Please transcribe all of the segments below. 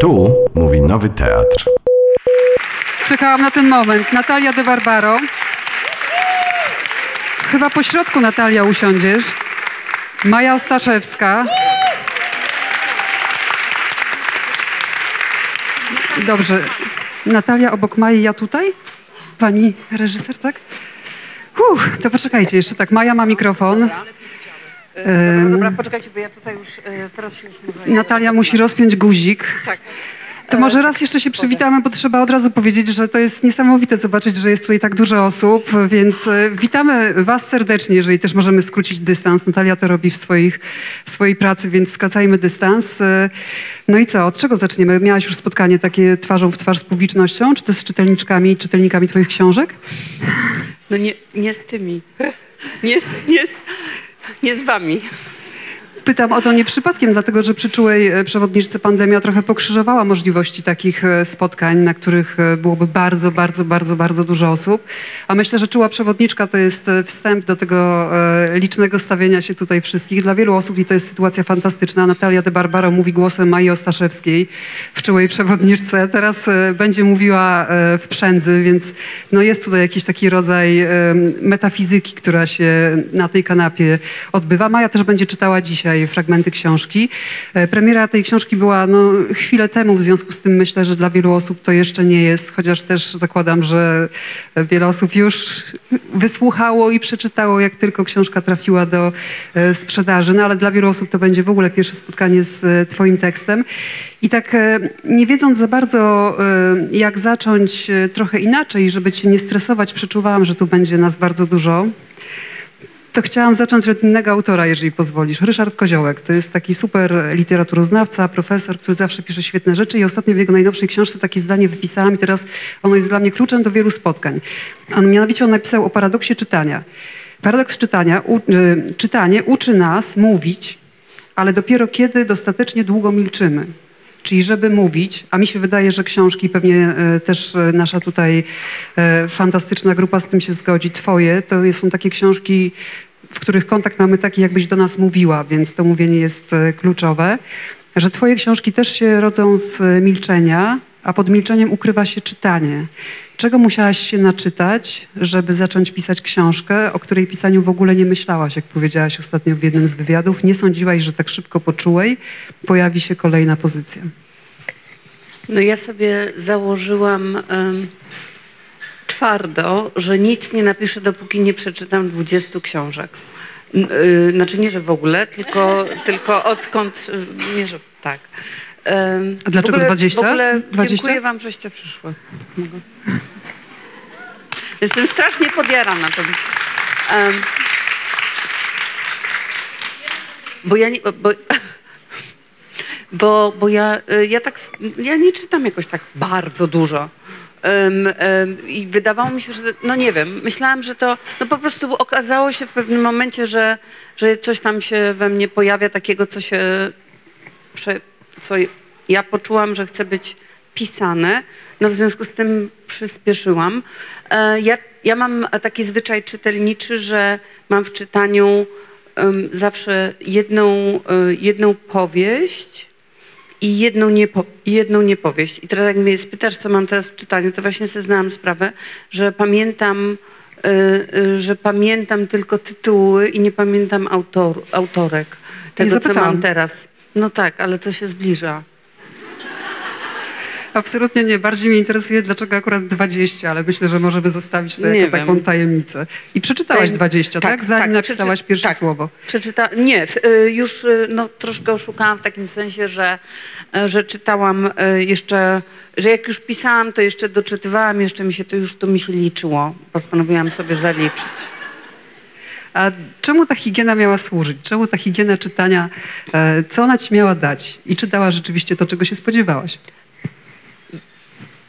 Tu mówi Nowy Teatr. Czekałam na ten moment. Natalia de Barbaro. Chyba po środku Natalia usiądziesz. Maja Ostaszewska. Dobrze. Natalia obok Maji, ja tutaj? Pani reżyser, tak? Uff, to poczekajcie jeszcze tak. Maja ma mikrofon. Dobra, dobra, poczekajcie, bo ja tutaj już, e, teraz się już może... Natalia musi rozpiąć guzik. Tak. To może raz jeszcze się przywitamy, bo trzeba od razu powiedzieć, że to jest niesamowite zobaczyć, że jest tutaj tak dużo osób, więc e, witamy Was serdecznie, jeżeli też możemy skrócić dystans. Natalia to robi w, swoich, w swojej pracy, więc skracajmy dystans. E, No i co, od czego zaczniemy? Miałaś już spotkanie takie twarzą w twarz z publicznością, czy to z czytelniczkami czytelnikami Twoich książek? No nie, nie z tymi. Nie, nie, nie z wami. Pytam o to nie przypadkiem, dlatego że przy czułej e, przewodniczce pandemia trochę pokrzyżowała możliwości takich e, spotkań, na których e, byłoby bardzo, bardzo, bardzo, bardzo dużo osób. A myślę, że czuła przewodniczka to jest wstęp do tego licznego stawienia się tutaj wszystkich. Dla wielu osób i to jest sytuacja fantastyczna. Natalia de Barbaro mówi głosem Mai Ostaszewskiej w czułej przewodniczce. Teraz będzie mówiła w przędzy, więc no jest tutaj jakiś taki rodzaj metafizyki, która się na tej kanapie odbywa. Maja też będzie czytała dzisiaj fragmenty książki. E, Premiera tej książki była no, chwilę temu, w związku z tym myślę, że dla wielu osób to jeszcze nie jest, chociaż też zakładam, że wiele osób już wysłuchało i przeczytało, jak tylko książka trafiła do e, sprzedaży. No ale dla wielu osób to będzie w ogóle pierwsze spotkanie z e, twoim tekstem. I tak e, nie wiedząc za bardzo, e, jak zacząć e, trochę inaczej, żeby cię nie stresować, przeczuwałam, że tu będzie nas bardzo dużo. To chciałam zacząć od innego autora, jeżeli pozwolisz. Ryszard Koziołek. To jest taki super literaturoznawca, profesor, który zawsze pisze świetne rzeczy i ostatnio w jego najnowszej książce takie zdanie wypisałam i teraz ono jest dla mnie kluczem do wielu spotkań. On mianowicie on napisał o paradoksie czytania. Paradoks czytania, u, y, czytanie uczy nas mówić, ale dopiero kiedy dostatecznie długo milczymy. Czyli żeby mówić, a mi się wydaje, że książki, pewnie e, też e, nasza tutaj e, fantastyczna grupa z tym się zgodzi, twoje, to są takie książki, w których kontakt mamy taki, jakbyś do nas mówiła, więc to mówienie jest e, kluczowe. Że twoje książki też się rodzą z milczenia, a pod milczeniem ukrywa się czytanie. Czego musiałaś się naczytać, żeby zacząć pisać książkę, o której pisaniu w ogóle nie myślałaś, jak powiedziałaś ostatnio w jednym z wywiadów? Nie sądziłaś, że tak szybko po czułej pojawi się kolejna pozycja. No ja sobie założyłam em, twardo, że nic nie napiszę, dopóki nie przeczytam 20 książek. Y, znaczy nie, że w ogóle, tylko, tylko odkąd... y, Nie, że tak. A dlaczego w ogóle, 20? W ogóle 20? dziękuję wam, żeście przyszły. Mogę? Jestem strasznie podjarana tym. Em, bo ja nie... Bo, bo, bo ja, y, ja tak, ja nie czytam jakoś tak bardzo dużo. I wydawało mi się, że, no nie wiem, myślałam, że to, no po prostu okazało się w pewnym momencie, że, że coś tam się we mnie pojawia takiego, co się, co ja poczułam, że chce być pisane, no w związku z tym przyspieszyłam. E, ja, ja mam taki zwyczaj czytelniczy, że mam w czytaniu ym, zawsze jedną, y, jedną powieść, i jedną, niepo, jedną niepowieść. I teraz jak mnie spytasz, co mam teraz w czytaniu, to właśnie sobie znałam sprawę, że pamiętam, y, y, że pamiętam tylko tytuły i nie pamiętam autor, autorek tego, co mam teraz. No tak, ale to się zbliża. Absolutnie nie. Bardziej mnie interesuje, dlaczego akurat 20, ale myślę, że możemy zostawić to Nie jako wiem. taką tajemnicę. I przeczytałaś Ten- 20, tak? Zanim napisałaś przeczy- pierwsze tak, słowo. Przeczyta... Nie, y, już y, no, troszkę oszukałam w takim sensie, że, y, że czytałam jeszcze, że jak już pisałam, to jeszcze doczytywałam, jeszcze mi się to już to mi się liczyło. Postanowiłam sobie zaliczyć. A czemu ta higiena miała służyć? Czemu ta higiena czytania, e, co ona ci miała dać? I czy dała rzeczywiście to, czego się spodziewałaś?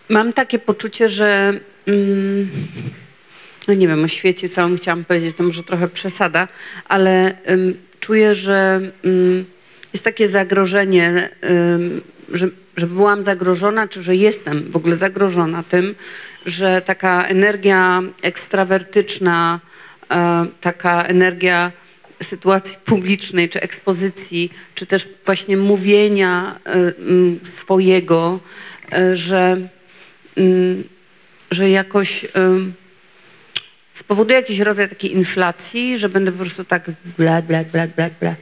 Mam takie poczucie, że mm, no nie wiem, o świecie całym chciałam powiedzieć, to może trochę przesada, ale czuję, że ym, jest takie zagrożenie, że, że byłam zagrożona, czy że jestem w ogóle zagrożona tym, że taka energia ekstrawertyczna, e, taka energia sytuacji publicznej, czy ekspozycji, czy też właśnie mówienia mm, swojego, y, że, mm, że jakoś y, spowoduje jakiś rodzaj takiej inflacji, że będę po prostu tak bla, bla, bla, bla, bla.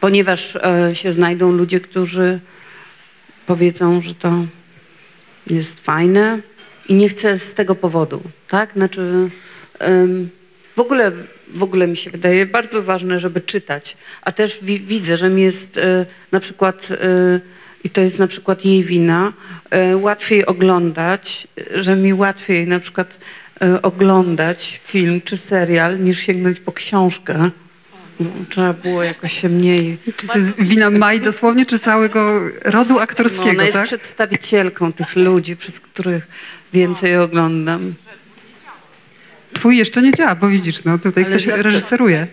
Ponieważ e, się znajdą ludzie, którzy powiedzą, że to jest fajne i nie chcę z tego powodu, tak? Znaczy w ogóle, w ogóle mi się wydaje bardzo ważne, żeby czytać, a też wi widzę, że mi jest na przykład i to jest na przykład jej wina, e, łatwiej oglądać, że mi łatwiej na przykład e, oglądać film czy serial, niż sięgnąć po książkę. Bo Trzeba było jakoś się mniej Czy to jest wina Mai dosłownie, czy całego rodu no, aktorskiego, ona jest tak? przedstawicielką tych ludzi, przez których więcej oglądam. Twój jeszcze nie działa, bo widzisz, no tutaj Ale ktoś żarty- reżyseruje.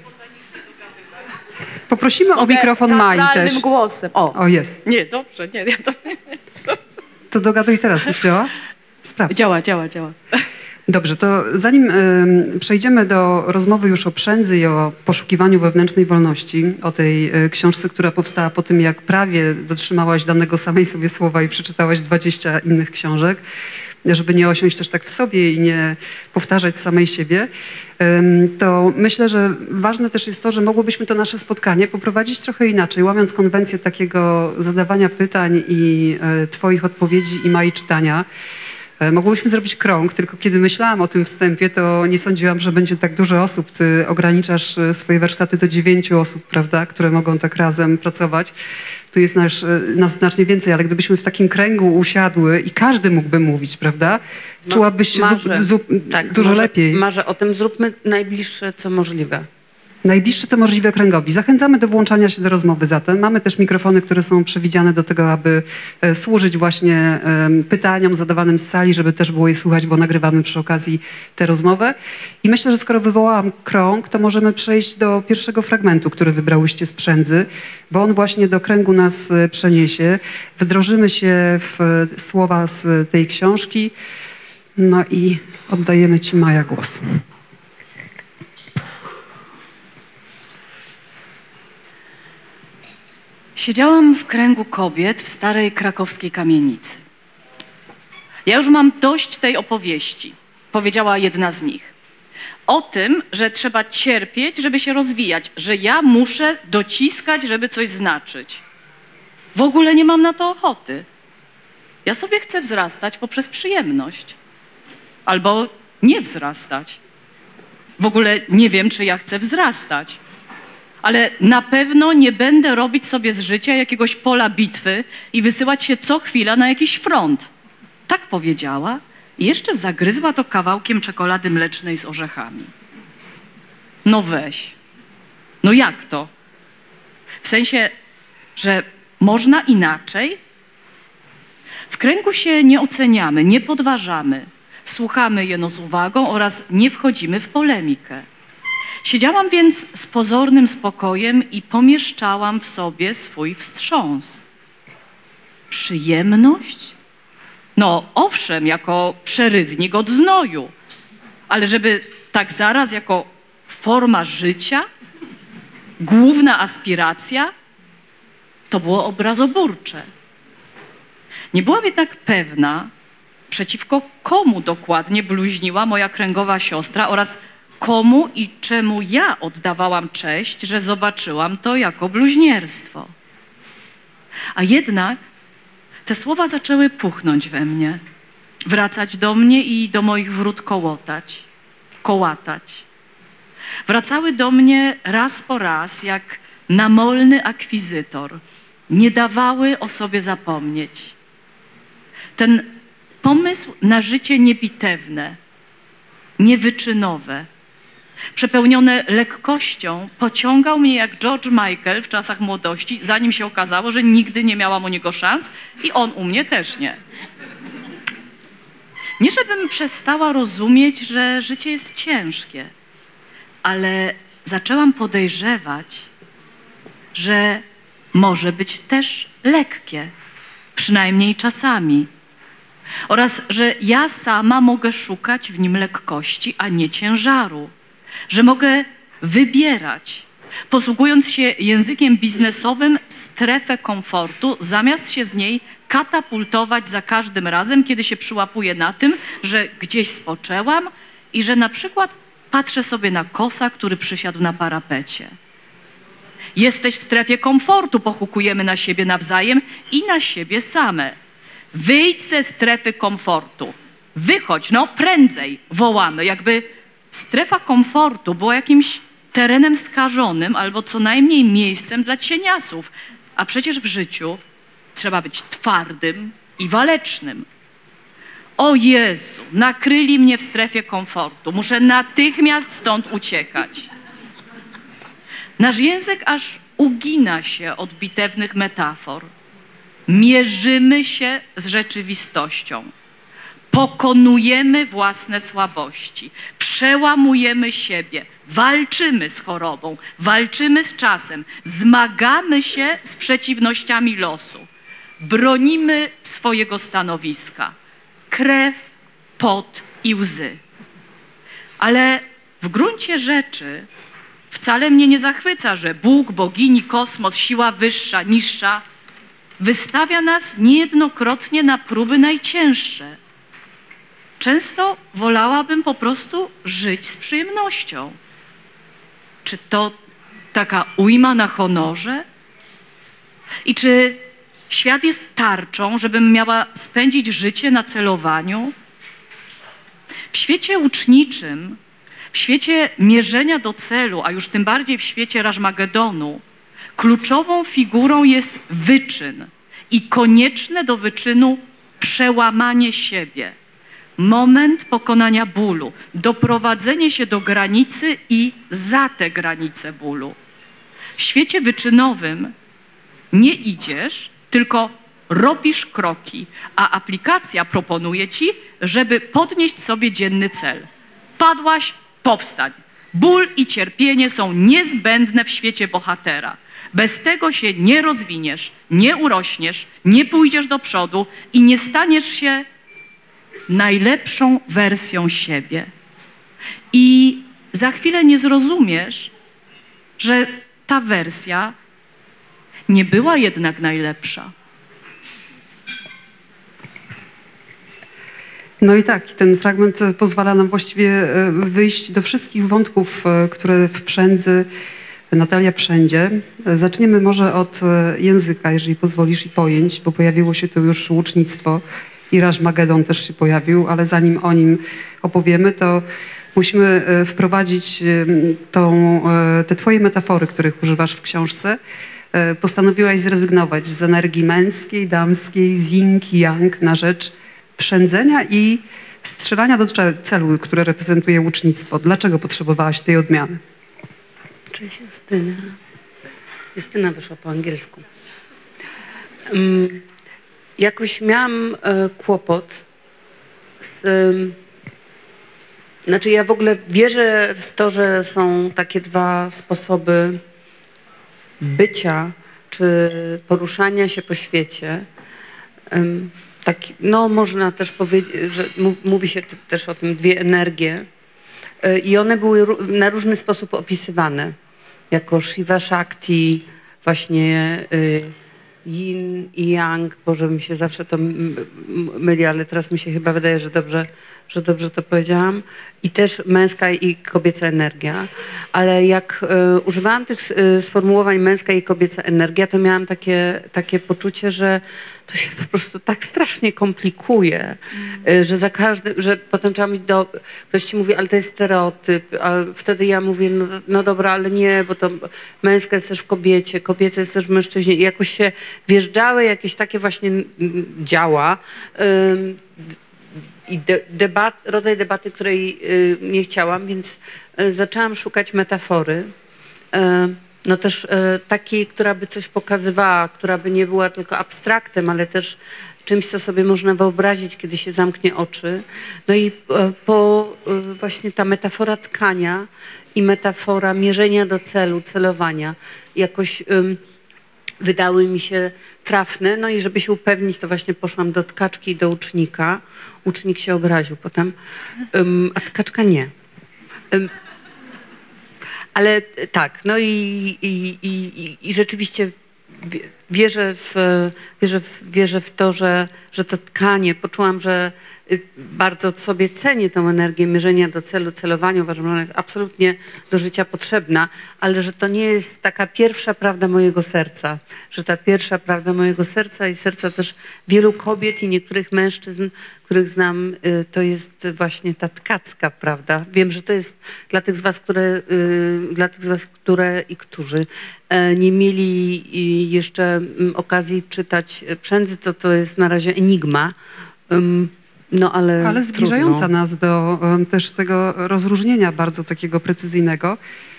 Poprosimy o mikrofon Mai też. głosem. O. O, jest. Nie, dobrze, nie, ja to... To dogaduj teraz, już działa? Sprawdź. Działa, działa, działa. Dobrze, to zanim ym, przejdziemy do rozmowy już o przędzy i o poszukiwaniu wewnętrznej wolności, o tej y, książce, która powstała po tym, jak prawie dotrzymałaś danego samej sobie słowa i przeczytałaś 20 innych książek, żeby nie osiąść też tak w sobie i nie powtarzać samej siebie, to myślę, że ważne też jest to, że mogłybyśmy to nasze spotkanie poprowadzić trochę inaczej, łamiąc konwencję takiego zadawania pytań i y, twoich odpowiedzi i mojej czytania. E, Mogłybyśmy zrobić krąg, tylko kiedy myślałam o tym wstępie, to nie sądziłam, że będzie tak dużo osób. Ty ograniczasz e, swoje warsztaty do dziewięciu osób, prawda, które mogą tak razem pracować. Tu jest nasz, e, nas znacznie więcej, ale gdybyśmy w takim kręgu usiadły i każdy mógłby mówić, prawda, czułabyś się Marzę. Tak, dużo marzę, lepiej. Marzę o tym, zróbmy najbliższe, co możliwe. Najbliższe to możliwe kręgowi. Zachęcamy do włączania się do rozmowy zatem. Mamy też mikrofony, które są przewidziane do tego, aby e, służyć właśnie pytaniom zadawanym z sali, żeby też było je słuchać, bo nagrywamy przy okazji tę rozmowę. I myślę, że skoro wywołałam krąg, to możemy przejść do pierwszego fragmentu, który wybrałyście z przędzy, bo on właśnie do kręgu nas e, przeniesie. Wdrożymy się w e, słowa z tej książki. No i oddajemy Ci Maja głos. Siedziałam w kręgu kobiet w starej krakowskiej kamienicy. Ja już mam dość tej opowieści, powiedziała jedna z nich. O tym, że trzeba cierpieć, żeby się rozwijać, że ja muszę dociskać, żeby coś znaczyć. W ogóle nie mam na to ochoty. Ja sobie chcę wzrastać poprzez przyjemność. Albo nie wzrastać. W ogóle nie wiem, czy ja chcę wzrastać ale na pewno nie będę robić sobie z życia jakiegoś pola bitwy i wysyłać się co chwila na jakiś front. Tak powiedziała i jeszcze zagryzła to kawałkiem czekolady mlecznej z orzechami. No weź. No jak to? W sensie, że można inaczej? W kręgu się nie oceniamy, nie podważamy. Słuchamy jeno z uwagą oraz nie wchodzimy w polemikę. Siedziałam więc z pozornym spokojem i pomieszczałam w sobie swój wstrząs. Przyjemność? No, owszem, jako przerywnik od znoju, ale żeby tak zaraz jako forma życia, główna aspiracja, to było obrazoburcze. Nie byłam jednak pewna, przeciwko komu dokładnie bluźniła moja kręgowa siostra oraz komu i czemu ja oddawałam cześć, że zobaczyłam to jako bluźnierstwo. A jednak te słowa zaczęły puchnąć we mnie, wracać do mnie i do moich wrót kołotać, kołatać. Wracały do mnie raz po raz, jak namolny akwizytor. Nie dawały o sobie zapomnieć. Ten pomysł na życie niebitewne, niewyczynowe, przepełnione lekkością, pociągał mnie jak George Michael w czasach młodości, zanim się okazało, że nigdy nie miałam u niego szans i on u mnie też nie. Nie żebym przestała rozumieć, że życie jest ciężkie, ale zaczęłam podejrzewać, że może być też lekkie, przynajmniej czasami. Oraz, że ja sama mogę szukać w nim lekkości, a nie ciężaru. Że mogę wybierać, posługując się językiem biznesowym, strefę komfortu, zamiast się z niej katapultować za każdym razem, kiedy się przyłapuję na tym, że gdzieś spoczęłam i że na przykład patrzę sobie na kosa, który przysiadł na parapecie. Jesteś w strefie komfortu, pochukujemy na siebie nawzajem i na siebie same. Wyjdź ze strefy komfortu. Wychodź, no prędzej, wołamy. Jakby strefa komfortu była jakimś terenem skażonym albo co najmniej miejscem dla cieniasów. A przecież w życiu trzeba być twardym i walecznym. O Jezu, nakryli mnie w strefie komfortu. Muszę natychmiast stąd uciekać. Nasz język aż ugina się od bitewnych metafor. Mierzymy się z rzeczywistością. Pokonujemy własne słabości, przełamujemy siebie, walczymy z chorobą, walczymy z czasem, zmagamy się z przeciwnościami losu, bronimy swojego stanowiska. Krew, pot i łzy. Ale w gruncie rzeczy wcale mnie nie zachwyca, że Bóg, bogini, kosmos, siła wyższa, niższa wystawia nas niejednokrotnie na próby najcięższe. Często wolałabym po prostu żyć z przyjemnością. Czy to taka ujma na honorze? I czy świat jest tarczą, żebym miała spędzić życie na celowaniu? W świecie uczniczym, w świecie mierzenia do celu, a już tym bardziej w świecie Rażmagedonu, kluczową figurą jest wyczyn i konieczne do wyczynu przełamanie siebie. Moment pokonania bólu, doprowadzenie się do granicy i za tę granicę bólu. W świecie wyczynowym nie idziesz, tylko robisz kroki, a aplikacja proponuje ci, żeby podnieść sobie dzienny cel. Padłaś, powstań. Ból i cierpienie są niezbędne w świecie bohatera. Bez tego się nie rozwiniesz, nie urośniesz, nie pójdziesz do przodu i nie staniesz się najlepszą wersją siebie. I za chwilę nie zrozumiesz, że ta wersja nie była jednak najlepsza. No i tak, ten fragment pozwala nam właściwie e, wyjść do wszystkich wątków, e, które w przędzy Natalia Przędzie. E, Zaczniemy może od języka, jeżeli pozwolisz, i pojęć, bo pojawiło się tu już łucznictwo i Rażmagedon też się pojawił, ale zanim o nim opowiemy, to musimy e, wprowadzić e, tą, e, te twoje metafory, których używasz w książce. Postanowiłaś zrezygnować z energii męskiej, damskiej, z yin yang na rzecz przędzenia i strzelania do celu, które reprezentuje łucznictwo. Dlaczego potrzebowałaś tej odmiany? Cześć Justyna. Justyna wyszła po angielsku. Um, jakoś miałam e, kłopot z... znaczy ja w ogóle wierzę w to, że są takie dwa sposoby bycia czy poruszania się po świecie. Tak, no można też powiedzieć, że mówi się też o tym dwie energie. Y, I one były na różny sposób opisywane. Jako Shiva Shakti, właśnie y, Yin i Yang. Boże, mi się zawsze to myli, ale teraz mi się chyba wydaje, że dobrze, że dobrze to powiedziałam. I też męska i kobieca energia. Ale jak y, używałam tych y, sformułowań męska i kobieca energia, to miałam takie, takie poczucie, że to się po prostu tak strasznie komplikuje, y, że za każdym, że potem trzeba mieć do... Ktoś ci mówi, ale to jest stereotyp, a wtedy ja mówię, no, no dobra, ale nie, bo to męska jest też w kobiecie, kobieca jest też w mężczyźnie. I jakoś się wjeżdżały jakieś takie właśnie działa, i de, debat, rodzaj debaty, której y, nie chciałam, więc y, zaczęłam szukać metafory. Y, no też y, takiej, która by coś pokazywała, która by nie była tylko abstraktem, ale też czymś, co sobie można wyobrazić, kiedy się zamknie oczy. No i y, po y, właśnie ta metafora tkania i metafora mierzenia do celu, celowania jakoś wydały mi się trafne. No i żeby się upewnić, to właśnie poszłam do tkaczki i do ucznika. Ucznik się obraził potem, ym, a tkaczka nie. Ym, Ale e, tak, no i, i, i, i- rzeczywiście wie- wierzę w, wierzę w, wierzę w to, że, że to tkanie, poczułam, że bardzo sobie cenię tę energię mierzenia do celu, celowania. Uważam, że ona jest absolutnie do życia potrzebna, ale że to nie jest taka pierwsza prawda mojego serca. Że ta pierwsza prawda mojego serca i serca też wielu kobiet i niektórych mężczyzn, których znam, y, to jest właśnie ta tkacka prawda. Wiem, że to jest dla tych z was, które, y, dla tych z was, które i którzy e, nie mieli y, jeszcze mm, okazji czytać e, Przędzy, to to jest na razie enigma. No ale Ale zbliżająca trudno. nas do em, też tego rozróżnienia bardzo takiego precyzyjnego.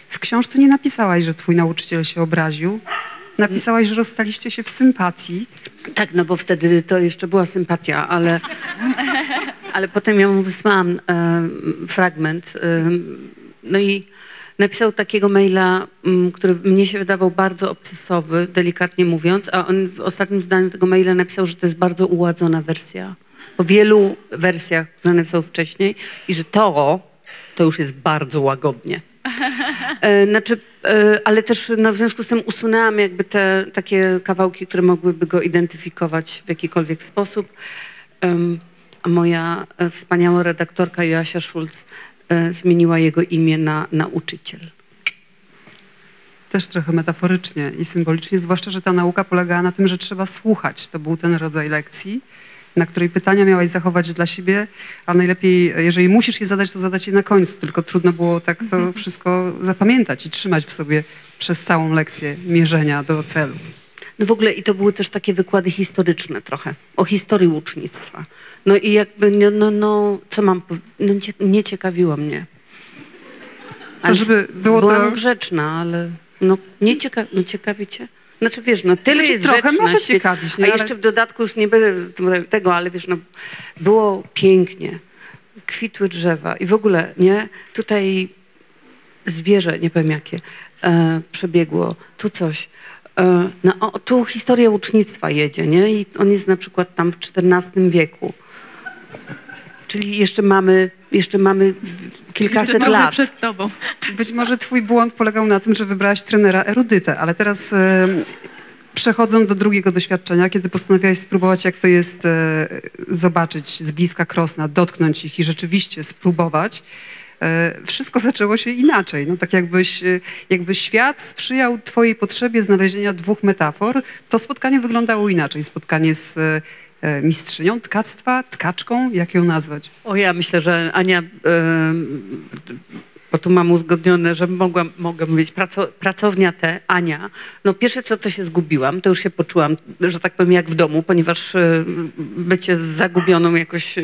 W książce nie napisałaś, że twój nauczyciel się obraził. Napisałaś, że rozstaliście się w sympatii. Tak, no bo wtedy to jeszcze była sympatia, ale, ale potem ja mu wysłałam e, fragment. E, no i napisał takiego maila, m, który mnie się wydawał bardzo obcesowy, delikatnie mówiąc, a on w ostatnim zdaniu tego maila napisał, że to jest bardzo uładzona wersja. Po wielu wersjach, które napisał wcześniej i że to, to już jest bardzo łagodnie. E, Znaczy, e, ale też no, w związku z tym usunęłam jakby te takie kawałki, które mogłyby go identyfikować w jakikolwiek sposób. A moja e, wspaniała redaktorka Joasia Schulz e, zmieniła jego imię na nauczyciel. Też trochę metaforycznie i symbolicznie, zwłaszcza, że ta nauka polegała na tym, że trzeba słuchać. To był ten rodzaj lekcji, na której pytania miałaś zachować dla siebie, a najlepiej, jeżeli musisz je zadać, to zadać je na końcu. Tylko trudno było tak to wszystko zapamiętać i trzymać w sobie przez całą lekcję mierzenia do celu. No w ogóle i to były też takie wykłady historyczne trochę, o historii łucznictwa. No i jakby, no, no, no co mam, no nie, nie ciekawiło mnie. Ale żeby było to- Byłam grzeczna, ale no nie cieka, no ciekawicie? Znaczy wiesz, no tyle Znaczy, jest trochę rzeczy może ciekawić, nie? A Ale- jeszcze w dodatku już nie będę tego, ale wiesz, no było pięknie. Kwitły drzewa i w ogóle, nie? Tutaj zwierzę, nie powiem jakie, e, przebiegło, tu coś. E, no, o, tu historia łucznictwa jedzie, nie? I on jest na przykład tam w XIV wieku. Czyli jeszcze mamy, jeszcze mamy kilkaset Może lat. przed tobą. Być może twój błąd polegał na tym, że wybrałaś trenera erudytę, ale teraz e, przechodząc do drugiego doświadczenia, kiedy postanowiłaś spróbować, jak to jest e, zobaczyć z bliska krosna, dotknąć ich i rzeczywiście spróbować, e, wszystko zaczęło się inaczej. No, tak jakbyś, e, jakby świat sprzyjał twojej potrzebie znalezienia dwóch metafor, to spotkanie wyglądało inaczej. Spotkanie z e, mistrzynią tkactwa, tkaczką, jak ją nazwać? O, ja myślę, że Ania, em, bo tu mam uzgodnione, że mogłam, mogę mówić, praco, pracownia te, Ania, no pierwsze co to się zgubiłam, to już się poczułam, że tak powiem jak w domu, ponieważ e, bycie zagubioną jakoś e,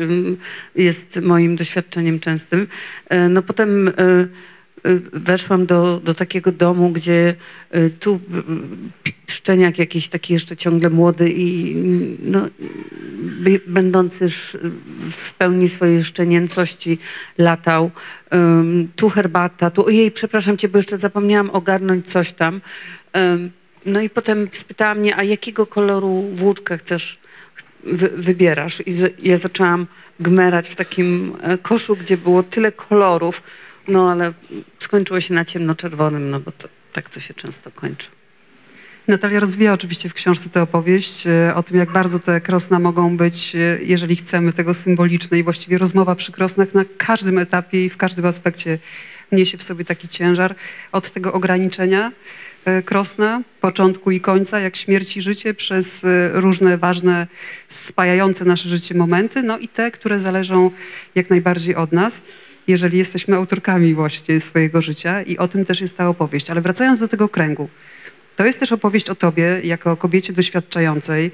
jest moim doświadczeniem częstym. E, No potem e, e, weszłam do, do takiego domu, gdzie e, tu m, szczeniak jakiś taki jeszcze ciągle młody i no, będący w pełni swojej szczenięcości latał. Tu herbata, tu ojej, przepraszam cię, bo jeszcze zapomniałam ogarnąć coś tam. No i potem spytała mnie, a jakiego koloru włóczkę chcesz, wy, wybierasz? I ja zaczęłam gmerać w takim e, koszu, gdzie było tyle kolorów, no ale skończyło się na ciemnoczerwonym, no bo to, tak to się często kończy. Natalia rozwija oczywiście w książce tę opowieść e, o tym, jak bardzo te krosna mogą być, e, jeżeli chcemy, tego symboliczne i właściwie rozmowa przy krosnach na każdym etapie i w każdym aspekcie niesie w sobie taki ciężar. Od tego ograniczenia e, krosna, początku i końca, jak śmierć i życie, przez różne ważne, spajające nasze życie momenty, no i te, które zależą jak najbardziej od nas jeżeli jesteśmy autorkami właśnie swojego życia i o tym też jest ta opowieść. Ale wracając do tego kręgu, to jest też opowieść o tobie, jako kobiecie doświadczającej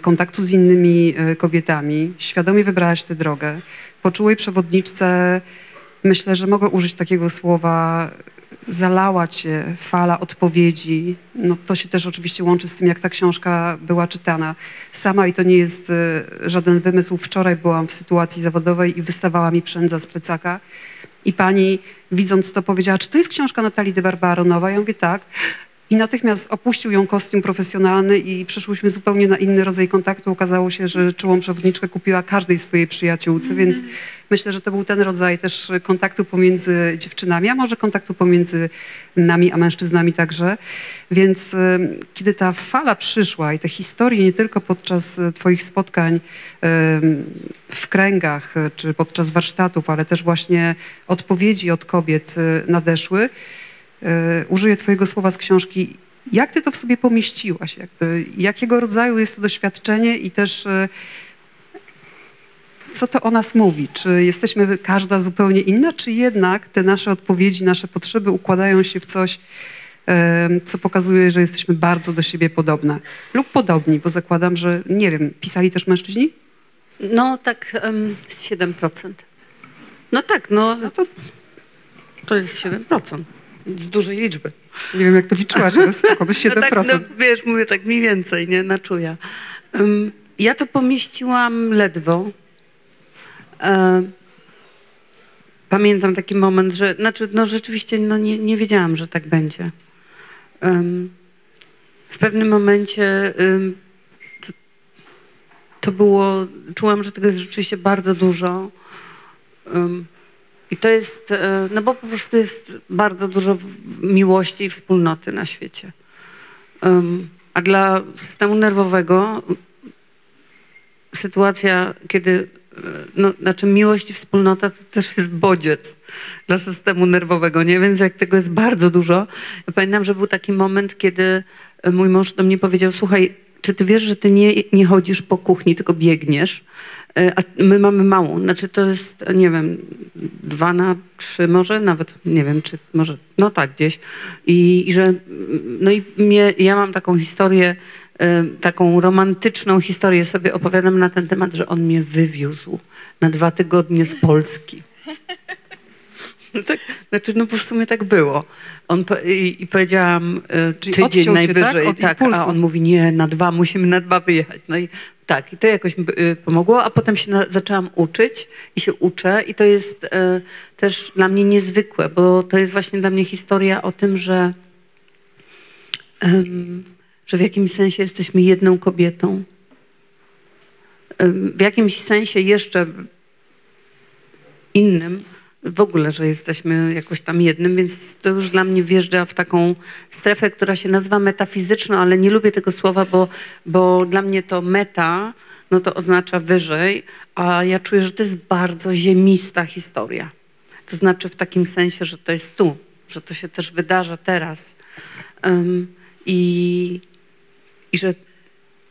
kontaktu z innymi e, kobietami. Świadomie wybrałaś tę drogę. Po czułej przewodniczce, myślę, że mogę użyć takiego słowa, zalała cię fala odpowiedzi. No, to się też oczywiście łączy z tym, jak ta książka była czytana. Sama i to nie jest e, żaden wymysł. Wczoraj byłam w sytuacji zawodowej i wystawała mi przędza z plecaka. I pani, widząc to, powiedziała, czy to jest książka Natalii de Barbaronowa? Ja mówię, tak. I natychmiast opuścił ją kostium profesjonalny i przeszłyśmy zupełnie na inny rodzaj kontaktu. Okazało się, że czułą przewodniczkę kupiła każdej swojej przyjaciółce, więc myślę, że to był ten rodzaj też kontaktu pomiędzy dziewczynami, a może kontaktu pomiędzy nami, a mężczyznami także. Więc e, kiedy ta fala przyszła i te historie nie tylko podczas e, twoich spotkań e, w kręgach czy podczas warsztatów, ale też właśnie odpowiedzi od kobiet nadeszły, użyję Twojego słowa z książki. Jak Ty to w sobie pomieściłaś? Jakby, jakiego rodzaju jest to doświadczenie i też e, co to o nas mówi? Czy jesteśmy każda zupełnie inna, czy jednak te nasze odpowiedzi, nasze potrzeby układają się w coś, e, co pokazuje, że jesteśmy bardzo do siebie podobne lub podobni, bo zakładam, że nie wiem, pisali też mężczyźni? No tak z 7%. No tak, no to, to jest 7%. Z dużej liczby. Nie wiem, jak to liczyłaś, ale spoko, to 7%. No tak, no, wiesz, mówię tak mniej więcej, nie, na czuja. Em, ja to pomieściłam ledwo. E, pamiętam taki moment, że, znaczy, no rzeczywiście, no nie, nie wiedziałam, że tak będzie. Em, w pewnym momencie em, to, to było, czułam, że tego jest rzeczywiście bardzo dużo. Em, I to jest, e, no bo po prostu jest bardzo dużo miłości i wspólnoty na świecie. A dla systemu nerwowego sytuacja, kiedy, e, no, znaczy miłość i wspólnota to też jest bodziec dla systemu nerwowego, nie? Więc jak tego jest bardzo dużo. Ja pamiętam, że był taki moment, kiedy e, mój mąż do mnie powiedział, słuchaj, czy ty wiesz, że ty nie, nie chodzisz po kuchni, tylko biegniesz? E, A my mamy małą, znaczy to jest, nie wiem, dwa na trzy może, nawet nie wiem, czy może, no tak gdzieś. I, i że, no i mnie, ja mam taką historię, e, taką romantyczną historię sobie opowiadam na ten temat, że on mnie wywiózł na dwa tygodnie z Polski. No tak, znaczy, no w sumie tak było. On po, i, I powiedziałam e, Czyli tydzień cię, tak? najwyżej. Tak, impulsu. a on mówi, nie, na dwa, musimy na dwa wyjechać. No i tak, i to jakoś y, pomogło, a potem się na, zaczęłam uczyć i się uczę i to jest y, też dla mnie niezwykłe, bo to jest właśnie dla mnie historia o tym, że, ym, że w jakimś sensie jesteśmy jedną kobietą. W jakimś sensie jeszcze innym, w ogóle, że jesteśmy jakoś tam jednym, więc to już dla mnie wjeżdża w taką strefę, która się nazywa metafizyczną, ale nie lubię tego słowa, bo, bo dla mnie to meta, no to oznacza wyżej, a ja czuję, że to jest bardzo ziemista historia. To znaczy w takim sensie, że to jest tu, że to się też wydarza teraz. Ym, i, I że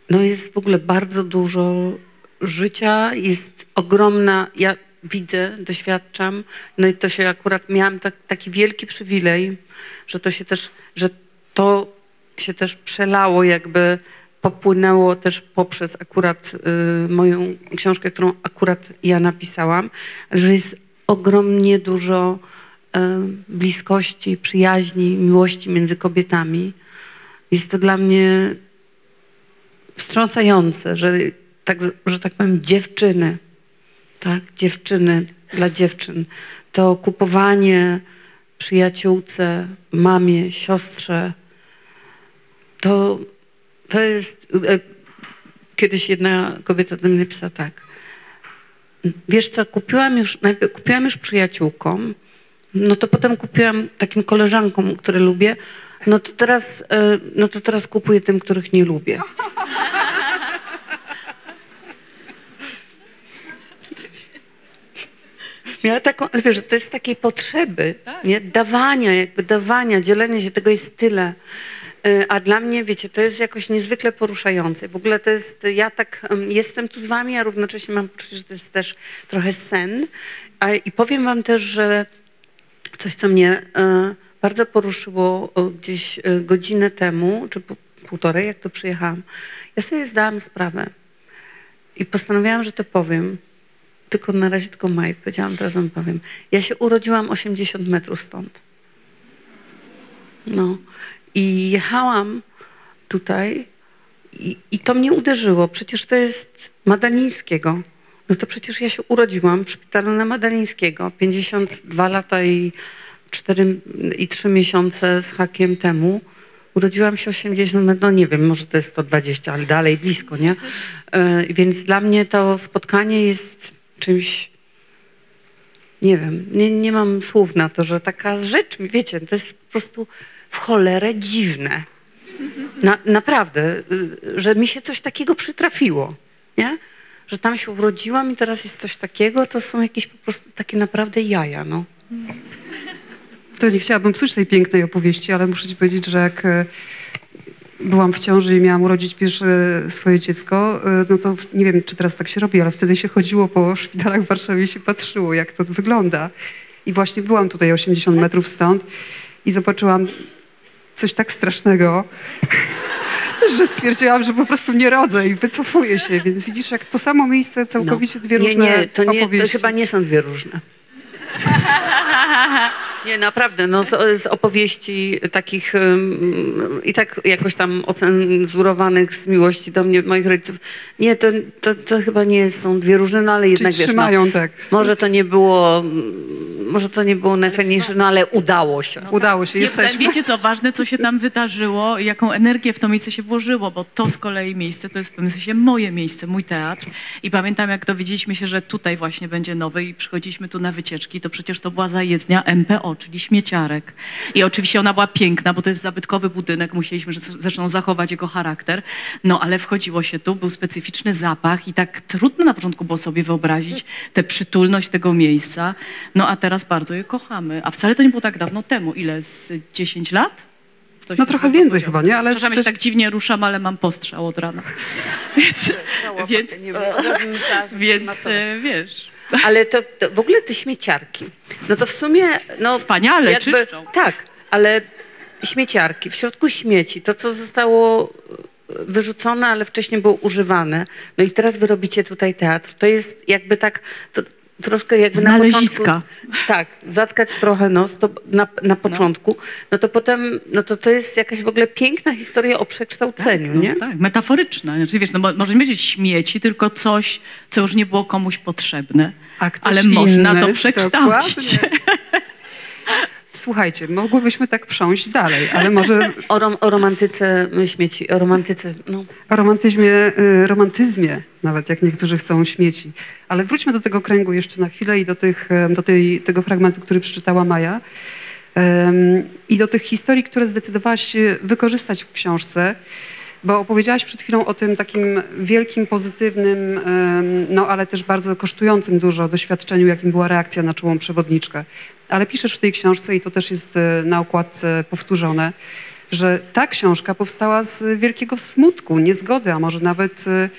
no jest w ogóle bardzo dużo życia, jest ogromna, ja widzę, doświadczam, no i to się akurat, miałam tak, taki wielki przywilej, że to się też, że to się też przelało jakby, popłynęło też poprzez akurat y, moją książkę, którą akurat ja napisałam, że jest ogromnie dużo y, bliskości, przyjaźni, miłości między kobietami. Jest to dla mnie wstrząsające, że tak, że tak powiem dziewczyny, tak, dziewczyny dla dziewczyn, to kupowanie przyjaciółce, mamie, siostrze, to, to jest, e, kiedyś jedna kobieta do mnie napisała tak, wiesz co, kupiłam już, najpierw kupiłam już przyjaciółkom, no to potem kupiłam takim koleżankom, które lubię, no to teraz, e, no to teraz kupuję tym, których nie lubię. Miała taką, ale wiesz, że to jest takiej potrzeby, nie? Dawania, jakby dawania, dzielenia się, tego jest tyle. Y, A dla mnie, wiecie, to jest jakoś niezwykle poruszające. W ogóle to jest, ja tak em, jestem tu z wami, a równocześnie mam poczucie, że to jest też trochę sen. A, I powiem wam też, że coś, co mnie e, bardzo poruszyło o, gdzieś e, godzinę temu, czy półtorej, jak to przyjechałam. Ja sobie zdałam sprawę i postanowiłam, że to powiem. Tylko na razie tylko Maj. Powiedziałam, teraz wam powiem. Ja się urodziłam 80 metrów stąd. No. I jechałam tutaj i, i to mnie uderzyło. Przecież to jest Madalińskiego. No to przecież ja się urodziłam w szpitalu na Madalińskiego. 52 lata i 4 i 3 miesiące z hakiem temu. Urodziłam się 80, met- no nie wiem, może to jest 120, ale dalej blisko, nie? E, Więc dla mnie to spotkanie jest czymś, nie wiem, nie, nie mam słów na to, że taka rzecz, wiecie, to jest po prostu w cholerę dziwne. Na, naprawdę, y, że mi się coś takiego przytrafiło, nie? Że tam się urodziłam i teraz jest coś takiego, to są jakieś po prostu takie naprawdę jaja, no. To nie chciałabym psuć tej pięknej opowieści, ale muszę ci powiedzieć, że jak e, byłam w ciąży i miałam urodzić pierwsze swoje dziecko, e, no to nie wiem, czy teraz tak się robi, ale wtedy się chodziło po szpitalach w Warszawie i się patrzyło, jak to wygląda. I właśnie byłam tutaj 80 metrów stąd i zobaczyłam coś tak strasznego, że stwierdziłam, że po prostu nie rodzę i wycofuję się. Więc widzisz, jak to samo miejsce, całkowicie dwie No. nie, różne nie, to nie, to opowieści. chyba nie są dwie różne. Nie, naprawdę, no z, z opowieści takich ym, i tak jakoś tam ocenzurowanych z miłości do mnie, moich rodziców, nie, to, to, to chyba nie są dwie różne, no ale Czyli jednak wiesz, no, trzymają tak. może to nie było, może to nie było najfajniejsze, no ale udało się. Udało się, Nie, jesteśmy. Wiecie co, ważne co się tam wydarzyło i jaką energię w to miejsce się włożyło, bo to z kolei miejsce to jest w pewnym sensie moje miejsce, mój teatr. I pamiętam jak dowiedzieliśmy się, że tutaj właśnie będzie nowy i przychodziliśmy tu na wycieczki, to przecież to była zajezdnia MPO, czyli śmieciarek. I oczywiście ona była piękna, bo to jest zabytkowy budynek, musieliśmy że- zresztą zachować jego charakter. No ale wchodziło się tu, był specyficzny zapach i tak trudno na początku było sobie wyobrazić tę przytulność tego miejsca. No a teraz bardzo je kochamy. A wcale to nie było tak dawno temu. Ile? Z 10 lat? Ktoś No trochę więcej powiedział. chyba, nie? Ale Przepraszam, ja też- się tak dziwnie ruszam, ale mam postrzał od rana. Więc, więc, więc e, wiesz... Ale to, to w ogóle te śmieciarki, no to w sumie... No, Wspaniale, czyszczą. Tak, ale śmieciarki, w środku śmieci, to co zostało e, wyrzucone, ale wcześniej było używane, no i teraz wy robicie tutaj teatr, to jest jakby tak... To, Troszkę jakby na Znaleziska. początku... Tak, zatkać trochę nos to na, na początku, no. to potem, no to to jest jakaś w ogóle piękna historia o przekształceniu, No, nie? tak, metaforyczna. Znaczy, wiesz, no, mo- może nie będzie śmieci, tylko coś, co już nie było komuś potrzebne. Ale można inny, to przekształcić. Słuchajcie, mogłybyśmy tak prząść dalej, ale może O, rom, o romantyce y, śmieci, o romantyce, no. o romantyzmie, y, romantyzmie, nawet jak niektórzy chcą śmieci. Ale wróćmy do tego kręgu jeszcze na chwilę i do, tych, em, do tej, tego fragmentu, który przeczytała Maja. I do tych historii, które zdecydowałaś się wykorzystać w książce, bo opowiedziałaś przed chwilą o tym takim wielkim, pozytywnym, no ale też bardzo kosztującym dużo doświadczeniu, jakim była reakcja na czułą przewodniczkę. Ale piszesz w tej książce, i to też jest e, na okładce powtórzone, że ta książka powstała z wielkiego smutku, niezgody, a może nawet e,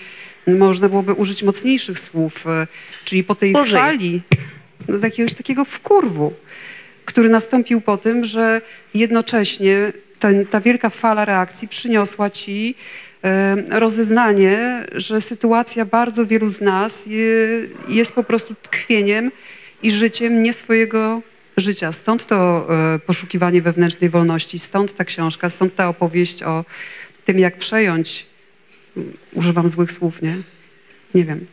można byłoby użyć mocniejszych słów, e, czyli po tej Użyj. fali no, jakiegoś takiego wkurwu, który nastąpił po tym, że jednocześnie ten, ta wielka fala reakcji przyniosła ci rozeznanie, że sytuacja bardzo wielu z nas je, jest po prostu tkwieniem i życiem nie swojego życia. Stąd to e, poszukiwanie wewnętrznej wolności, stąd ta książka, stąd ta opowieść o tym, jak przejąć, używam złych słów, nie? Nie wiem.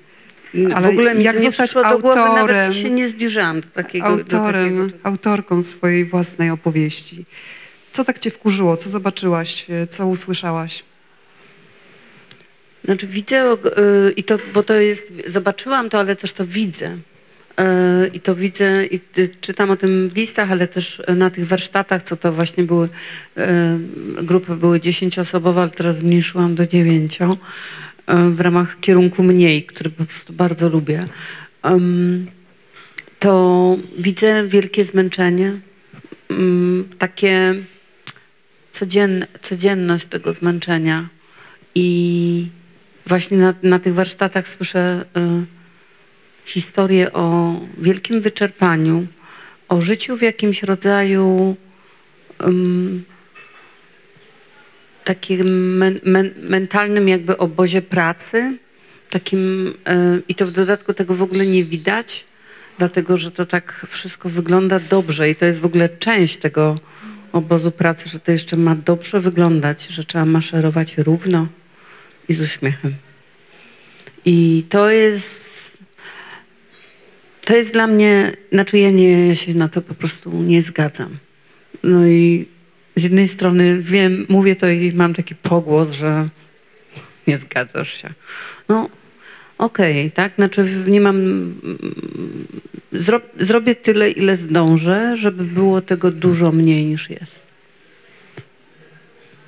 Ale w ogóle mi jak to nie zostać przyszło do głowy, autorem? nawet się nie zbliżyłam do takiego. do autorem, takiego autorką swojej własnej opowieści. Co tak cię wkurzyło? Co zobaczyłaś? e, Co usłyszałaś? Znaczy widzę, y, i to, bo to jest, zobaczyłam to, ale też to widzę. Y, I to widzę, i czytam o tym w listach, ale też na tych warsztatach, co to właśnie były, grupy były dziesięcioosobowe, ale teraz zmniejszyłam do dziewięcio w ramach kierunku mniej, który po prostu bardzo lubię. To widzę wielkie zmęczenie, takie codzienne, codzienność tego zmęczenia. I właśnie na, na tych warsztatach słyszę y, historię o wielkim wyczerpaniu, o życiu w jakimś rodzaju takim men, men, mentalnym jakby obozie pracy. Takim, y, I to w dodatku tego w ogóle nie widać, dlatego że to tak wszystko wygląda dobrze i to jest w ogóle część tego obozu pracy, że to jeszcze ma dobrze wyglądać, że trzeba maszerować równo i z uśmiechem. I to jest, to jest dla mnie, znaczy ja, nie, ja się na to po prostu nie zgadzam. No i z jednej strony wiem, mówię to i mam taki pogłos, że nie zgadzasz się. No, okej, tak? Znaczy nie mam... Zro, zrobię tyle, ile zdążę, żeby było tego dużo mniej niż jest.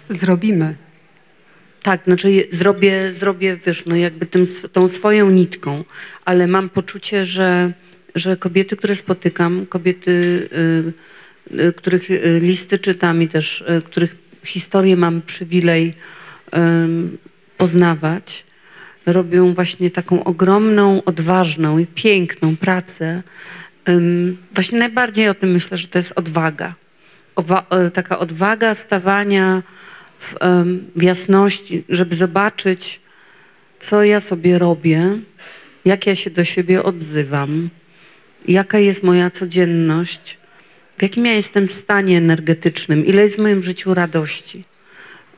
Zrobimy. Tak, znaczy zrobię, zrobię, wiesz, no jakby tym, tą swoją nitką, ale mam poczucie, że, że kobiety, które spotykam, kobiety, y, y, których y, listy czytam i też y, których historię mam przywilej poznawać, robią właśnie taką ogromną, odważną i piękną pracę. Właśnie najbardziej o tym myślę, że to jest odwaga. Owa- e, taka odwaga stawania w, w jasności, żeby zobaczyć, co ja sobie robię, jak ja się do siebie odzywam, jaka jest moja codzienność, w jakim ja jestem stanie energetycznym, ile jest w moim życiu radości.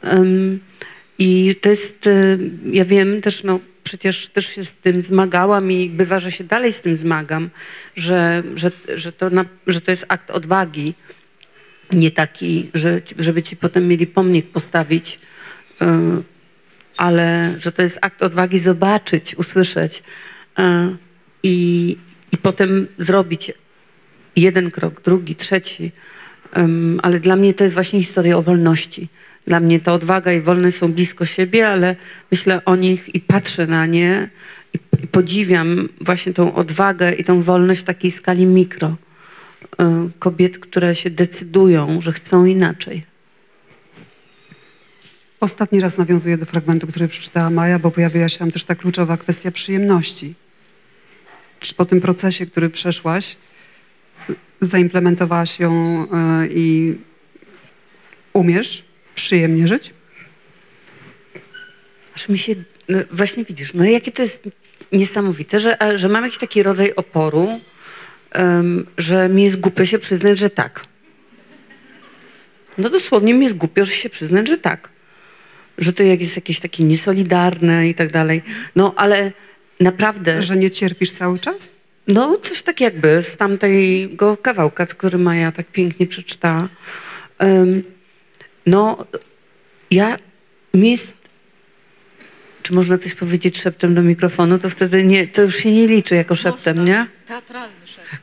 Em, I to jest, e, ja wiem też, no przecież też się z tym zmagałam i bywa, że się dalej z tym zmagam, że, że, że, to, na, że to jest akt odwagi, nie taki, że, żeby ci potem mieli pomnik postawić, y, ale że to jest akt odwagi zobaczyć, usłyszeć y, i, i potem zrobić jeden krok, drugi, trzeci. Ale dla mnie to jest właśnie historia o wolności. Dla mnie ta odwaga i wolność są blisko siebie, ale myślę o nich i patrzę na nie i, podziwiam właśnie tą odwagę i tą wolność w takiej skali mikro y, kobiet, które się decydują, że chcą inaczej. Ostatni raz nawiązuję do fragmentu, który przeczytała Maja, bo pojawiła się tam też ta kluczowa kwestia przyjemności. Czy po tym procesie, który przeszłaś, zaimplementowałaś ją y, i umiesz przyjemnie żyć? Aż mi się, no właśnie widzisz, no jakie to jest niesamowite, że, że mam jakiś taki rodzaj oporu, em, że mi jest głupio się przyznać, że tak. No dosłownie mi jest głupio, że się przyznać, że tak. Że to jest jakieś takie niesolidarne i tak dalej. No ale naprawdę... Że nie cierpisz cały czas? No, coś tak jakby z tamtego kawałka, który Maja tak pięknie przeczytała. Em, no, ja, mi jest, czy można coś powiedzieć szeptem do mikrofonu, to wtedy nie, to już się nie liczy jako szeptem, nie? Teatralny szef.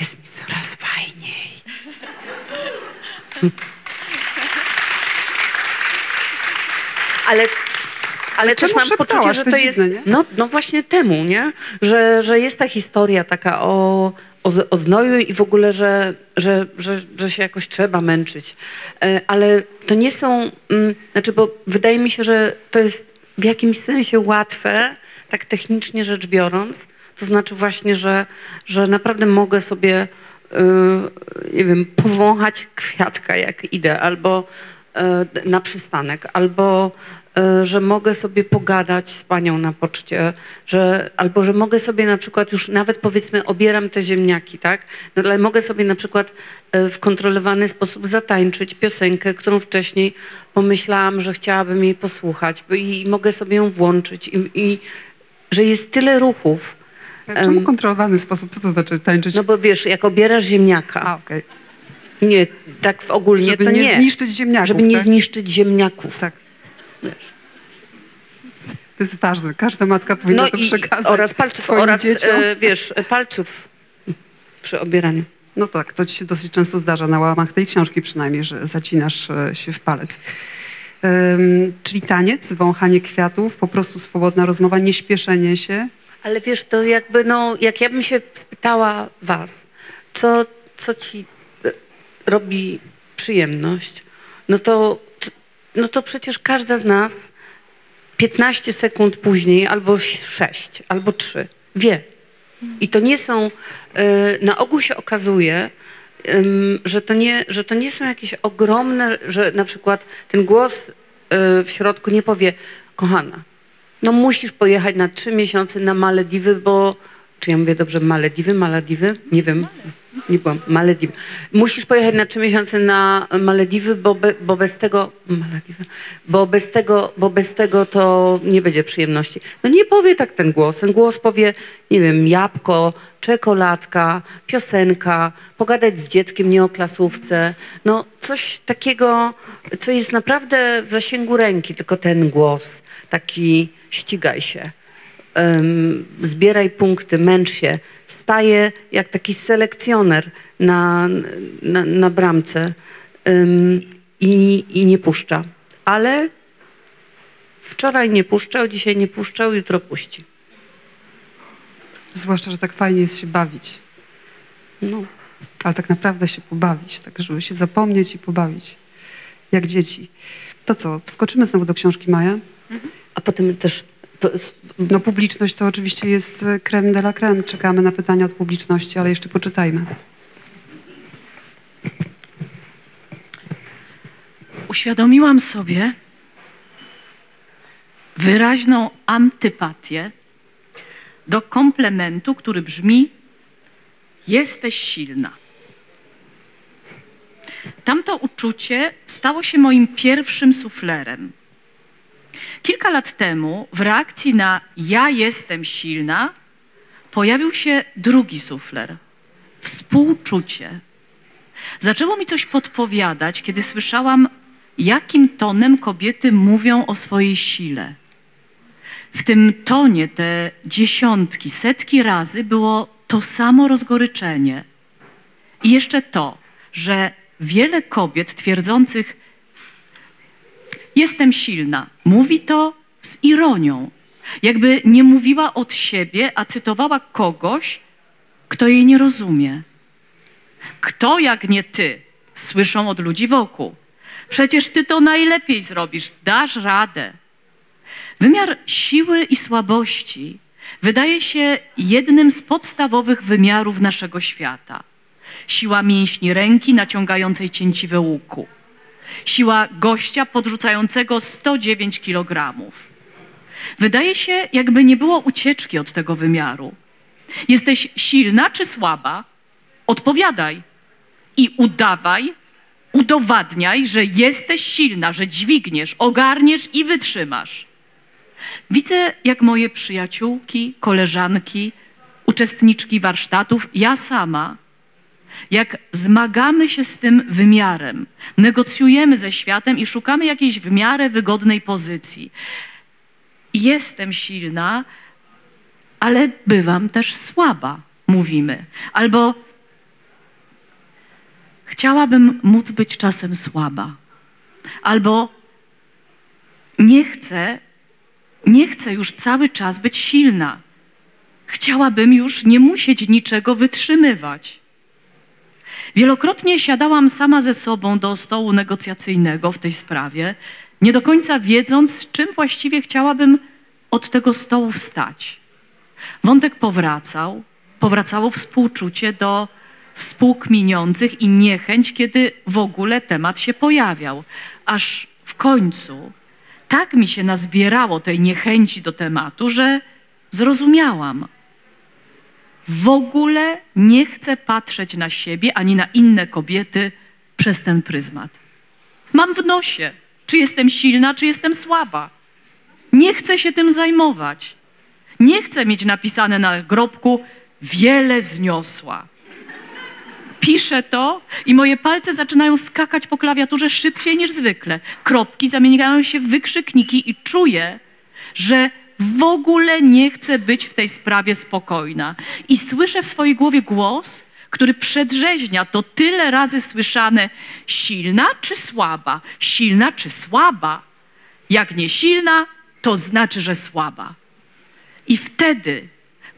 Jest mi coraz fajniej. Ale, ale też czemu mam poczucie, że To to dziwne, jest... nie? No, no właśnie temu, nie? Że, że jest ta historia taka o, o, z- o znoju i w ogóle, że, że, że, że się jakoś trzeba męczyć. E, Ale to nie są... mm, Znaczy, bo wydaje mi się, że to jest w jakimś sensie łatwe, tak technicznie rzecz biorąc. To znaczy właśnie, że, że naprawdę mogę sobie, y, nie wiem, powąchać kwiatka jak idę, albo y, na przystanek, albo że mogę sobie pogadać z panią na poczcie, że, albo że mogę sobie na przykład już nawet powiedzmy obieram te ziemniaki, tak? No, ale mogę sobie na przykład y, w kontrolowany sposób zatańczyć piosenkę, którą wcześniej pomyślałam, że chciałabym jej posłuchać i, i mogę sobie ją włączyć i, i że jest tyle ruchów. Czemu kontrolowany sposób? Co to znaczy tańczyć? No bo wiesz, jak obierasz ziemniaka, A, okej. nie, tak w ogólnie Żeby to nie, nie. zniszczyć ziemniaków, Żeby nie tak? zniszczyć ziemniaków. Tak. Wiesz. To jest ważne. Każda matka powinna No to przekazać oraz palców, swoim oraz dzieciom. e, wiesz, palców przy obieraniu. No tak, to ci się dosyć często zdarza, na łamach tej książki przynajmniej, że zacinasz e, się w palec. Ym, czyli taniec, wąchanie kwiatów, po prostu swobodna rozmowa, nie śpieszenie się. Ale wiesz, to jakby, no, jak ja bym się spytała was, co, co ci e, robi przyjemność, no to, no to przecież każda z nas 15 sekund później, albo 6, albo 3, wie. I to nie są, e, na ogół się okazuje, że to, nie, że to nie są jakieś ogromne, że na przykład ten głos e, w środku nie powie, kochana, no musisz pojechać na trzy miesiące na Malediwy, bo... Czy ja mówię dobrze Malediwy, Malediwy? Nie wiem. Nie byłam. Malediwy. Musisz pojechać na trzy miesiące na Malediwy, bo, be, bo bez tego... Malediwy. Bo bez tego, bo bez tego to nie będzie przyjemności. No nie powie tak ten głos. Ten głos powie, nie wiem, jabłko, czekoladka, piosenka, pogadać z dzieckiem, nie o klasówce. No coś takiego, co jest naprawdę w zasięgu ręki, tylko ten głos. Taki ścigaj się em, zbieraj punkty, męcz się, staje jak taki selekcjoner na, na, na bramce em, i, i nie puszcza. Ale wczoraj nie puszczał, dzisiaj nie puszczał, jutro puści. Zwłaszcza, że tak fajnie jest się bawić. No. Ale tak naprawdę się pobawić, tak żeby się zapomnieć i pobawić. Jak dzieci. To co, wskoczymy znowu do książki Maja? A potem też No publiczność to oczywiście jest e, creme de la creme. Czekamy na pytania od publiczności, ale jeszcze poczytajmy. Uświadomiłam sobie wyraźną antypatię do komplementu, który brzmi: Jesteś silna. Tamto uczucie stało się moim pierwszym suflerem. Kilka lat temu, w reakcji na ja jestem silna, pojawił się drugi sufler współczucie. Zaczęło mi coś podpowiadać, kiedy słyszałam, jakim tonem kobiety mówią o swojej sile. W tym tonie te dziesiątki, setki razy było to samo rozgoryczenie. I jeszcze to, że wiele kobiet twierdzących, jestem silna, mówi to z ironią. Jakby nie mówiła od siebie, a cytowała kogoś, kto jej nie rozumie. Kto jak nie ty? Słyszą od ludzi wokół. Przecież ty to najlepiej zrobisz, dasz radę. Wymiar siły i słabości wydaje się jednym z podstawowych wymiarów naszego świata. Siła mięśni ręki naciągającej cięciwe łuku. Siła gościa podrzucającego 109 kilogramów. Wydaje się, jakby nie było ucieczki od tego wymiaru. Jesteś silna czy słaba? Odpowiadaj i udawaj, udowadniaj, że jesteś silna, że dźwigniesz, ogarniesz i wytrzymasz. Widzę, jak moje przyjaciółki, koleżanki, uczestniczki warsztatów, ja sama, jak zmagamy się z tym wymiarem, negocjujemy ze światem i szukamy jakiejś w miarę wygodnej pozycji. Jestem silna, ale bywam też słaba, mówimy. Albo chciałabym móc być czasem słaba. Albo nie chcę, nie chcę już cały czas być silna. Chciałabym już nie musieć niczego wytrzymywać. Wielokrotnie siadałam sama ze sobą do stołu negocjacyjnego w tej sprawie, nie do końca wiedząc, z czym właściwie chciałabym od tego stołu wstać. Wątek powracał, powracało współczucie do współkminiących i niechęć, kiedy w ogóle temat się pojawiał. Aż w końcu tak mi się nazbierało tej niechęci do tematu, że zrozumiałam. W ogóle nie chcę patrzeć na siebie ani na inne kobiety przez ten pryzmat. Mam w nosie, czy jestem silna, czy jestem słaba. Nie chcę się tym zajmować. Nie chcę mieć napisane na grobku wiele zniosła. Piszę to i moje palce zaczynają skakać po klawiaturze szybciej niż zwykle. Kropki zamieniają się w wykrzykniki i czuję, że w ogóle nie chcę być w tej sprawie spokojna. I słyszę w swojej głowie głos, który przedrzeźnia to tyle razy słyszane silna czy słaba, silna czy słaba. Jak nie silna, to znaczy, że słaba. I wtedy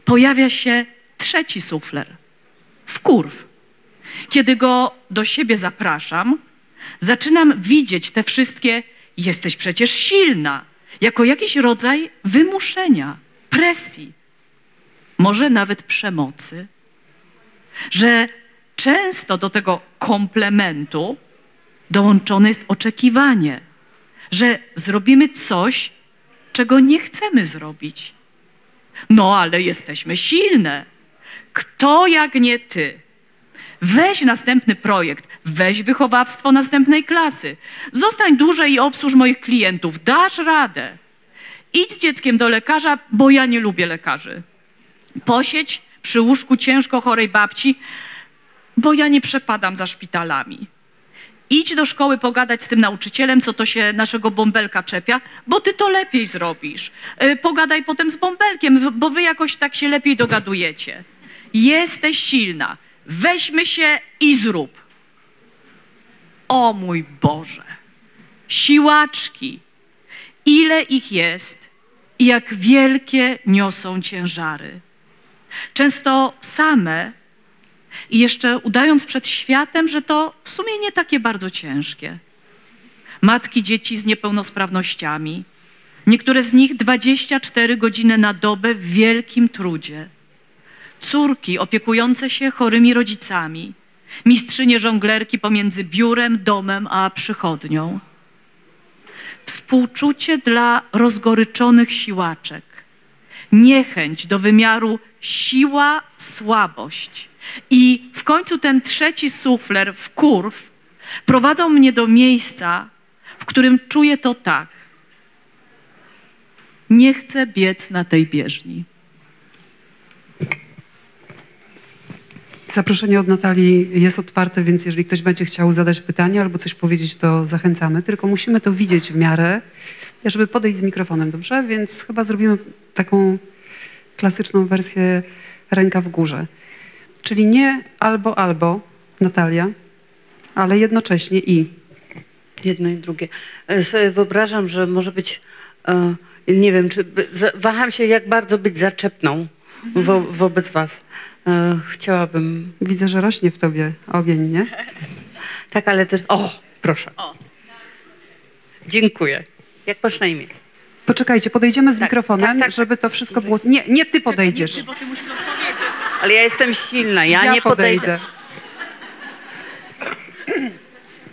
pojawia się trzeci sufler. Wkurw. Kiedy go do siebie zapraszam, zaczynam widzieć te wszystkie jesteś przecież silna, jako jakiś rodzaj wymuszenia, presji, może nawet przemocy, że często do tego komplementu dołączone jest oczekiwanie, że zrobimy coś, czego nie chcemy zrobić. No, ale jesteśmy silne. Kto jak nie ty Weź następny projekt, weź wychowawstwo następnej klasy. Zostań dłużej i obsłuż moich klientów, dasz radę. Idź z dzieckiem do lekarza, bo ja nie lubię lekarzy. Posiedź przy łóżku ciężko chorej babci, bo ja nie przepadam za szpitalami. Idź do szkoły pogadać z tym nauczycielem, co to się naszego bąbelka czepia, bo ty to lepiej zrobisz. Y, Pogadaj potem z bąbelkiem, bo wy jakoś tak się lepiej dogadujecie. Jesteś silna. Weźmy się i zrób. O mój Boże. Siłaczki. Ile ich jest i jak wielkie niosą ciężary. Często same i jeszcze udając przed światem, że to w sumie nie takie bardzo ciężkie. Matki dzieci z niepełnosprawnościami, niektóre z nich 24 godziny na dobę w wielkim trudzie. Córki opiekujące się chorymi rodzicami, mistrzynie żonglerki pomiędzy biurem, domem a przychodnią. Współczucie dla rozgoryczonych siłaczek niechęć do wymiaru siła, słabość. I w końcu ten trzeci sufler w kurw prowadzą mnie do miejsca, w którym czuję to tak. Nie chcę biec na tej bieżni. Zaproszenie od Natalii jest otwarte, więc jeżeli ktoś będzie chciał zadać pytanie albo coś powiedzieć, to zachęcamy. Tylko musimy to widzieć w miarę, żeby podejść z mikrofonem, dobrze? Więc chyba zrobimy taką klasyczną wersję ręka w górze. Czyli nie albo, albo, Natalia, ale jednocześnie i. Jedno i drugie. E, Sobie wyobrażam, że może być, e, nie wiem, czy waham się, jak bardzo być zaczepną wo, wobec was. E, Chciałabym, Widzę, że rośnie w tobie ogień, nie? tak, ale też, o, proszę. Dziękuję. Jak masz na imię? Poczekajcie, podejdziemy z Tak, mikrofonem, tak, tak, żeby to wszystko było... Nie, nie ty podejdziesz. Bo ty musisz odpowiedzieć. Ale ja jestem silna, ja, Ja nie podejdę. podejdę.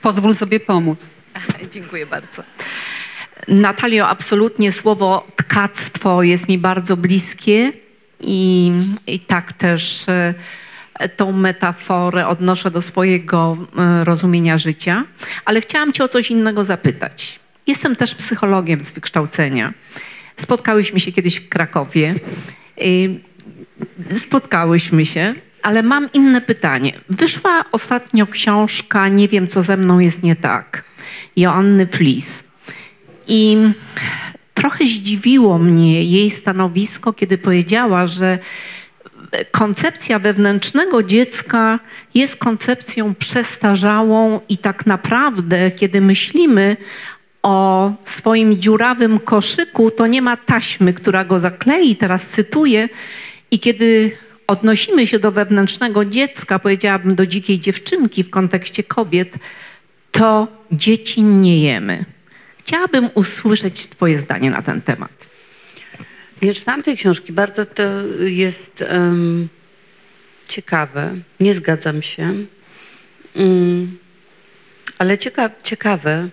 Pozwól sobie pomóc. Dziękuję bardzo. Natalio, absolutnie słowo tkactwo jest mi bardzo bliskie i, i tak też e, tą metaforę odnoszę do swojego e, rozumienia życia, ale chciałam Cię o coś innego zapytać. Jestem też psychologiem z wykształcenia. Spotkałyśmy się kiedyś w Krakowie. Spotkałyśmy się, ale mam inne pytanie. Wyszła ostatnio książka Nie wiem, co ze mną jest nie tak. Joanny Flis. I trochę zdziwiło mnie jej stanowisko, kiedy powiedziała, że koncepcja wewnętrznego dziecka jest koncepcją przestarzałą i tak naprawdę, kiedy myślimy o swoim dziurawym koszyku, to nie ma taśmy, która go zaklei, teraz cytuję, i kiedy odnosimy się do wewnętrznego dziecka, powiedziałabym do dzikiej dziewczynki w kontekście kobiet, to dzieci nie jemy. Chciałabym usłyszeć Twoje zdanie na ten temat. Nie czytałam tej książki, bardzo to jest em, ciekawe. Nie zgadzam się. Mm, ale cieka ciekawe.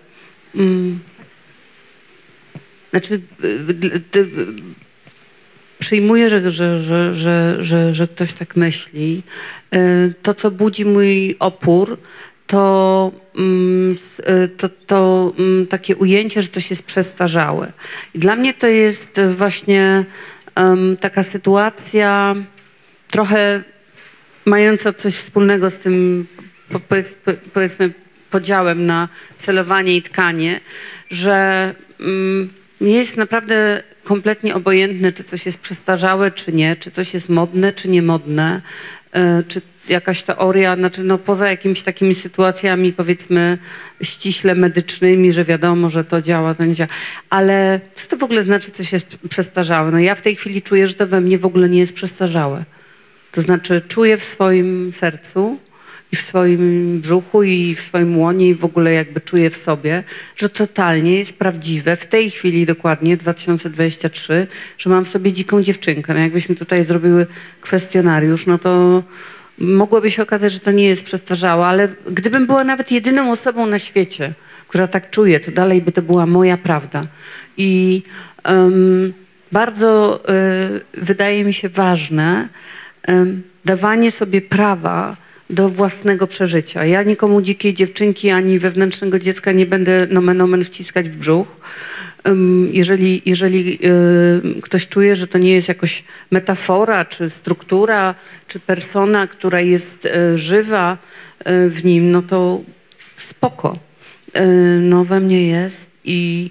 Mm, znaczy, przyjmuję, że, że, że, że, że, że ktoś tak myśli. Y, To, co budzi mój opór, to, mm, y, to, to mm, takie ujęcie, że coś jest przestarzałe. I dla mnie to jest właśnie em, taka sytuacja trochę mająca coś wspólnego z tym, po, powiedz, po, powiedzmy, podziałem na celowanie i tkanie, że mnie jest naprawdę kompletnie obojętne, czy coś jest przestarzałe, czy nie, czy coś jest modne, czy niemodne, y, czy jakaś teoria, znaczy no poza jakimiś takimi sytuacjami powiedzmy ściśle medycznymi, że wiadomo, że to działa, to nie działa. Ale co to w ogóle znaczy, coś jest przestarzałe? No ja w tej chwili czuję, że to we mnie w ogóle nie jest przestarzałe. To znaczy czuję w swoim sercu i w swoim brzuchu i w swoim łonie i w ogóle jakby czuję w sobie, że totalnie jest prawdziwe w tej chwili dokładnie 2023, że mam w sobie dziką dziewczynkę. No jakbyśmy tutaj zrobiły kwestionariusz, no to mogłoby się okazać, że to nie jest przestarzałe, ale gdybym była nawet jedyną osobą na świecie, która tak czuje, to dalej by to była moja prawda. I em, bardzo y, wydaje mi się ważne em, dawanie sobie prawa do własnego przeżycia. Ja nikomu dzikiej dziewczynki ani wewnętrznego dziecka nie będę nomen omen wciskać w brzuch. Jeżeli, jeżeli y, ktoś czuje, że to nie jest jakoś metafora, czy struktura, czy persona, która jest y, żywa y, w nim, no to spoko. No we mnie jest i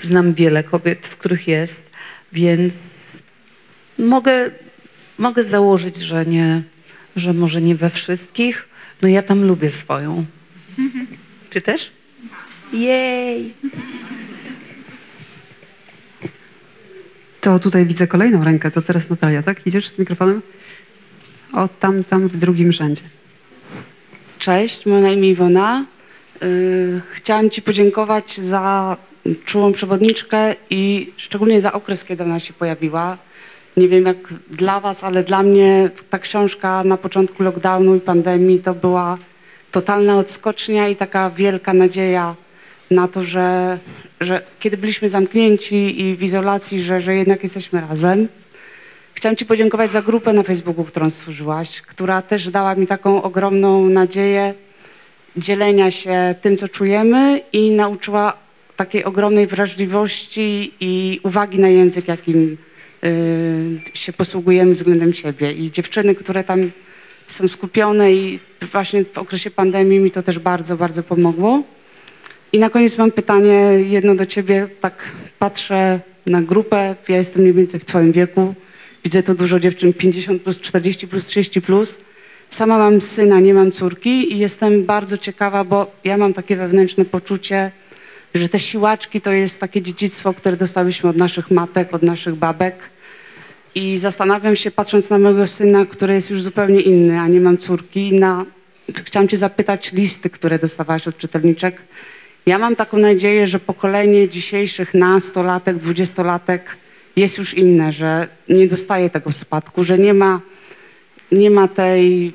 znam wiele kobiet, w których jest, więc mogę, mogę założyć, że nie, że może nie we wszystkich. No ja tam lubię swoją. Ty też? Jej! To tutaj widzę kolejną rękę. To teraz Natalia, tak? Idziesz z mikrofonem? O, tam, tam w drugim rzędzie. Cześć, mam na imię Iwona. Yy, chciałam Ci podziękować za czułą przewodniczkę i szczególnie za okres, kiedy ona się pojawiła. Nie wiem jak dla Was, ale dla mnie ta książka na początku lockdownu i pandemii to była totalna odskocznia i taka wielka nadzieja na to, że, że kiedy byliśmy zamknięci i w izolacji, że, że jednak jesteśmy razem. Chciałam Ci podziękować za grupę na Facebooku, którą stworzyłaś, która też dała mi taką ogromną nadzieję dzielenia się tym, co czujemy i nauczyła takiej ogromnej wrażliwości i uwagi na język, jakim się posługujemy względem siebie. I dziewczyny, które tam są skupione i właśnie w okresie pandemii mi to też bardzo, bardzo pomogło. I na koniec mam pytanie jedno do ciebie. Tak patrzę na grupę, ja jestem mniej więcej w twoim wieku. Widzę tu dużo dziewczyn 50 plus, 40 plus, 30 plus. Sama mam syna, nie mam córki i jestem bardzo ciekawa, bo ja mam takie wewnętrzne poczucie, że te siłaczki to jest takie dziedzictwo, które dostałyśmy od naszych matek, od naszych babek. I zastanawiam się, patrząc na mojego syna, który jest już zupełnie inny, a nie mam córki, na... chciałam cię zapytać listy, które dostawałaś od czytelniczek. Ja mam taką nadzieję, że pokolenie dzisiejszych nastolatek, dwudziestolatek jest już inne, że nie dostaje tego spadku, że nie ma, nie ma tej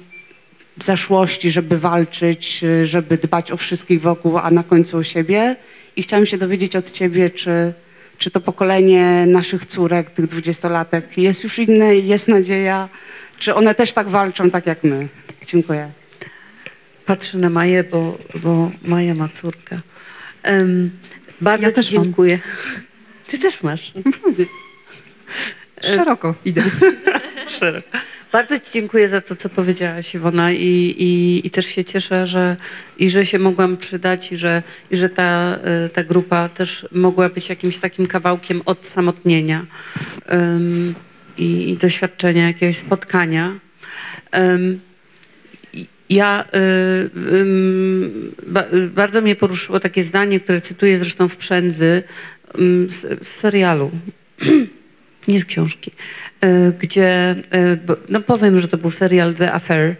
zaszłości, żeby walczyć, żeby dbać o wszystkich wokół, a na końcu o siebie. I chciałam się dowiedzieć od ciebie, czy, czy to pokolenie naszych córek, tych dwudziestolatek jest już inne, jest nadzieja, czy one też tak walczą, tak jak my. Dziękuję. Patrzę na Maję, bo, bo Maja ma córkę. Em, bardzo Ja Ci też mam. dziękuję. Ty też masz. Szeroko idę. Szeroko. Bardzo Ci dziękuję za to, co powiedziałaś, Iwona, i, i, i też się cieszę, że, i że się mogłam przydać i że, i że ta, y, ta grupa też mogła być jakimś takim kawałkiem odsamotnienia um, i, i doświadczenia jakiegoś spotkania. Um, ja y, ym, ba, y, bardzo mnie poruszyło takie zdanie, które cytuję zresztą w Przędzy z serialu nie z książki, y, gdzie, bo- no powiem, że to był serial The Affair,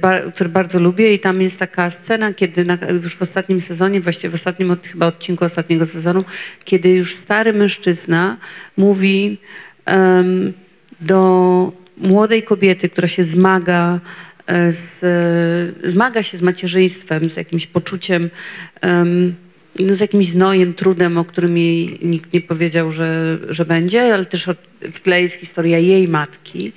ba, który bardzo lubię i tam jest taka scena, kiedy na, już w ostatnim sezonie, właściwie w ostatnim od, chyba odcinku ostatniego sezonu, kiedy już stary mężczyzna mówi em, do młodej kobiety, która się zmaga e, z, zmaga się z macierzyństwem, z jakimś poczuciem em, z jakimś znojem, trudem, o którym jej nikt nie powiedział, że, że będzie, ale też w tle jest historia jej matki.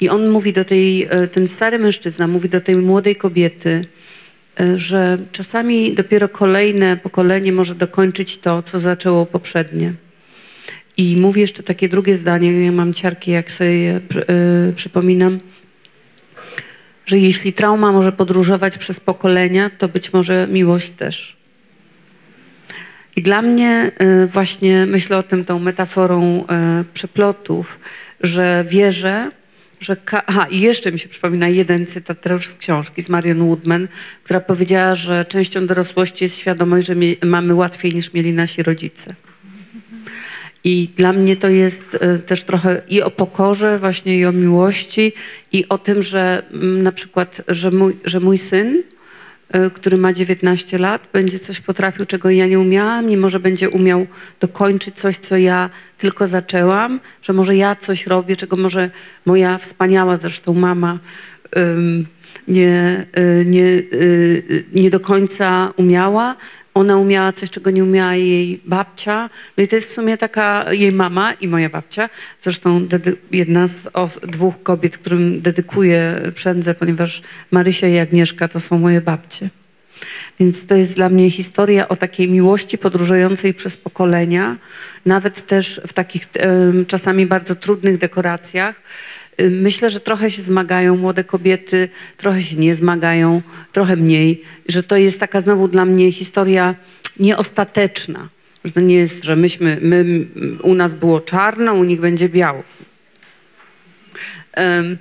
I on mówi do tej, e, ten stary mężczyzna mówi do tej młodej kobiety, e, że czasami dopiero kolejne pokolenie może dokończyć to, co zaczęło poprzednie. I mówi jeszcze takie drugie zdanie, ja mam ciarki, jak sobie je e, przypominam, że jeśli trauma może podróżować przez pokolenia, to być może miłość też. I dla mnie y, właśnie myślę o tym tą metaforą y, przeplotów, że wierzę, że... Aha, i jeszcze mi się przypomina jeden cytat z książki, z Marion Woodman, która powiedziała, że częścią dorosłości jest świadomość, że mamy łatwiej niż mieli nasi rodzice. I dla mnie to jest y, też trochę i o pokorze, właśnie i o miłości, i o tym, że mm, na przykład, że mój, że mój syn, który ma 19 lat, będzie coś potrafił, czego ja nie umiałam, nie może będzie umiał dokończyć coś, co ja tylko zaczęłam, że może ja coś robię, czego może moja wspaniała zresztą mama nie, y, nie, y, nie do końca umiała. Ona umiała coś, czego nie umiała jej babcia. No i to jest w sumie taka jej mama i moja babcia. Zresztą jedna z dwóch kobiet, którym dedykuję przędzę, ponieważ Marysia i Agnieszka to są moje babcie. Więc to jest dla mnie historia o takiej miłości podróżującej przez pokolenia, nawet też w takich czasami bardzo trudnych dekoracjach. Myślę, że trochę się zmagają młode kobiety, trochę się nie zmagają, trochę mniej. Że to jest taka znowu dla mnie historia nieostateczna. Że to nie jest, że myśmy, my, u nas było czarno, u nich będzie biało. Em,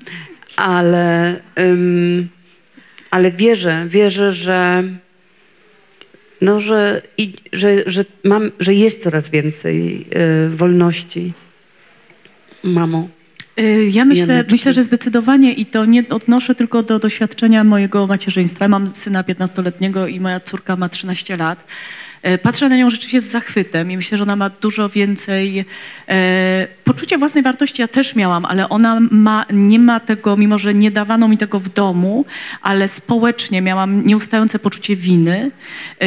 ale, em, ale wierzę, wierzę, że, no, że, i, że, że, mam, że jest coraz więcej e, wolności. Mamo. Y, Ja myślę, myślę, że zdecydowanie i to nie odnoszę tylko do doświadczenia mojego macierzyństwa. Mam syna 15-letniego i moja córka ma 13 lat. E, Patrzę na nią rzeczywiście z zachwytem i myślę, że ona ma dużo więcej e, poczucia własnej wartości. Ja też miałam, ale ona ma, nie ma tego, mimo że nie dawano mi tego w domu, ale społecznie miałam nieustające poczucie winy. E,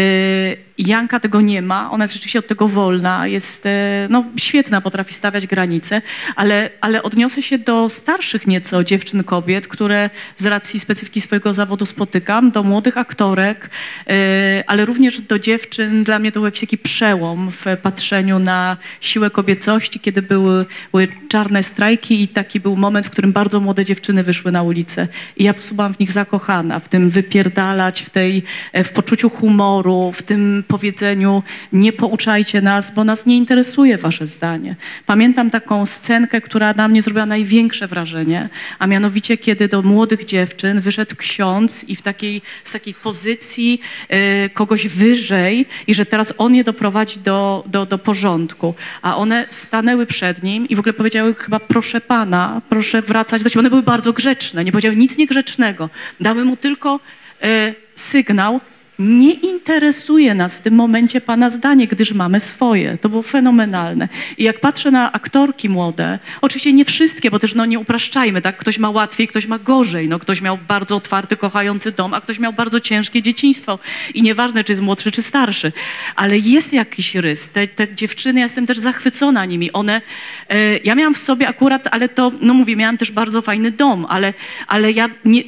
Janka tego nie ma, ona jest rzeczywiście od tego wolna, jest e, no, świetna, potrafi stawiać granice, ale, ale odniosę się do starszych nieco dziewczyn, kobiet, które z racji specyfiki swojego zawodu spotykam, do młodych aktorek, e, ale również do dziewczyn. Dla mnie to był jakiś taki przełom w patrzeniu na siłę kobiecości, kiedy były, były czarne strajki i taki był moment, w którym bardzo młode dziewczyny wyszły na ulicę. I ja po prostu byłam w nich zakochana, w tym wypierdalać, w, tej, e, w poczuciu humoru, w tym powiedzeniu nie pouczajcie nas, bo nas nie interesuje wasze zdanie. Pamiętam taką scenkę, która na mnie zrobiła największe wrażenie, a mianowicie kiedy do młodych dziewczyn wyszedł ksiądz i w takiej, z takiej pozycji e, kogoś wyżej i że teraz on je doprowadzi do, do, do porządku. A one stanęły przed nim i w ogóle powiedziały chyba proszę pana, proszę wracać do siebie. One były bardzo grzeczne, nie powiedziały nic niegrzecznego. Dały mu tylko e, sygnał, nie interesuje nas w tym momencie Pana zdanie, gdyż mamy swoje. To było fenomenalne. I jak patrzę na aktorki młode, oczywiście nie wszystkie, bo też no nie upraszczajmy, tak? Ktoś ma łatwiej, ktoś ma gorzej. No, ktoś miał bardzo otwarty, kochający dom, a ktoś miał bardzo ciężkie dzieciństwo. I nieważne, czy jest młodszy, czy starszy. Ale jest jakiś rys. Te, te dziewczyny, ja jestem też zachwycona nimi. One, e, ja miałam w sobie akurat, ale to, no mówię, miałam też bardzo fajny dom, ale, ale ja nie,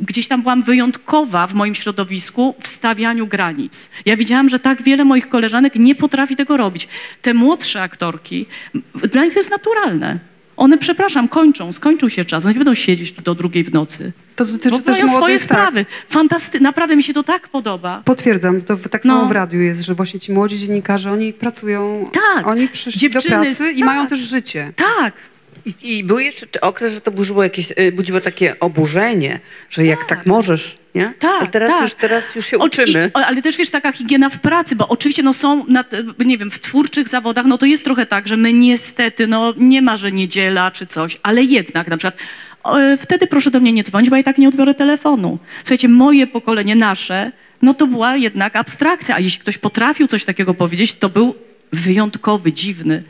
gdzieś tam byłam wyjątkowa w moim środowisku w stawianiu granic. Ja widziałam, że tak wiele moich koleżanek nie potrafi tego robić. Te młodsze aktorki, dla nich to jest naturalne. One, przepraszam, kończą, skończył się czas. One nie będą siedzieć tu do drugiej w nocy. To dotyczy Bo też mają swoje młodych, tak. sprawy. Fantasty- naprawdę mi się to tak podoba. Potwierdzam, to tak samo No. w radiu jest, że właśnie ci młodzi dziennikarze, oni pracują, Tak. oni przyszli Dziewczyny, do pracy i tak. mają też życie. Tak, I, I był jeszcze okres, że to budziło, jakieś, y, budziło takie oburzenie, że jak tak możesz, nie? Tak, A teraz, tak. już, teraz już się uczymy. I, ale też wiesz, taka higiena w pracy, bo oczywiście no są, na, nie wiem, w twórczych zawodach, no to jest trochę tak, że my niestety, no nie ma, że niedziela czy coś, ale jednak na przykład wtedy proszę do mnie nie dzwonić, bo ja i tak nie odbiorę telefonu. Słuchajcie, moje pokolenie, nasze, no to była jednak abstrakcja, a jeśli ktoś potrafił coś takiego powiedzieć, to był wyjątkowy, dziwny.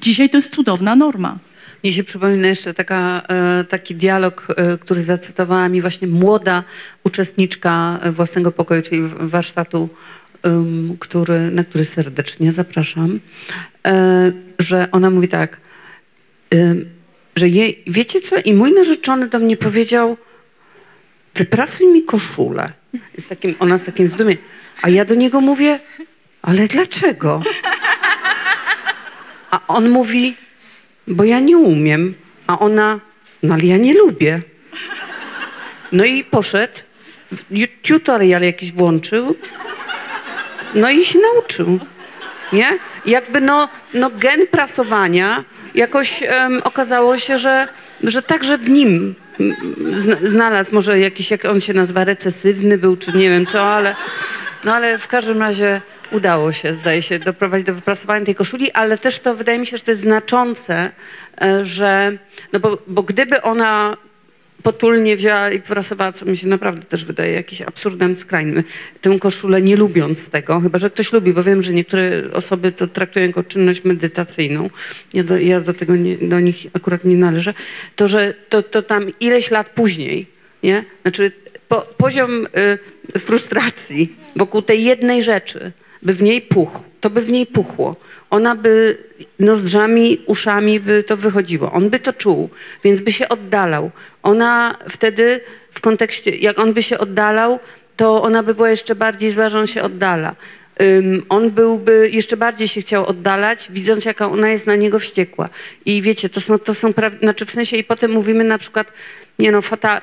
Dzisiaj to jest cudowna norma. Mnie się przypomina jeszcze taka, e, taki dialog, e, który zacytowała mi właśnie młoda uczestniczka własnego pokoju, czyli warsztatu, który, na który serdecznie zapraszam, e, że ona mówi tak, że jej, wiecie co, i mój narzeczony do mnie powiedział, wyprasuj mi koszulę. Jest takim, ona z takim zdumieniem. A ja do niego mówię, ale dlaczego? A on mówi, bo ja nie umiem. A ona, no ale ja nie lubię. No i poszedł, tutorial jakiś włączył, no i się nauczył. Nie? Jakby no, no gen prasowania jakoś em, okazało się, że, że także w nim zna- znalazł może jakiś, jak on się nazywa, recesywny był, czy nie wiem co, ale no ale w każdym razie udało się, zdaje się, doprowadzić do wyprasowania tej koszuli, ale też to wydaje mi się, że to jest znaczące, e, że, no bo, bo gdyby ona potulnie wzięła i prasowała, co mi się naprawdę też wydaje jakimś absurdem skrajnym, tę koszulę nie lubiąc tego, chyba że ktoś lubi, bo wiem, że niektóre osoby to traktują jako czynność medytacyjną, ja do, ja do tego nie, do nich akurat nie należę, to że to, to tam ileś lat później, nie? Znaczy po, poziom y, frustracji wokół tej jednej rzeczy by w niej puchł, to by w niej puchło. Ona by nozdrzami, uszami by to wychodziło. On by to czuł, więc by się oddalał. Ona wtedy w kontekście, jak on by się oddalał, to ona by była jeszcze bardziej zła, że on się oddala. Ym, on byłby, jeszcze bardziej się chciał oddalać, widząc jaka ona jest na niego wściekła. I wiecie, to są, to są praw... znaczy w sensie i potem mówimy na przykład, nie no, fata...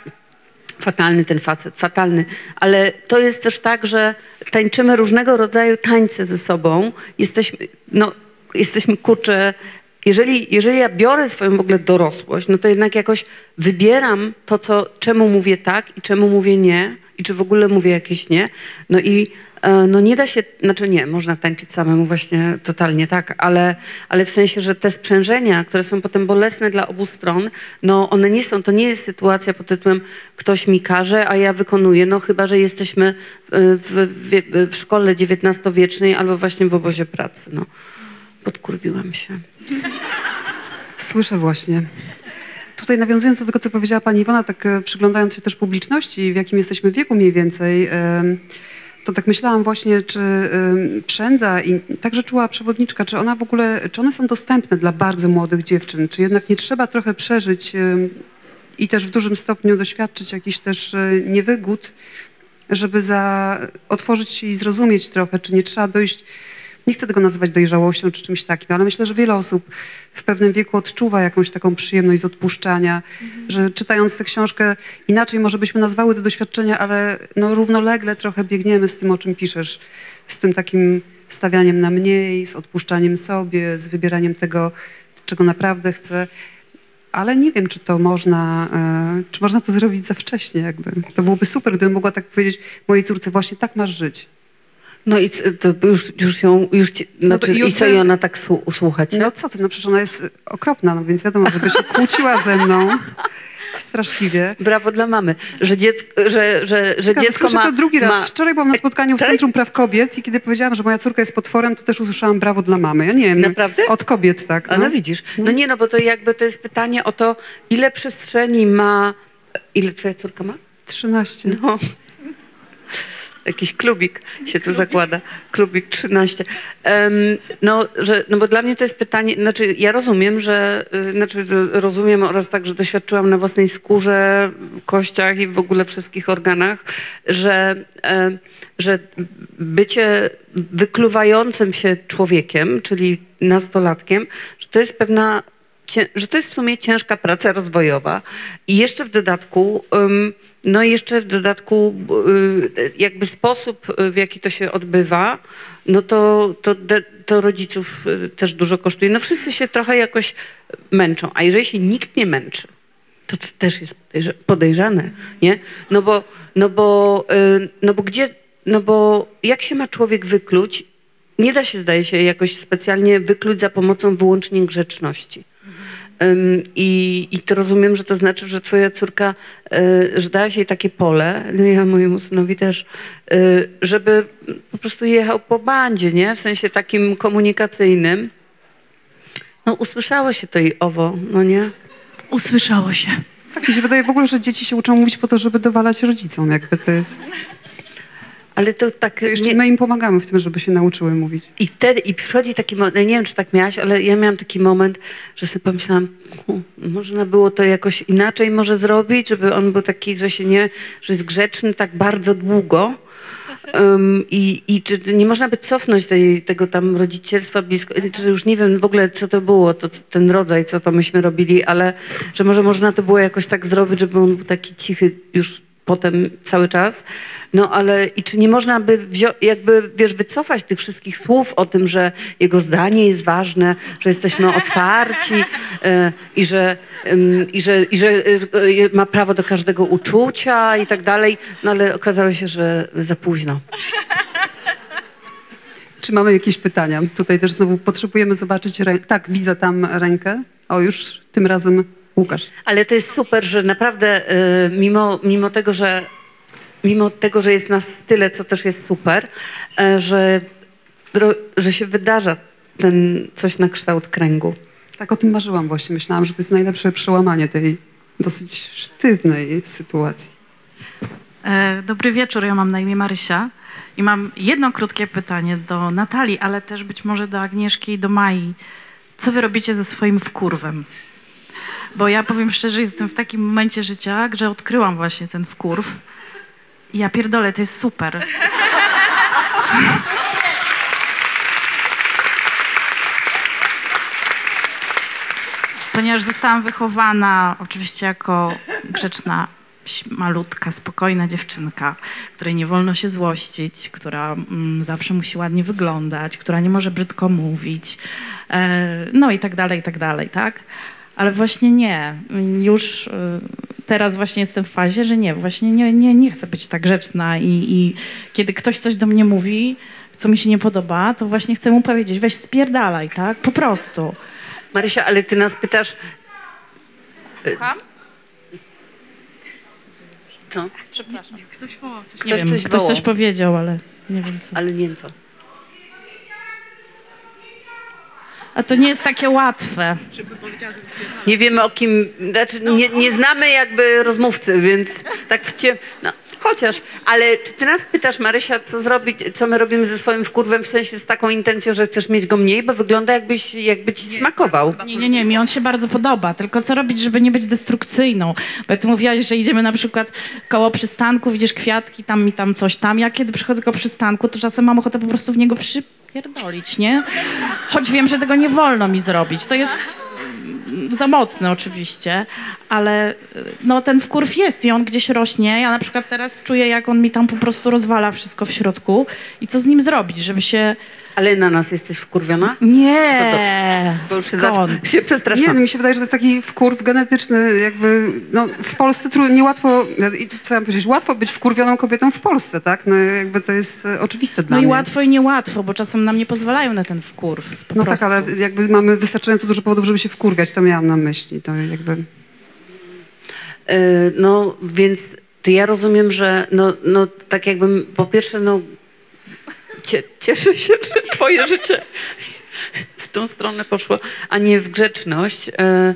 fatalny ten facet, fatalny, ale to jest też tak, że tańczymy różnego rodzaju tańce ze sobą, jesteśmy, no, jesteśmy kurczę, jeżeli, jeżeli ja biorę swoją w ogóle dorosłość, no to jednak jakoś wybieram to, co, czemu mówię tak i czemu mówię nie i czy w ogóle mówię jakieś nie. No i e, no nie da się, znaczy nie, można tańczyć samemu właśnie totalnie tak, ale, ale w sensie, że te sprzężenia, które są potem bolesne dla obu stron, no one nie są, to nie jest sytuacja pod tytułem ktoś mi każe, a ja wykonuję, no chyba, że jesteśmy e, w, w, w szkole XIX-wiecznej albo właśnie w obozie pracy, no. Podkurwiłam się. Słyszę właśnie. Tutaj nawiązując do tego, co powiedziała pani Iwona, tak e, przyglądając się też publiczności, w jakim jesteśmy wieku mniej więcej, to tak myślałam właśnie, czy przędza i także czuła przewodniczka, czy ona w ogóle, czy one są dostępne dla bardzo młodych dziewczyn, czy jednak nie trzeba trochę przeżyć i też w dużym stopniu doświadczyć jakichś też e, niewygód, żeby za, otworzyć się i zrozumieć trochę, czy nie trzeba dojść, nie chcę tego nazywać dojrzałością czy czymś takim, ale myślę, że wiele osób w pewnym wieku odczuwa jakąś taką przyjemność z odpuszczania, że czytając tę książkę, inaczej może byśmy nazwały to doświadczenia, ale no równolegle trochę biegniemy z tym, o czym piszesz, z tym takim stawianiem na mniej, z odpuszczaniem sobie, z wybieraniem tego, czego naprawdę chcę. Ale nie wiem, czy to można, e, czy można to zrobić za wcześnie jakby. To byłoby super, gdybym mogła tak powiedzieć mojej córce, właśnie tak masz żyć. No i to już, już ją, już ci, No to znaczy, już i co, i ona tak słu- słucha cię? No co ty, no przecież ona jest okropna, no więc wiadomo, żeby się kłóciła ze mną straszliwie. Brawo dla mamy, że, dziecko, że, że, że Ciekawe, dziecko ma... to drugi raz. Ma, Wczoraj byłam na spotkaniu w Tak? Centrum Praw Kobiet i kiedy powiedziałam, że moja córka jest potworem, to też usłyszałam brawo dla mamy. Ja nie wiem. Naprawdę? Od kobiet, tak. a no widzisz, no nie no, bo to jakby to jest pytanie o to, ile przestrzeni ma... Ile twoja córka ma? 13. No. Jakiś klubik się tu zakłada. Klubik 13. Em, no, że, no bo dla mnie to jest pytanie, znaczy ja rozumiem, że, y, znaczy rozumiem oraz tak, że doświadczyłam na własnej skórze, kościach i w ogóle wszystkich organach, że, em, że bycie wykluwającym się człowiekiem, czyli nastolatkiem, że to jest pewna że to jest w sumie ciężka praca rozwojowa i jeszcze w dodatku, no jeszcze w dodatku y, jakby sposób, y, w jaki to się odbywa, no to, to, to rodziców y, też dużo kosztuje. No wszyscy się trochę jakoś męczą, a jeżeli się nikt nie męczy, to to też jest podejrza- podejrzane, nie? No bo, no bo, no bo gdzie, no bo jak się ma człowiek wykluć, nie da się, zdaje się, jakoś specjalnie wykluć za pomocą wyłącznie grzeczności. I, I to rozumiem, że to znaczy, że twoja córka, y, że dałaś jej takie pole, no ja mojemu synowi też, y, żeby po prostu jechał po bandzie, nie? W sensie takim komunikacyjnym. No usłyszało się to i owo, no nie? Usłyszało się. Tak mi się wydaje w ogóle, że dzieci się uczą mówić po to, żeby dowalać rodzicom. Jakby to jest... Ale to tak... To jeszcze nie- my im pomagamy w tym, żeby się nauczyły mówić. I wtedy, i przychodzi taki moment, nie wiem, czy tak miałaś, ale ja miałam taki moment, że sobie pomyślałam, "Hu, można było to jakoś inaczej może zrobić, żeby on był taki, że się nie, że jest grzeczny tak bardzo długo. Um, I i czy nie można by cofnąć tej, tego tam rodzicielstwa blisko, czy już nie wiem w ogóle, co to było, to, ten rodzaj, co to myśmy robili, ale że może można to było jakoś tak zrobić, żeby on był taki cichy już potem cały czas. No ale i czy nie można by jakby, wiesz, wycofać tych wszystkich słów o tym, że jego zdanie jest ważne, że jesteśmy otwarci e, i, że, i, że, i że e, e, ma prawo do każdego uczucia i tak dalej. No ale okazało się, że za późno. Czy mamy jakieś pytania? Tutaj też znowu potrzebujemy zobaczyć. Tak, widzę tam rękę. O, już tym razem Łukasz. Ale to jest super, że naprawdę y, mimo, mimo tego, że mimo tego, że jest nas tyle, co też jest super, y, że, że się wydarza ten coś na kształt kręgu. Tak o tym marzyłam właśnie. Myślałam, że to jest najlepsze przełamanie tej dosyć sztywnej sytuacji. E, Dobry wieczór, ja mam na imię Marysia I mam jedno krótkie pytanie do Natalii, ale też być może do Agnieszki i do Mai. Co wy robicie ze swoim wkurwem? Bo ja powiem szczerze, jestem w takim momencie życia, że odkryłam właśnie ten wkurw. I ja pierdolę, to jest super. Ponieważ zostałam wychowana oczywiście jako grzeczna, malutka, spokojna dziewczynka, której nie wolno się złościć, która mm, zawsze musi ładnie wyglądać, która nie może brzydko mówić, e, no i tak dalej, i tak dalej, tak? Ale właśnie nie. Już e, teraz właśnie jestem w fazie, że nie, właśnie nie, nie, nie chcę być tak grzeczna i, i kiedy ktoś coś do mnie mówi, co mi się nie podoba, to właśnie chcę mu powiedzieć, weź spierdalaj, tak? Po prostu. Marysia, ale ty nas pytasz... Słucham? Co? Nie Ktoś wiem, coś ktoś wołał. coś powiedział, ale nie wiem co. Ale nie wiem co. A to nie jest takie łatwe. Nie wiemy o kim, znaczy nie, nie znamy jakby rozmówcy, więc tak w cie... Chociaż, ale czy ty nas pytasz, Marysia, co zrobić, co my robimy ze swoim wkurwem, w sensie z taką intencją, że chcesz mieć go mniej, bo wygląda jakbyś, jakby ci smakował. Nie, nie, nie, mi on się bardzo podoba, tylko co robić, żeby nie być destrukcyjną? Bo ty mówiłaś, że idziemy na przykład koło przystanku, widzisz kwiatki tam i tam coś tam. Ja kiedy przychodzę koło przystanku, to czasem mam ochotę po prostu w niego przypierdolić, nie? Choć wiem, że tego nie wolno mi zrobić. To jest za mocne oczywiście, ale y, no ten wkurw jest i on gdzieś rośnie. Ja na przykład teraz czuję, jak on mi tam po prostu rozwala wszystko w środku i co z nim zrobić, żeby się... Ale na nas jesteś wkurwiona? Nie! Bo już się, Skąd? się Nie, przestraszyłam. no mi się wydaje, że to jest taki wkurw genetyczny, jakby, no w Polsce tru, niełatwo, i co mam powiedzieć, łatwo być wkurwioną kobietą w Polsce, tak? No jakby to jest e, oczywiste dla No i mnie. łatwo i niełatwo, bo czasem nam nie pozwalają na ten wkurw. Po No prostu. tak, ale jakby mamy wystarczająco dużo powodów, żeby się wkurwiać, to miałam na myśli, to jakby... E, No, więc to ja rozumiem, że no, no tak jakbym, po pierwsze, no cieszę się, że twoje życie w tą stronę poszło, a nie w grzeczność, e,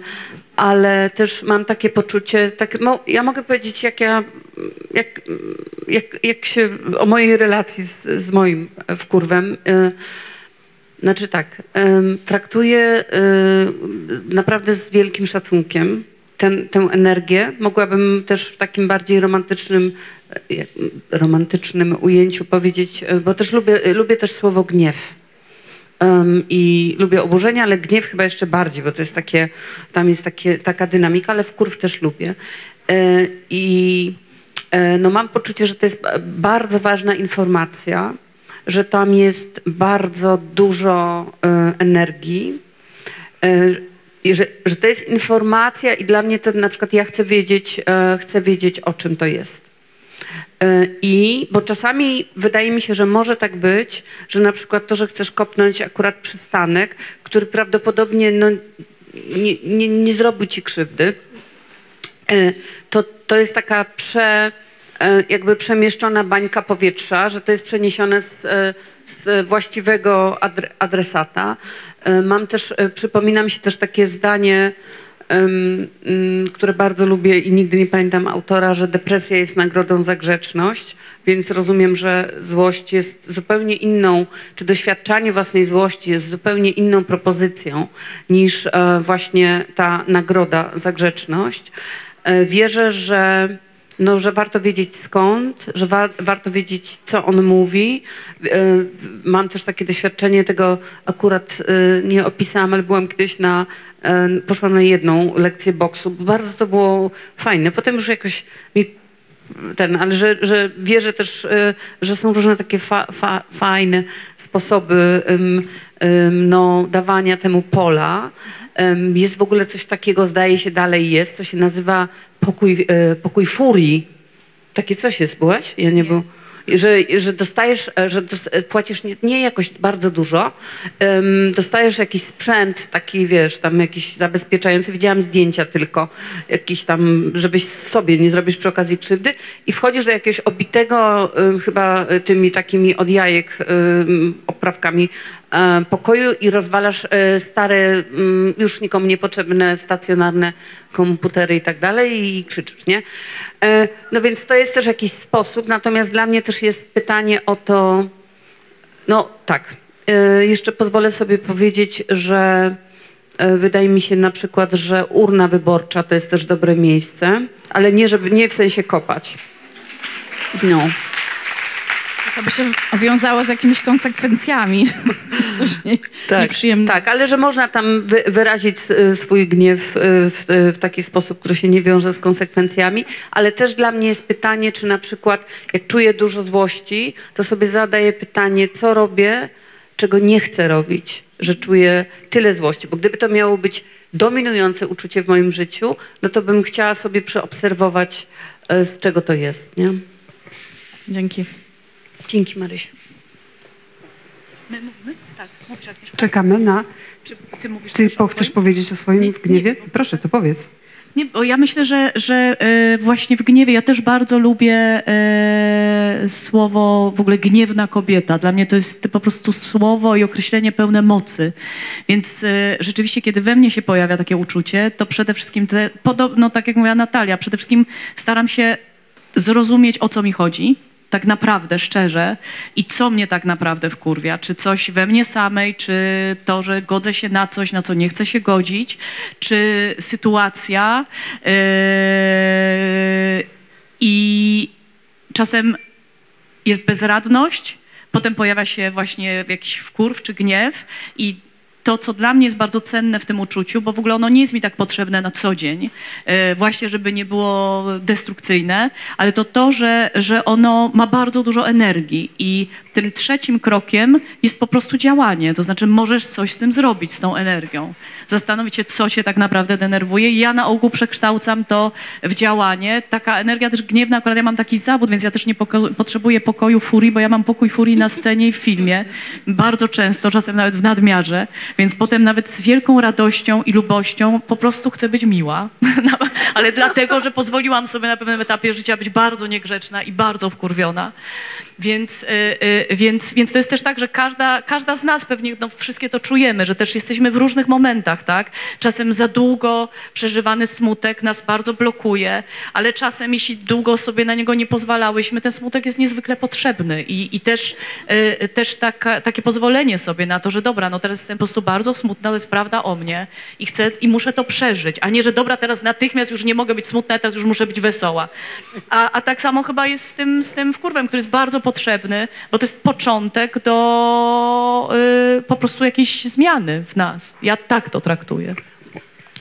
ale też mam takie poczucie, tak, ja mogę powiedzieć, jak ja, jak, jak, jak się, o mojej relacji z, z moim wkurwem, e, znaczy tak, traktuję y, naprawdę z wielkim szacunkiem ten, tę energię. Mogłabym też w takim bardziej romantycznym, e, romantycznym ujęciu powiedzieć, e, bo też lubię, e, lubię też słowo gniew. Em, I lubię oburzenie, ale gniew chyba jeszcze bardziej, bo to jest takie, tam jest takie, taka dynamika, ale wkurw też lubię. E, I e, no mam poczucie, że to jest ba- bardzo ważna informacja, że tam jest bardzo dużo e, energii, e, i że, że to jest informacja i dla mnie to na przykład ja chcę wiedzieć, e, chcę wiedzieć o czym to jest. E, I, bo czasami wydaje mi się, że może tak być, że na przykład to, że chcesz kopnąć akurat przystanek, który prawdopodobnie no, nie, nie, nie zrobił ci krzywdy, e, to, to jest taka prze, e, jakby przemieszczona bańka powietrza, że to jest przeniesione z, z właściwego adre- adresata. Mam też, przypomina mi się też takie zdanie, które bardzo lubię i nigdy nie pamiętam autora, że depresja jest nagrodą za grzeczność, więc rozumiem, że złość jest zupełnie inną, czy doświadczanie własnej złości jest zupełnie inną propozycją niż e, właśnie ta nagroda za grzeczność. E, Wierzę, że no, że warto wiedzieć skąd, że wa- warto wiedzieć, co on mówi. W- Mam też takie doświadczenie tego, akurat e, nie opisałam, ale byłam kiedyś na, e, poszłam na jedną lekcję boksu. Bardzo to było fajne. Potem już jakoś mi ten, ale że, że wierzę też, e, że są różne takie fa, fa, fajne sposoby em, em, no, dawania temu pola. Jest w ogóle coś takiego, zdaje się, dalej jest, to się nazywa pokój, e, pokój furii. Takie coś jest, byłaś? Ja nie, był. Że, że dostajesz, że płacisz nie, nie jakoś bardzo dużo, em, dostajesz jakiś sprzęt taki, wiesz, tam jakiś zabezpieczający, widziałam zdjęcia tylko, jakiś tam, żebyś sobie nie zrobisz przy okazji krzywdy i wchodzisz do jakiegoś obitego, em, chyba e, tymi takimi od jajek em, oprawkami e, pokoju i rozwalasz e, stare, mm, już nikomu niepotrzebne, stacjonarne komputery i tak dalej i krzyczysz, nie? E, no więc to jest też jakiś sposób, natomiast dla mnie też jest pytanie o to, no tak, e, jeszcze pozwolę sobie powiedzieć, że e, wydaje mi się na przykład, że urna wyborcza to jest też dobre miejsce, ale nie, żeby, nie w sensie kopać. No. To by się wiązało z jakimiś konsekwencjami później nieprzyjemnymi. Tak, ale że można tam wy, wyrazić y, swój gniew y, w, y, w taki sposób, który się nie wiąże z konsekwencjami, ale też dla mnie jest pytanie, czy na przykład jak czuję dużo złości, to sobie zadaję pytanie, co robię, czego nie chcę robić, że czuję tyle złości, bo gdyby to miało być dominujące uczucie w moim życiu, no to bym chciała sobie przeobserwować, z czego to jest, nie? Dzięki. Dzięki Marysiu. My mówimy? Tak, mówisz Agnieszka. Czekamy na... Czy ty mówisz Ty po, chcesz powiedzieć o swoim Nie, gniewie? nie. Proszę, to powiedz. Nie, bo ja myślę, że, że e, właśnie w gniewie, ja też bardzo lubię e, słowo w ogóle gniewna kobieta. Dla mnie to jest po prostu słowo i określenie pełne mocy. Więc e, rzeczywiście, kiedy we mnie się pojawia takie uczucie, to przede wszystkim, te, podobno tak jak mówiła Natalia, przede wszystkim staram się zrozumieć, o co mi chodzi. Tak naprawdę, szczerze. I co mnie tak naprawdę wkurwia? Czy coś we mnie samej, czy to, że godzę się na coś, na co nie chcę się godzić, czy sytuacja. Yy, I czasem jest bezradność, potem pojawia się właśnie jakiś wkurw czy gniew i to, co dla mnie jest bardzo cenne w tym uczuciu, bo w ogóle ono nie jest mi tak potrzebne na co dzień, e, właśnie żeby nie było destrukcyjne, ale to to, że, że ono ma bardzo dużo energii i tym trzecim krokiem jest po prostu działanie, to znaczy możesz coś z tym zrobić, z tą energią. Zastanowić się, co cię tak naprawdę denerwuje ja na ogół przekształcam to w działanie. Taka energia też gniewna, akurat ja mam taki zawód, więc ja też nie poko- potrzebuję pokoju furii, bo ja mam pokój furii na scenie i w filmie. Bardzo często, czasem nawet w nadmiarze, więc potem nawet z wielką radością i lubością po prostu chcę być miła. Ale dlatego, że pozwoliłam sobie na pewnym etapie życia być bardzo niegrzeczna i bardzo wkurwiona. Więc, y, y, więc, więc to jest też tak, że każda, każda z nas pewnie, no, wszystkie to czujemy, że też jesteśmy w różnych momentach, tak? Czasem za długo przeżywany smutek nas bardzo blokuje, ale czasem, jeśli długo sobie na niego nie pozwalałyśmy, ten smutek jest niezwykle potrzebny i, i też, y, też taka, takie pozwolenie sobie na to, że dobra, no teraz jestem po prostu bardzo smutna, to jest prawda o mnie i chcę, i muszę to przeżyć, a nie, że dobra, teraz natychmiast już nie mogę być smutna, teraz już muszę być wesoła. A, a tak samo chyba jest z tym, z tym wkurwem, który jest bardzo potrzebny, bo to jest początek do y, po prostu jakiejś zmiany w nas. Ja tak to traktuję.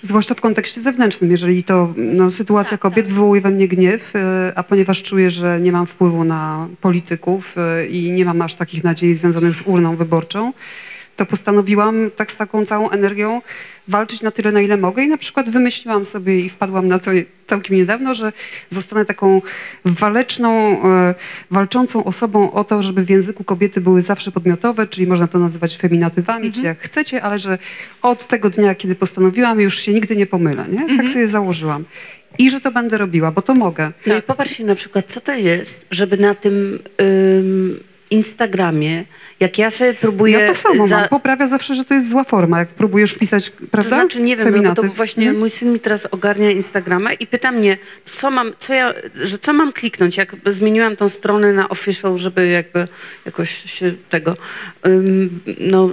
Zwłaszcza w kontekście zewnętrznym, jeżeli to no, sytuacja kobiet wywołuje we mnie gniew, y, a ponieważ czuję, że nie mam wpływu na polityków y, i nie mam aż takich nadziei związanych z urną wyborczą, to postanowiłam tak z taką całą energią walczyć na tyle, na ile mogę i na przykład wymyśliłam sobie i wpadłam na to całkiem niedawno, że zostanę taką waleczną, e, walczącą osobą o to, żeby w języku kobiety były zawsze podmiotowe, czyli można to nazywać feminatywami, czy jak chcecie, ale że od tego dnia, kiedy postanowiłam, już się nigdy nie pomylę, nie? Tak sobie założyłam. I że to będę robiła, bo to mogę. No i popatrzcie na przykład, co to jest, żeby na tym ym, Instagramie, jak ja sobie próbuję... Ja to samo za- mam. Poprawia zawsze, że to jest zła forma, jak próbujesz wpisać, To prawda? znaczy, nie wiem, no, bo to właśnie Mhm. mój syn mi teraz ogarnia Instagrama i pyta mnie, co mam, co ja, że co mam kliknąć, jak zmieniłam tą stronę na official, żeby jakby jakoś się tego, ym, no,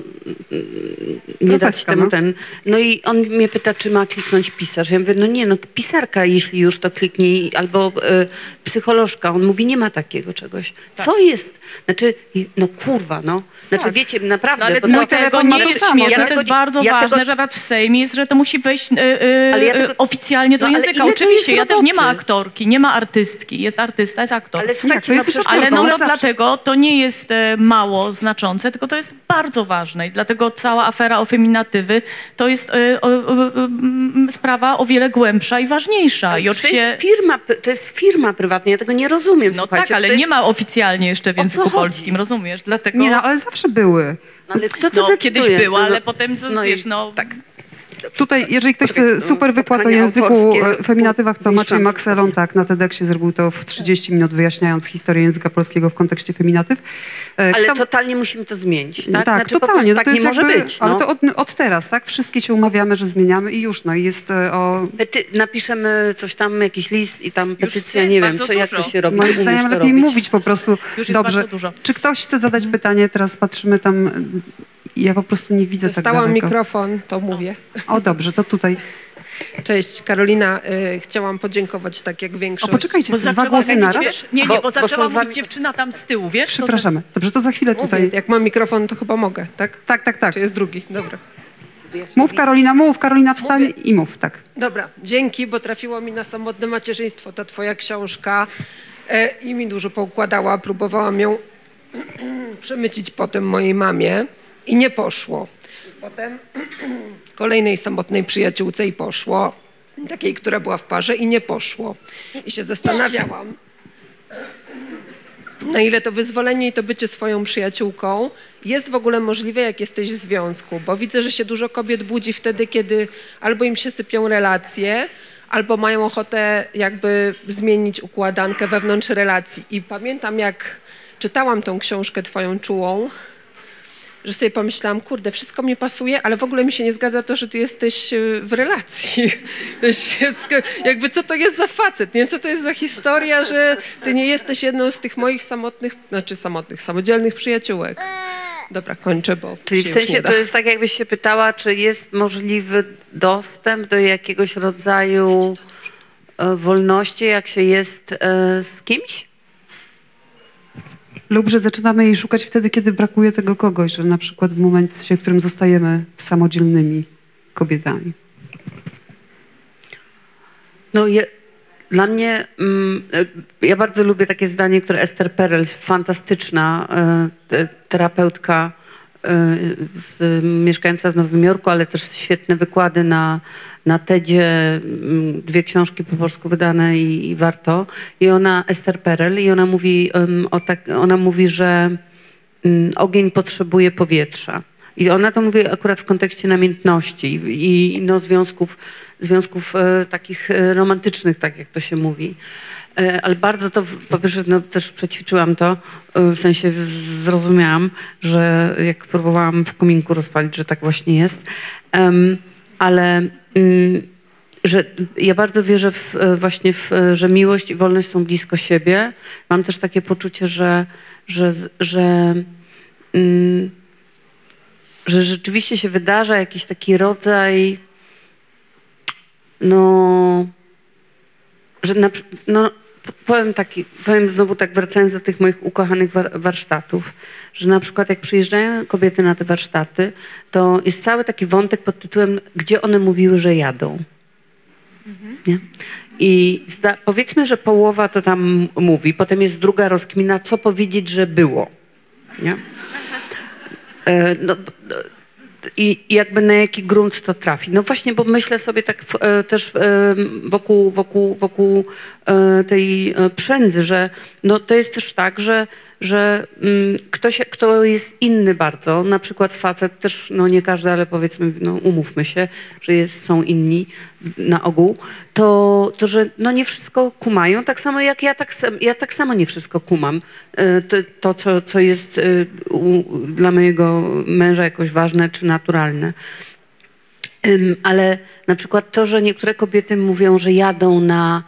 nie dać temu no. ten. No i on mnie pyta, czy ma kliknąć pisarz. Ja mówię, no nie, no pisarka, jeśli już to kliknij, albo y, psycholożka. On mówi, nie ma takiego czegoś. Co jest? Znaczy, no kurwa, no. Znaczy, Tak. wiecie, naprawdę, No, ale mój to- dlatego telefon ma nie to jest samo, śmieszne, ja to tego jest nie- bardzo ja ważne, tego- że nawet w Sejmie jest, że to musi wejść y, y, Ale ja y, tego- oficjalnie do No, ale języka. to Oczywiście, ja też nie ma aktorki, nie ma artystki. Jest artysta, jest aktor. Ale słuchajcie, to jest no Ale no to dlatego to nie jest e, mało znaczące, tylko to jest bardzo ważne i dlatego cała afera o feminatywy to jest e, o, o, o, m, sprawa o wiele głębsza i ważniejsza. I to oczywiście, jest firma, to jest firma prywatna, ja tego nie rozumiem, no słuchajcie. tak, ale to jest, nie ma oficjalnie jeszcze w języku polskim, rozumiesz? Dlatego Nie no, ale zawsze były. No, ale kto to no, decyduje? kiedyś było, No, ale potem, co, no wiesz, no... tak. Tutaj, jeżeli ktoś chce super wykład o języku, autorskie, e, feminatywach, to Maciej. Maxelon, tak, na TEDxie zrobił to w 30 minut, wyjaśniając historię języka polskiego w kontekście feminatyw. E, Ale kto- totalnie musimy to zmienić, tak? Tak, Znaczy, totalnie. no to tak jest nie może jakby, być. Ale no. to od, od teraz, tak? Wszystkie się umawiamy, że zmieniamy i już, no i jest e, o... Ty, napiszemy coś tam, jakiś list i tam petycja, nie wiem, co, jak to się robi. Moim zdaniem lepiej robić. mówić po prostu Już jest dobrze. Czy ktoś chce zadać pytanie? Teraz patrzymy tam. Ja po prostu nie widzę tak Dostałam daleko. mikrofon, to mówię. O dobrze, to tutaj. Cześć, Karolina. Y, chciałam podziękować, tak jak O, większość. poczekajcie, Bo dwa zaczęła głosy mówić, naraz? wiesz, nie, nie, Bo- bo, bo zaczęła dwa mówić dziewczyna tam z tyłu, wiesz? to za- Przepraszamy. Dobrze, to za chwilę Mówię, tutaj. jak mam mikrofon, to chyba mogę, tak? Tak, tak, tak. Czy jest drugi? Dobra. Mów Karolina, mów Karolina, wstań Mówię. i mów, tak. Dobra, dzięki, bo trafiło mi na samotne macierzyństwo ta twoja książka e, i mi dużo poukładała. Próbowałam ją przemycić potem mojej mamie i nie poszło. Potem kolejnej samotnej przyjaciółce i poszło. Takiej, która była w parze i nie poszło. I się zastanawiałam, na ile to wyzwolenie i to bycie swoją przyjaciółką jest w ogóle możliwe, jak jesteś w związku. Bo widzę, że się dużo kobiet budzi wtedy, kiedy albo im się sypią relacje, albo mają ochotę jakby zmienić układankę wewnątrz relacji. I pamiętam, jak czytałam tą książkę twoją czułą, że sobie pomyślałam, kurde, wszystko mi pasuje, ale w ogóle mi się nie zgadza to, że ty jesteś y, w relacji. Jakby co to jest za facet, nie? Co to jest za historia, że ty nie jesteś jedną z tych moich samotnych, znaczy samotnych, samodzielnych przyjaciółek. Dobra, kończę, bo Czyli w sensie to jest tak, jakbyś się pytała, czy jest możliwy dostęp do jakiegoś rodzaju e, wolności, jak się jest e, z kimś? Lub że zaczynamy jej szukać wtedy, kiedy brakuje tego kogoś, że na przykład w momencie, w którym zostajemy samodzielnymi kobietami. No je, dla mnie, mm, e, ja bardzo lubię takie zdanie, które Esther Perel, fantastyczna te- terapeutka z, mieszkająca w Nowym Jorku, ale też świetne wykłady na, na TEDzie, mm, dwie książki po polsku wydane i, i warto. I ona, Esther Perel, i ona mówi, em, o tak, ona mówi, że mm, ogień potrzebuje powietrza. I ona to mówi akurat w kontekście namiętności i, i no, związków, związków e, takich e, romantycznych, tak jak to się mówi. E, ale bardzo to, po pierwsze, no, też przećwiczyłam to, e, w sensie zrozumiałam, że jak próbowałam w kominku rozpalić, że tak właśnie jest. Em, ale mm, że ja bardzo wierzę w, e, właśnie w, że miłość i wolność są blisko siebie. Mam też takie poczucie, że, że, że, mm, że rzeczywiście się wydarza jakiś taki rodzaj no że na, no, powiem, taki, powiem znowu tak wracając do tych moich ukochanych war, warsztatów, że na przykład jak przyjeżdżają kobiety na te warsztaty, to jest cały taki wątek pod tytułem, gdzie one mówiły, że jadą. Nie? I zda, powiedzmy, że połowa to tam mówi, potem jest druga rozkmina, co powiedzieć, że było. Nie? E, no, i jakby na jaki grunt to trafi. No właśnie, bo myślę sobie tak e, też e, wokół, wokół, wokół e, tej przędzy, że no to jest też tak, że, że mm, ktoś, kto jest inny bardzo, na przykład facet, też no nie każdy, ale powiedzmy, no umówmy się, że jest, są inni na ogół, to, to że no nie wszystko kumają, tak samo jak ja tak, ja tak samo nie wszystko kumam. E, To, to co, co jest e, u, dla mojego męża jakoś ważne czy naturalne. Ale na przykład to, że niektóre kobiety mówią, że jadą na,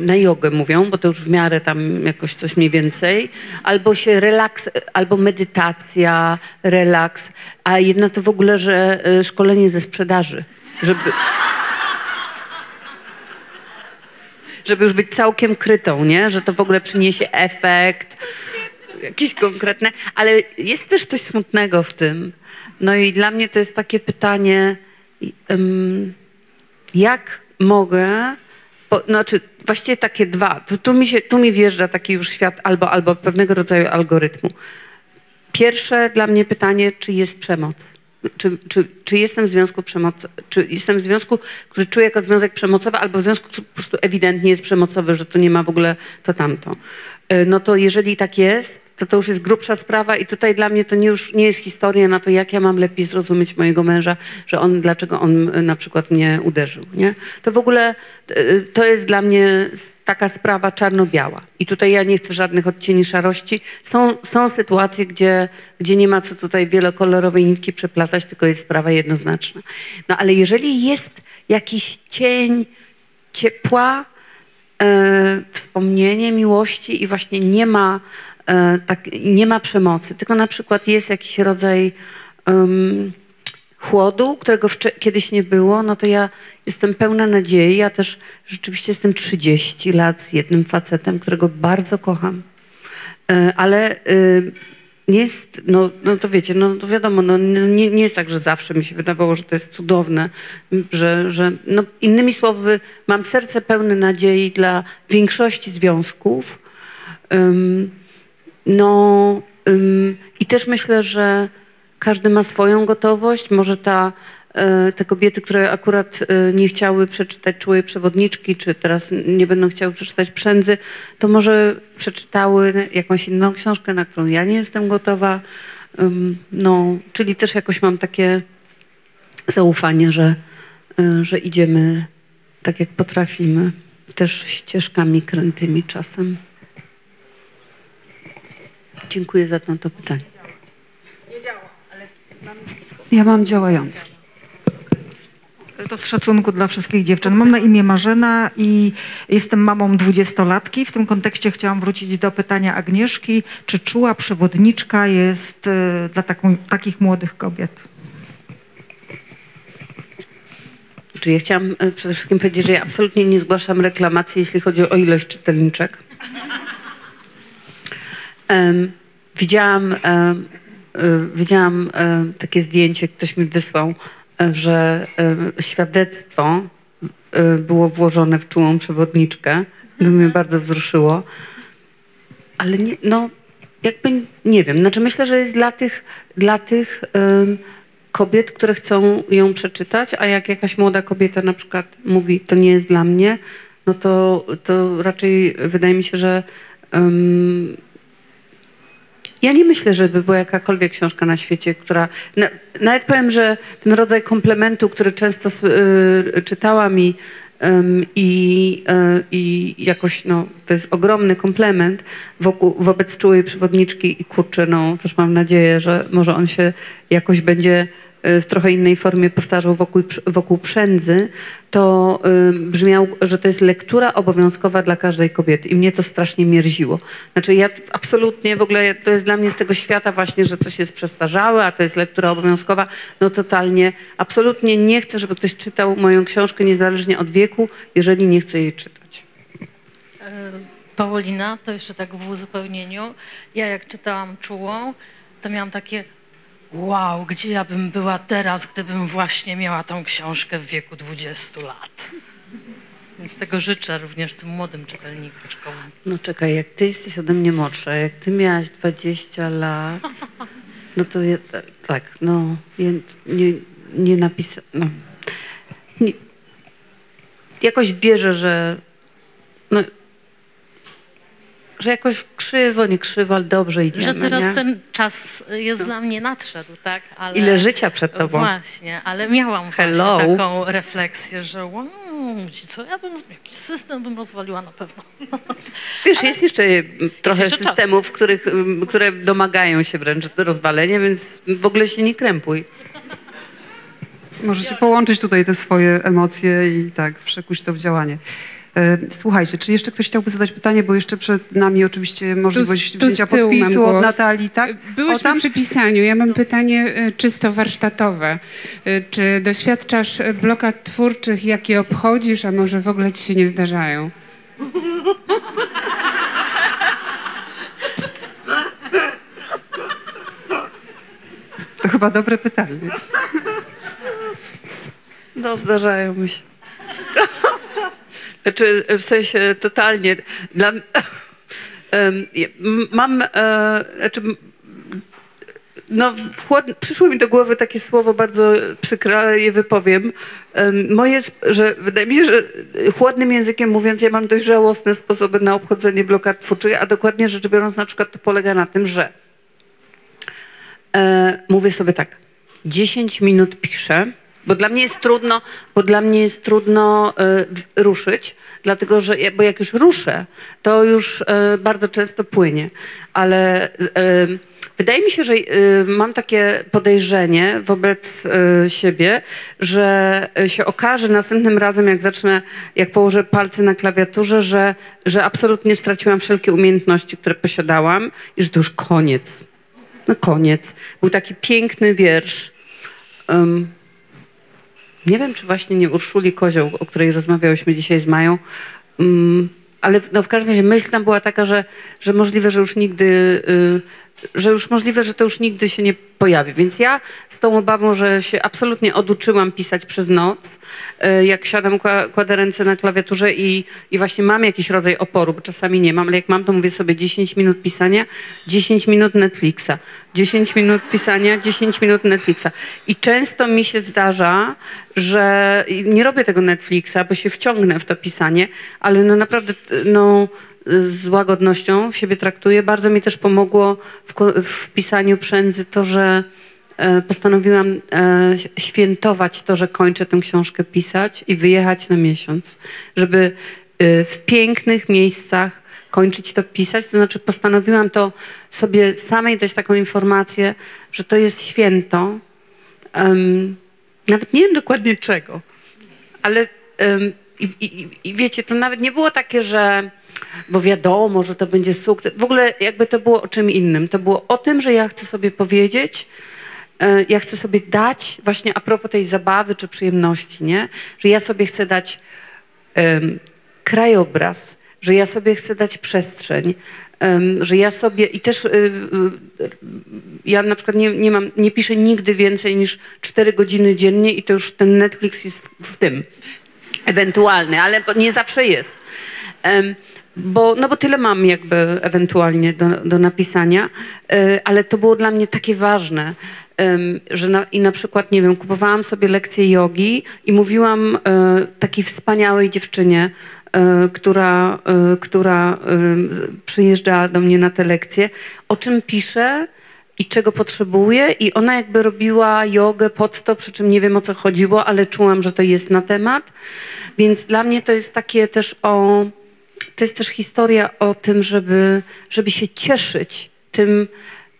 na jogę, mówią, bo to już w miarę tam jakoś coś mniej więcej, albo się relaks, albo medytacja, relaks, a jedna to w ogóle, że y, szkolenie ze sprzedaży, żeby... żeby już być całkiem krytą, nie? Że to w ogóle przyniesie efekt, jakieś konkretne, ale jest też coś smutnego w tym. No i dla mnie to jest takie pytanie, jak mogę, bo, znaczy właściwie takie dwa, tu, tu, mi się, tu mi wjeżdża taki już świat albo, albo pewnego rodzaju algorytmu. Pierwsze dla mnie pytanie, czy jest przemoc? Czy, czy, czy jestem w związku przemocy, czy jestem w związku, który czuję jako związek przemocowy, albo w związku, który po prostu ewidentnie jest przemocowy, że to nie ma w ogóle to tamto. E, No to jeżeli tak jest, to to już jest grubsza sprawa i tutaj dla mnie to nie już nie jest historia na to, jak ja mam lepiej zrozumieć mojego męża, że on, dlaczego on y, na przykład mnie uderzył, nie? To w ogóle y, to jest dla mnie taka sprawa czarno-biała. I tutaj ja nie chcę żadnych odcieni szarości. Są, są sytuacje, gdzie, gdzie nie ma co tutaj wielokolorowej nitki przeplatać, tylko jest sprawa jednoznaczna. No ale jeżeli jest jakiś cień ciepła, e, wspomnienie miłości i właśnie nie ma, tak, nie ma przemocy, tylko na przykład jest jakiś rodzaj em, chłodu, którego kiedyś nie było, no to ja jestem pełna nadziei. Ja też rzeczywiście jestem 30 lat z jednym facetem, którego bardzo kocham. E, ale y, nie jest, no, no to wiecie, no to wiadomo, no, nie, nie jest tak, że zawsze mi się wydawało, że to jest cudowne, że, że no, innymi słowy, mam serce pełne nadziei dla większości związków. Ym, no ym, i też myślę, że każdy ma swoją gotowość. Może ta, e, te kobiety, które akurat e, nie chciały przeczytać czułej przewodniczki, czy teraz nie będą chciały przeczytać przędzy, to może przeczytały jakąś inną książkę, na którą ja nie jestem gotowa. Ym, No, czyli też jakoś mam takie zaufanie, że, e, że idziemy tak, jak potrafimy. Też ścieżkami krętymi czasem. Dziękuję za to, to pytanie. Ja mam działający. To z szacunku dla wszystkich dziewczyn. Mam na imię Marzena i jestem mamą dwudziestolatki. W tym kontekście chciałam wrócić do pytania Agnieszki. Czy czuła przewodniczka jest e, dla taką, takich młodych kobiet? Czy ja chciałam e, przede wszystkim powiedzieć, że ja absolutnie nie zgłaszam reklamacji, jeśli chodzi o ilość czytelniczek. Widziałam e, widziałam em, takie zdjęcie, ktoś mi wysłał, e, że e, świadectwo e, było włożone w czułą przewodniczkę. To mnie bardzo wzruszyło. Ale nie, no, jakby nie wiem. Znaczy myślę, że jest dla tych, dla tych em, kobiet, które chcą ją przeczytać, a jak jakaś młoda kobieta na przykład mówi, to nie jest dla mnie, no to, to raczej wydaje mi się, że em, ja nie myślę, żeby była jakakolwiek książka na świecie, która. Na, nawet powiem, że ten rodzaj komplementu, który często y, czytałam y, i jakoś, no, to jest ogromny komplement wokół, wobec czułej przewodniczki i kurczę, no, też mam nadzieję, że może on się jakoś będzie w trochę innej formie powtarzał wokół, wokół przędzy, to y, brzmiał, że to jest lektura obowiązkowa dla każdej kobiety i mnie to strasznie mierziło. Znaczy ja absolutnie w ogóle, to jest dla mnie z tego świata właśnie, że coś jest przestarzałe, a to jest lektura obowiązkowa, no totalnie, absolutnie nie chcę, żeby ktoś czytał moją książkę niezależnie od wieku, jeżeli nie chce jej czytać. E, Paulina, to jeszcze tak w uzupełnieniu. Ja jak czytałam Czułą, to miałam takie wow, gdzie ja bym była teraz, gdybym właśnie miała tą książkę w wieku 20 lat. Więc tego życzę również tym młodym czytelniczkom. No czekaj, jak ty jesteś ode mnie młodsza, jak ty miałaś 20 lat, no to ja, tak, no, ja nie, nie napisałam, no, jakoś wierzę, że, no, że jakoś krzywo, nie krzywo, ale dobrze idziemy, Że teraz nie? ten czas jest dla mnie nadszedł, tak? Ale, Ile życia przed tobą. Właśnie, ale miałam Hello. właśnie taką refleksję, że wow, co, ja bym jakiś system bym rozwaliła na pewno. Wiesz, jest jeszcze trochę jeszcze czas. systemów, których, które domagają się wręcz rozwalenia, więc w ogóle się nie krępuj. Możecie połączyć tutaj te swoje emocje i tak przekuć to w działanie. E, Słuchajcie, czy jeszcze ktoś chciałby zadać pytanie, bo jeszcze przed nami oczywiście możliwość tu z wzięcia podpisu od. Natalii, tak? Byłyśmy O, tam? przy pisaniu. Ja mam pytanie e, czysto warsztatowe. E, Czy doświadczasz blokad twórczych, jakie obchodzisz, a może w ogóle ci się nie zdarzają? To chyba dobre pytanie jest. No, zdarzają mi się. Znaczy, w sensie totalnie. Dla, mam, e, znaczy, No, przyszło mi do głowy takie słowo bardzo przykre, ale je wypowiem. Em, Moje, że wydaje mi się, że chłodnym językiem mówiąc, ja mam dość żałosne sposoby na obchodzenie blokad twórczych, a dokładnie rzecz biorąc, na przykład to polega na tym, że e, mówię sobie tak, 10 minut piszę, bo dla mnie jest trudno, bo dla mnie jest trudno w- ruszyć, dlatego że, bo jak już ruszę, to już e, bardzo często płynie, ale e, wydaje mi się, że e, mam takie podejrzenie wobec e, siebie, że się okaże następnym razem, jak zacznę, jak położę palce na klawiaturze, że, że absolutnie straciłam wszelkie umiejętności, które posiadałam i że to już koniec. No koniec. Był taki piękny wiersz. Em, nie wiem, czy właśnie nie Urszuli Kozioł, o której rozmawiałyśmy dzisiaj z Mają, Mm, ale no w każdym razie myśl tam była taka, że, że możliwe, że już nigdy, y, że już możliwe, że to już nigdy się nie pojawi. Więc ja z tą obawą, że się absolutnie oduczyłam pisać przez noc, y, jak siadam, kła- kładę ręce na klawiaturze i, i właśnie mam jakiś rodzaj oporu, bo czasami nie mam, ale jak mam, to mówię sobie 10 minut pisania, 10 minut Netflixa, 10 minut pisania, 10 minut Netflixa. I często mi się zdarza, że nie robię tego Netflixa, bo się wciągnę w to pisanie, ale no naprawdę no, z łagodnością siebie traktuję. Bardzo mi też pomogło w, w pisaniu przędzy to, że e, postanowiłam e, świętować to, że kończę tę książkę pisać i wyjechać na miesiąc, żeby e, w pięknych miejscach kończyć to pisać. To znaczy postanowiłam to sobie samej dać taką informację, że to jest święto. Em, nawet nie wiem dokładnie czego, ale em, i, i, i wiecie, to nawet nie było takie, że bo wiadomo, że to będzie sukces. W ogóle jakby to było o czym innym. To było o tym, że ja chcę sobie powiedzieć, e, ja chcę sobie dać, właśnie a propos tej zabawy czy przyjemności, nie? Że ja sobie chcę dać krajobraz, że ja sobie chcę dać przestrzeń, że ja sobie i też y, y, ja na przykład nie, nie mam, nie piszę nigdy więcej niż 4 godziny dziennie i to już ten Netflix jest w, w tym ewentualny, ale nie zawsze jest. Bo, no bo tyle mam jakby ewentualnie do, do napisania, e, ale to było dla mnie takie ważne, że na, i na przykład, nie wiem, kupowałam sobie lekcje jogi i mówiłam e, takiej wspaniałej dziewczynie, e, która, która przyjeżdżała do mnie na te lekcje, o czym piszę i czego potrzebuję i ona jakby robiła jogę pod to, przy czym nie wiem o co chodziło, ale czułam, że to jest na temat. Więc dla mnie to jest takie też o, to jest też historia o tym, żeby, żeby się cieszyć tym,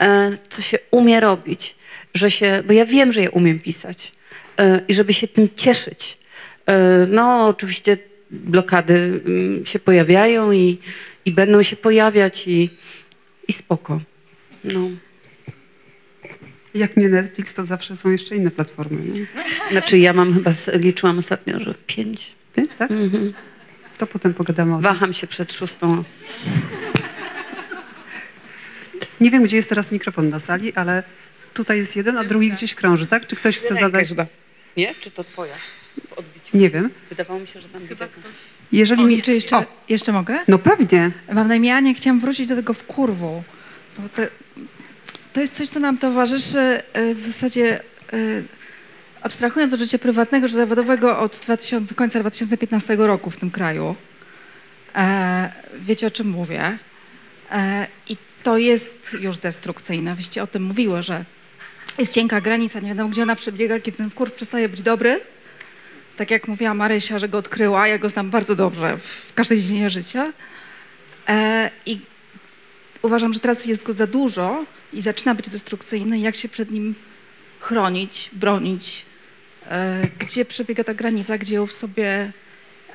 e, co się umie robić, że się, bo ja wiem, że ja umiem pisać e, i żeby się tym cieszyć. E, no oczywiście blokady mm, się pojawiają i, i będą się pojawiać i, i spoko. No. Jak nie Netflix, to zawsze są jeszcze inne platformy. Nie? Znaczy ja mam chyba, liczyłam ostatnio, że pięć. Pięć, tak? To potem pogadamy o tym. Waham się przed szóstą. Nie wiem, gdzie jest teraz mikrofon na sali, ale tutaj jest jeden, a drugi gdzieś krąży, tak? Czy ktoś chce zadać? Nie? Czy to twoja? W odbiciu. Nie wiem. Wydawało mi się, że tam widzę. Jeżeli mi... Czy jeszcze, O, jeszcze mogę? no pewnie. Mam na imię Ania, chciałam wrócić do tego wkurwu. Bo to, to jest coś, co nam towarzyszy e, w zasadzie, e, abstrahując od życia prywatnego czy zawodowego od 2000, końca 2015 roku w tym kraju. E, Wiecie, o czym mówię. I to jest już destrukcyjne. Wyście o tym mówiły, że jest cienka granica, nie wiadomo, gdzie ona przebiega, kiedy ten wkurw przestaje być dobry. Tak jak mówiła Marysia, że go odkryła, ja go znam bardzo dobrze w każdej dziedzinie życia. I uważam, że teraz jest go za dużo i zaczyna być destrukcyjny. Jak się przed nim chronić, bronić? E, Gdzie przebiega ta granica, gdzie ją w sobie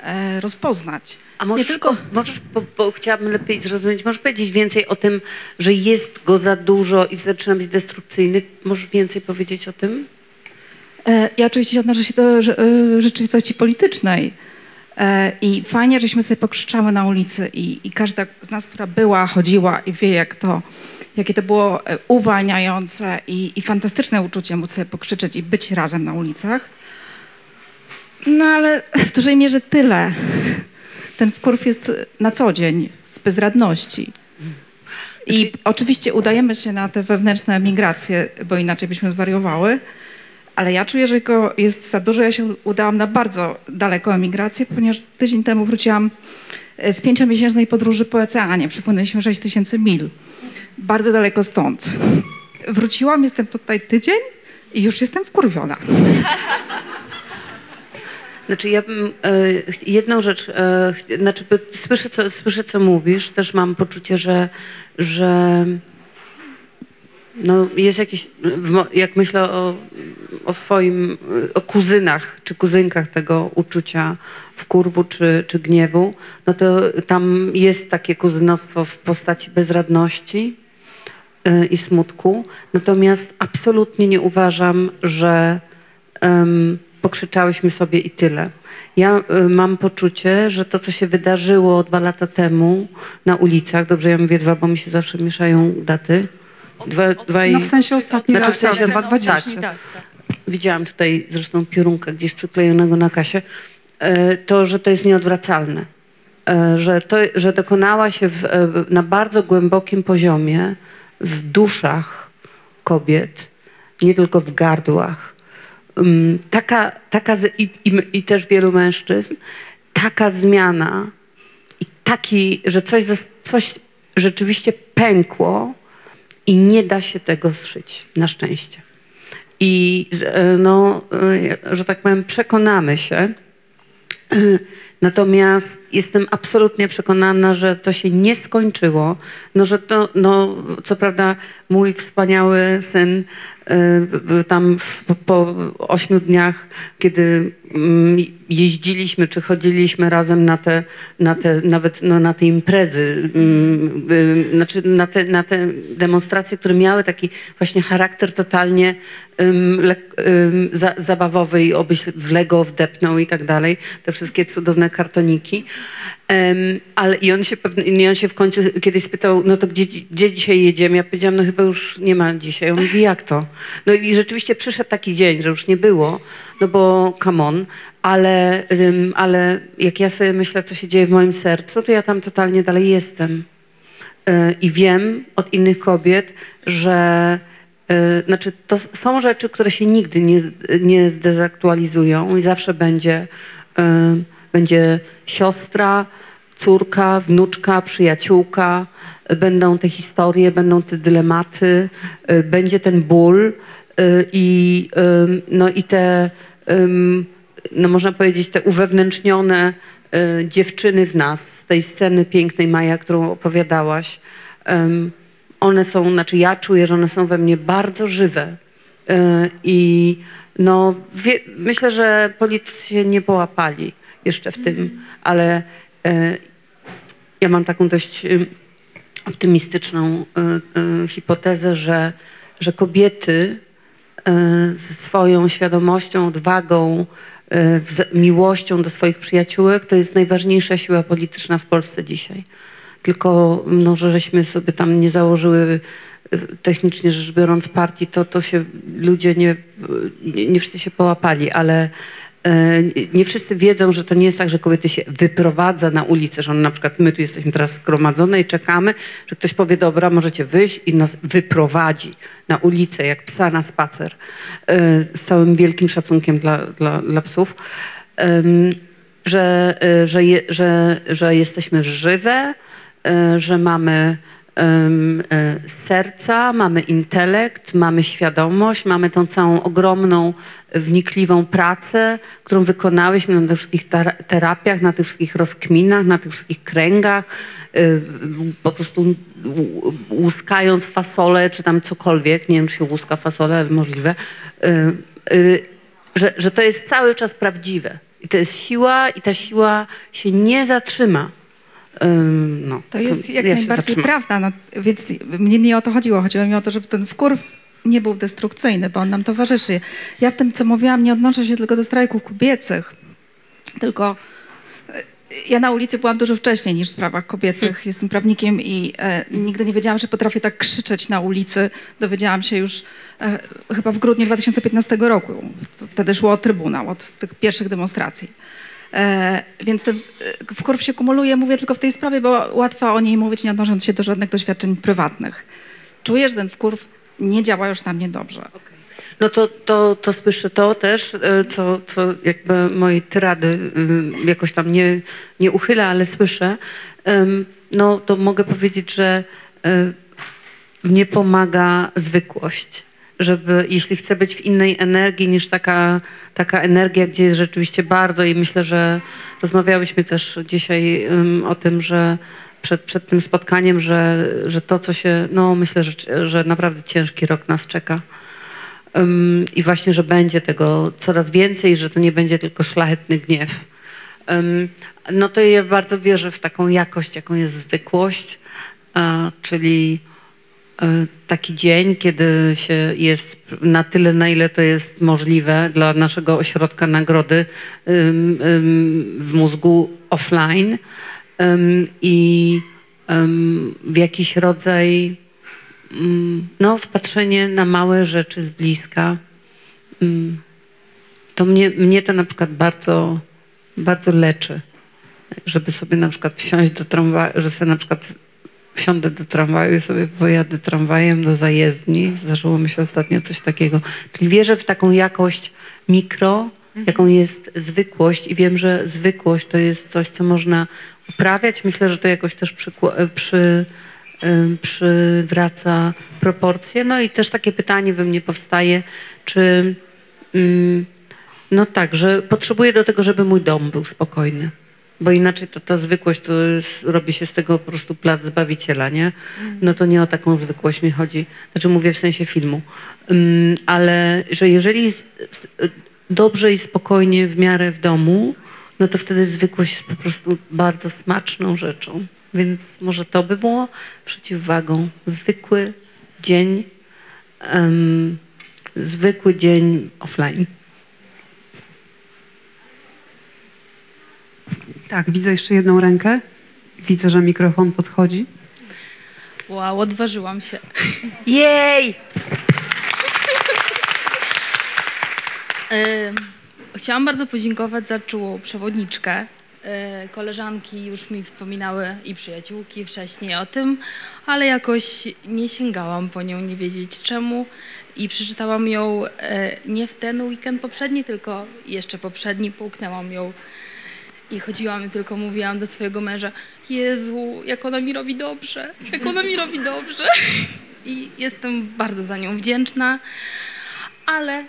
e, rozpoznać? A możesz, Nie tylko- możesz bo, bo chciałabym lepiej zrozumieć, możesz powiedzieć więcej o tym, że jest go za dużo i zaczyna być destrukcyjny? Możesz więcej powiedzieć o tym? E, Ja oczywiście odnoszę się do rze- rzeczywistości politycznej. I fajnie, żeśmy sobie pokrzyczały na ulicy i, i każda z nas, która była, chodziła i wie, jak to, jakie to było e, uwalniające i, i fantastyczne uczucie móc sobie pokrzyczeć i być razem na ulicach. No ale w dużej mierze tyle. Ten wkurw jest na co dzień z bezradności. I oczywiście udajemy się na te wewnętrzne migracje, bo inaczej byśmy zwariowały. Ale ja czuję, że go jest za dużo. Ja się udałam na bardzo daleką emigrację, ponieważ tydzień temu wróciłam e, z pięciomiesięcznej podróży po oceanie. Przepłynęliśmy 6 tysięcy mil. Bardzo daleko stąd. Wróciłam, jestem tutaj tydzień i już jestem wkurwiona. Znaczy ja bym, e, ch- jedną rzecz, e, znaczy słyszę co, słyszę co mówisz, też mam poczucie, że, że no jest mo- jak myślę o, o swoim, e, o kuzynach czy kuzynkach tego uczucia wkurwu czy, czy gniewu, no to tam jest takie kuzynostwo w postaci bezradności i smutku. Natomiast absolutnie nie uważam, że em, pokrzyczałyśmy sobie i tyle. Ja y, mam poczucie, że to, co się wydarzyło dwa lata temu na ulicach, dobrze ja mówię dwa, bo mi się zawsze mieszają daty. Dwa, dwa i... No w sensie ostatni Znaczy raz, w sensie tak, dwa- 2,20. tak. Widziałam tutaj zresztą piorunka gdzieś przyklejonego na kasie. E, To, że to jest nieodwracalne. E, Że, to, że dokonała się w, e, na bardzo głębokim poziomie w duszach kobiet, nie tylko w gardłach. Mm, Taka, taka i, i, I też wielu mężczyzn. Taka zmiana i taki, że coś, coś rzeczywiście pękło i nie da się tego zszyć, na szczęście. I e, no, e, że tak powiem, przekonamy się. Natomiast jestem absolutnie przekonana, że to się nie skończyło. No, że to, no, co prawda mój wspaniały syn y, tam w, po ośmiu dniach, kiedy mm, jeździliśmy czy chodziliśmy razem na te, na te nawet no, na te imprezy, mm, y, znaczy na te, na te demonstracje, które miały taki właśnie charakter totalnie ym, za, zabawowy i obyś w Lego wdepnął i tak dalej, te wszystkie cudowne kartoniki. Em, ale i on się pewnie, on się w końcu kiedyś spytał, no to gdzie, gdzie dzisiaj jedziemy? Ja powiedziałam, no chyba już nie ma dzisiaj. On mówi, jak to? No i rzeczywiście przyszedł taki dzień, że już nie było, no bo come on, ale, ym, ale jak ja sobie myślę, co się dzieje w moim sercu, to ja tam totalnie dalej jestem. Y, I wiem od innych kobiet, że y, znaczy to są rzeczy, które się nigdy nie, nie zdezaktualizują i zawsze będzie, y, będzie siostra, córka, wnuczka, przyjaciółka, będą te historie, będą te dylematy, y, będzie ten ból y, i, no i te, no można powiedzieć, te uwewnętrznione y, dziewczyny w nas z tej sceny pięknej Maja, którą opowiadałaś. One są, znaczy ja czuję, że one są we mnie bardzo żywe. I no, wie, myślę, że politycy się nie połapali jeszcze w tym, ale y, ja mam taką dość y, optymistyczną y, hipotezę, że, że kobiety ze swoją świadomością, odwagą, miłością do swoich przyjaciółek to jest najważniejsza siła polityczna w Polsce dzisiaj. Tylko no, że żeśmy sobie tam nie założyły technicznie rzecz biorąc partii, to, to się ludzie nie, nie, wszyscy się połapali, ale e, nie wszyscy wiedzą, że to nie jest tak, że kobiety się wyprowadza na ulicę, że one na przykład my tu jesteśmy teraz zgromadzone i czekamy, że ktoś powie, dobra, możecie wyjść i nas wyprowadzi na ulicę, jak psa na spacer, e, z całym wielkim szacunkiem dla, dla, dla psów, że, e, że, że, że jesteśmy żywe, e, że mamy e, serca, mamy intelekt, mamy świadomość, mamy tą całą ogromną, wnikliwą pracę, którą wykonałyśmy na tych wszystkich terapiach, na tych wszystkich rozkminach, na tych wszystkich kręgach, e, po prostu łuskając fasolę, czy tam cokolwiek, nie wiem, czy się łuska fasolę, ale możliwe, e, e, że, że to jest cały czas prawdziwe. I to jest siła i ta siła się nie zatrzyma. Ym, no, To jest jak ja najbardziej prawda, no, więc mnie nie o to chodziło. Chodziło mi o to, żeby ten wkurw nie był destrukcyjny, bo on nam towarzyszy. Ja w tym, co mówiłam, nie odnoszę się tylko do strajków kobiecych, tylko e, ja na ulicy byłam dużo wcześniej niż w sprawach kobiecych. Jestem prawnikiem i e, nigdy nie wiedziałam, że potrafię tak krzyczeć na ulicy. Dowiedziałam się już e, chyba w grudniu 2015 roku. Wtedy szło o Trybunał, od tych pierwszych demonstracji. E, więc ten e, wkurw się kumuluje, mówię tylko w tej sprawie, bo łatwo o niej mówić, nie odnosząc się do żadnych doświadczeń prywatnych. Czuję, że ten wkurw nie działa już na mnie dobrze. No to, to, to słyszę to też, e, co, co jakby mojej tyrady y, jakoś tam nie, nie uchyla, ale słyszę. No to mogę powiedzieć, że mnie pomaga zwykłość. Żeby, jeśli chcę być w innej energii niż taka, taka energia, gdzie jest rzeczywiście bardzo i myślę, że rozmawiałyśmy też dzisiaj ym, o tym, że przed, przed tym spotkaniem, że, że to, co się, no myślę, że, że naprawdę ciężki rok nas czeka. Ym, I właśnie, że będzie tego coraz więcej, że to nie będzie tylko szlachetny gniew. Ym, No to ja bardzo wierzę w taką jakość, jaką jest zwykłość, a, czyli taki dzień, kiedy się jest na tyle, na ile to jest możliwe dla naszego ośrodka nagrody w mózgu offline i w jakiś rodzaj mm, no, wpatrzenie na małe rzeczy z bliska. To mnie, mnie to na przykład bardzo, bardzo leczy. Żeby sobie na przykład wsiąść do tramwaju, że sobie na przykład wsiądę do tramwaju i sobie pojadę tramwajem do zajezdni. Zdarzyło mi się ostatnio coś takiego. Czyli wierzę w taką jakość mikro, jaką jest zwykłość i wiem, że zwykłość to jest coś, co można uprawiać. Myślę, że to jakoś też przykła- przy, ym, przywraca proporcje. No i też takie pytanie we mnie powstaje, czy ym, no tak, że potrzebuję do tego, żeby mój dom był spokojny. Bo inaczej to ta zwykłość to jest, robi się z tego po prostu plac Zbawiciela, nie? No to nie o taką zwykłość mi chodzi. Znaczy mówię w sensie filmu. Ym, ale że jeżeli dobrze i spokojnie w miarę w domu, no to wtedy zwykłość jest po prostu bardzo smaczną rzeczą. Więc może to by było przeciwwagą. Zwykły dzień, em, zwykły dzień offline. Tak, widzę jeszcze jedną rękę. Widzę, że mikrofon podchodzi. Wow, odważyłam się. Jej! Chciałam bardzo podziękować za czułą przewodniczkę. E, Koleżanki już mi wspominały i przyjaciółki wcześniej o tym, ale jakoś nie sięgałam po nią, nie wiedzieć czemu. I przeczytałam ją e, nie w ten weekend poprzedni, tylko jeszcze poprzedni. Połknęłam ją i chodziłam i tylko mówiłam do swojego męża: Jezu, jak ona mi robi dobrze, jak ona mi robi dobrze. I jestem bardzo za nią wdzięczna, ale e,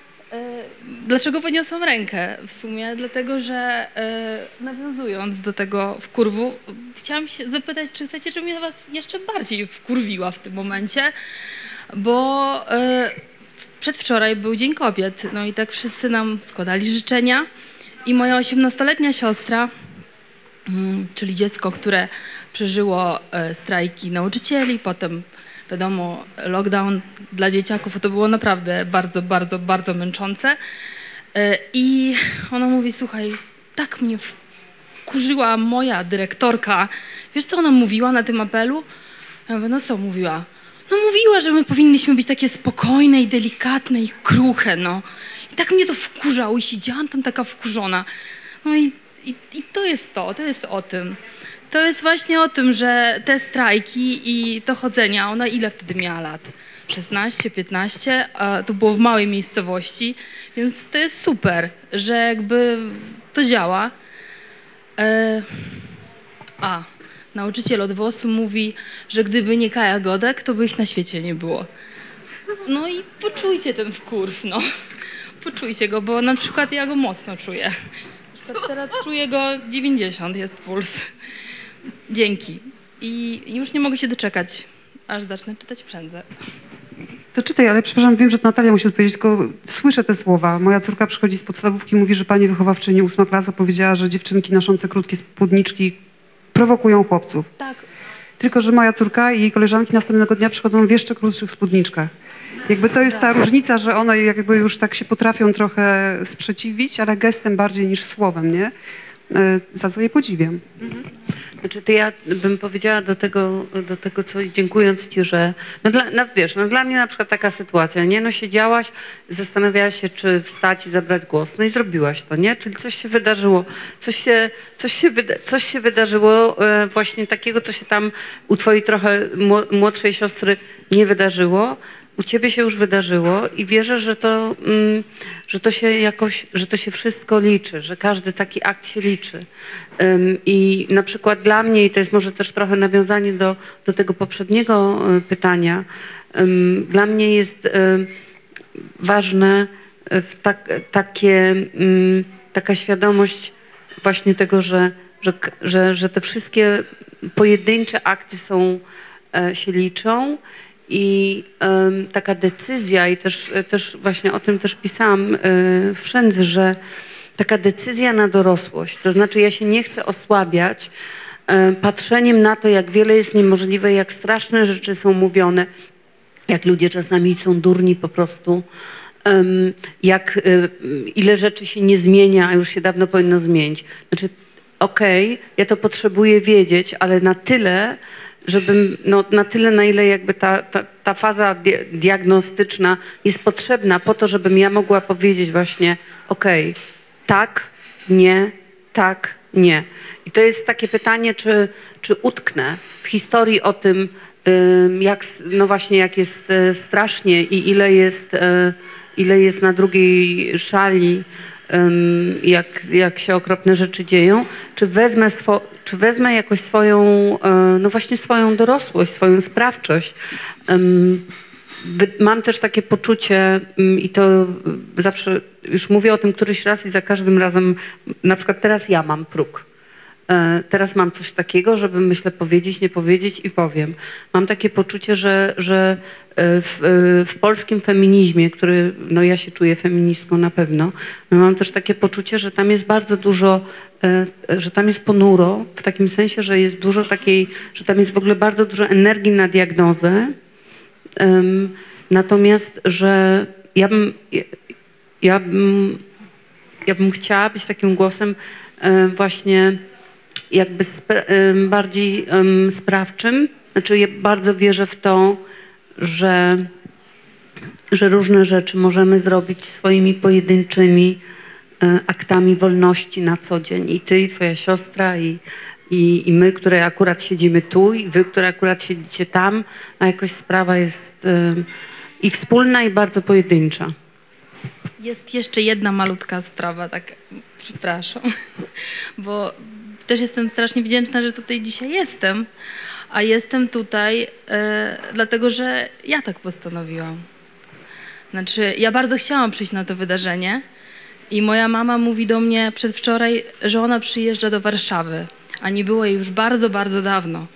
dlaczego podniosłam rękę? W sumie dlatego, że e, nawiązując do tego wkurwu, chciałam się zapytać, czy chcecie, żebym was jeszcze bardziej wkurwiła w tym momencie, bo e, przedwczoraj był Dzień Kobiet, no i tak wszyscy nam składali życzenia i moja 18-letnia siostra, mm, czyli dziecko, które przeżyło e, strajki nauczycieli, potem wiadomo, lockdown dla dzieciaków, to było naprawdę bardzo, bardzo, bardzo męczące. E, I ona mówi, słuchaj, tak mnie wkurzyła moja dyrektorka. Wiesz, co ona mówiła na tym apelu? Ja mówię, no co mówiła? No mówiła, że my powinniśmy być takie spokojne i delikatne i kruche, no. I tak mnie to wkurzało i siedziałam tam taka wkurzona. No i, i, i to jest to, to jest o tym. To jest właśnie o tym, że te strajki i to chodzenia, ona ile wtedy miała lat? 16, 15, a to było w małej miejscowości, więc to jest super, że jakby to działa. E, a, nauczyciel od WOS-u mówi, że gdyby nie Kaja Godek, to by ich na świecie nie było. No i poczujcie ten wkurw, no. Poczujcie go, bo na przykład ja go mocno czuję. Na przykład teraz czuję go 90 jest puls. Dzięki. I już nie mogę się doczekać, aż zacznę czytać przędzę. To czytaj, ale przepraszam, wiem, że to Natalia musi odpowiedzieć, tylko słyszę te słowa. Moja córka przychodzi z podstawówki, mówi, że pani wychowawczyni ósma klasa powiedziała, że dziewczynki noszące krótkie spódniczki prowokują chłopców. Tak. Tylko, że moja córka i jej koleżanki następnego dnia przychodzą w jeszcze krótszych spódniczkach. Jakby to jest ta różnica, że one jakby już tak się potrafią trochę sprzeciwić, ale gestem bardziej niż słowem, nie? E, Za co je podziwiam. Znaczy, to ja bym powiedziała do tego, do tego co dziękując ci, że no, dla, no wiesz, no dla mnie na przykład taka sytuacja, nie? No siedziałaś, zastanawiałaś się, czy wstać i zabrać głos, no i zrobiłaś to, nie? Czyli coś się wydarzyło, coś się, coś się, wyda, coś się wydarzyło e, właśnie takiego, co się tam u twojej trochę mło- młodszej siostry nie wydarzyło, u ciebie się już wydarzyło i wierzę, że to, mm, że to się jakoś, że to się wszystko liczy, że każdy taki akt się liczy. I na przykład dla mnie, i to jest może też trochę nawiązanie do, do tego poprzedniego y, pytania, dla mnie jest ym, ważne y, w tak, takie, ym, taka świadomość właśnie tego, że, że, że, że te wszystkie pojedyncze akty są, e, się liczą i em, taka decyzja i też, też właśnie o tym też pisałam e, w Wszędzy, że taka decyzja na dorosłość, to znaczy ja się nie chcę osłabiać e, patrzeniem na to, jak wiele jest niemożliwe, jak straszne rzeczy są mówione, jak ludzie czasami są durni po prostu, jak y, ile rzeczy się nie zmienia, a już się dawno powinno zmienić. Znaczy, okej, ja to potrzebuję wiedzieć, ale na tyle, żebym, no, na tyle, na ile jakby ta, ta, ta faza di diagnostyczna jest potrzebna po to, żebym ja mogła powiedzieć właśnie, okej, tak, nie, tak, nie. I to jest takie pytanie, czy, czy utknę w historii o tym, ym, jak, no właśnie, jak jest e, strasznie i ile jest, e, ile jest na drugiej szali, jak, jak się okropne rzeczy dzieją, czy wezmę, swo, czy wezmę jakoś swoją, e, no właśnie swoją dorosłość, swoją sprawczość. Mam też takie poczucie mm, i to zawsze już mówię o tym któryś raz i za każdym razem, na przykład teraz ja mam próg. E, Teraz mam coś takiego, żeby myślę powiedzieć, nie powiedzieć i powiem. Mam takie poczucie, że, że e, w, e, w polskim feminizmie, który, no ja się czuję feministką na pewno, no mam też takie poczucie, że tam jest bardzo dużo, że tam jest ponuro, w takim sensie, że jest dużo takiej, że tam jest w ogóle bardzo dużo energii na diagnozę, natomiast, że ja bym, ja, bym, ja bym chciała być takim głosem właśnie jakby spra- bardziej em, sprawczym. Znaczy ja bardzo wierzę w to, że, że różne rzeczy możemy zrobić swoimi pojedynczymi e, aktami wolności na co dzień. I ty, i twoja siostra, i, i, i my, które akurat siedzimy tu, i wy, które akurat siedzicie tam, a jakoś sprawa jest em, i wspólna, i bardzo pojedyncza. Jest jeszcze jedna malutka sprawa, tak, przepraszam, bo też jestem strasznie wdzięczna, że tutaj dzisiaj jestem, a jestem tutaj e, dlatego, że ja tak postanowiłam. Znaczy, ja bardzo chciałam przyjść na to wydarzenie i moja mama mówi do mnie przedwczoraj, że ona przyjeżdża do Warszawy, a nie było jej już bardzo, bardzo dawno.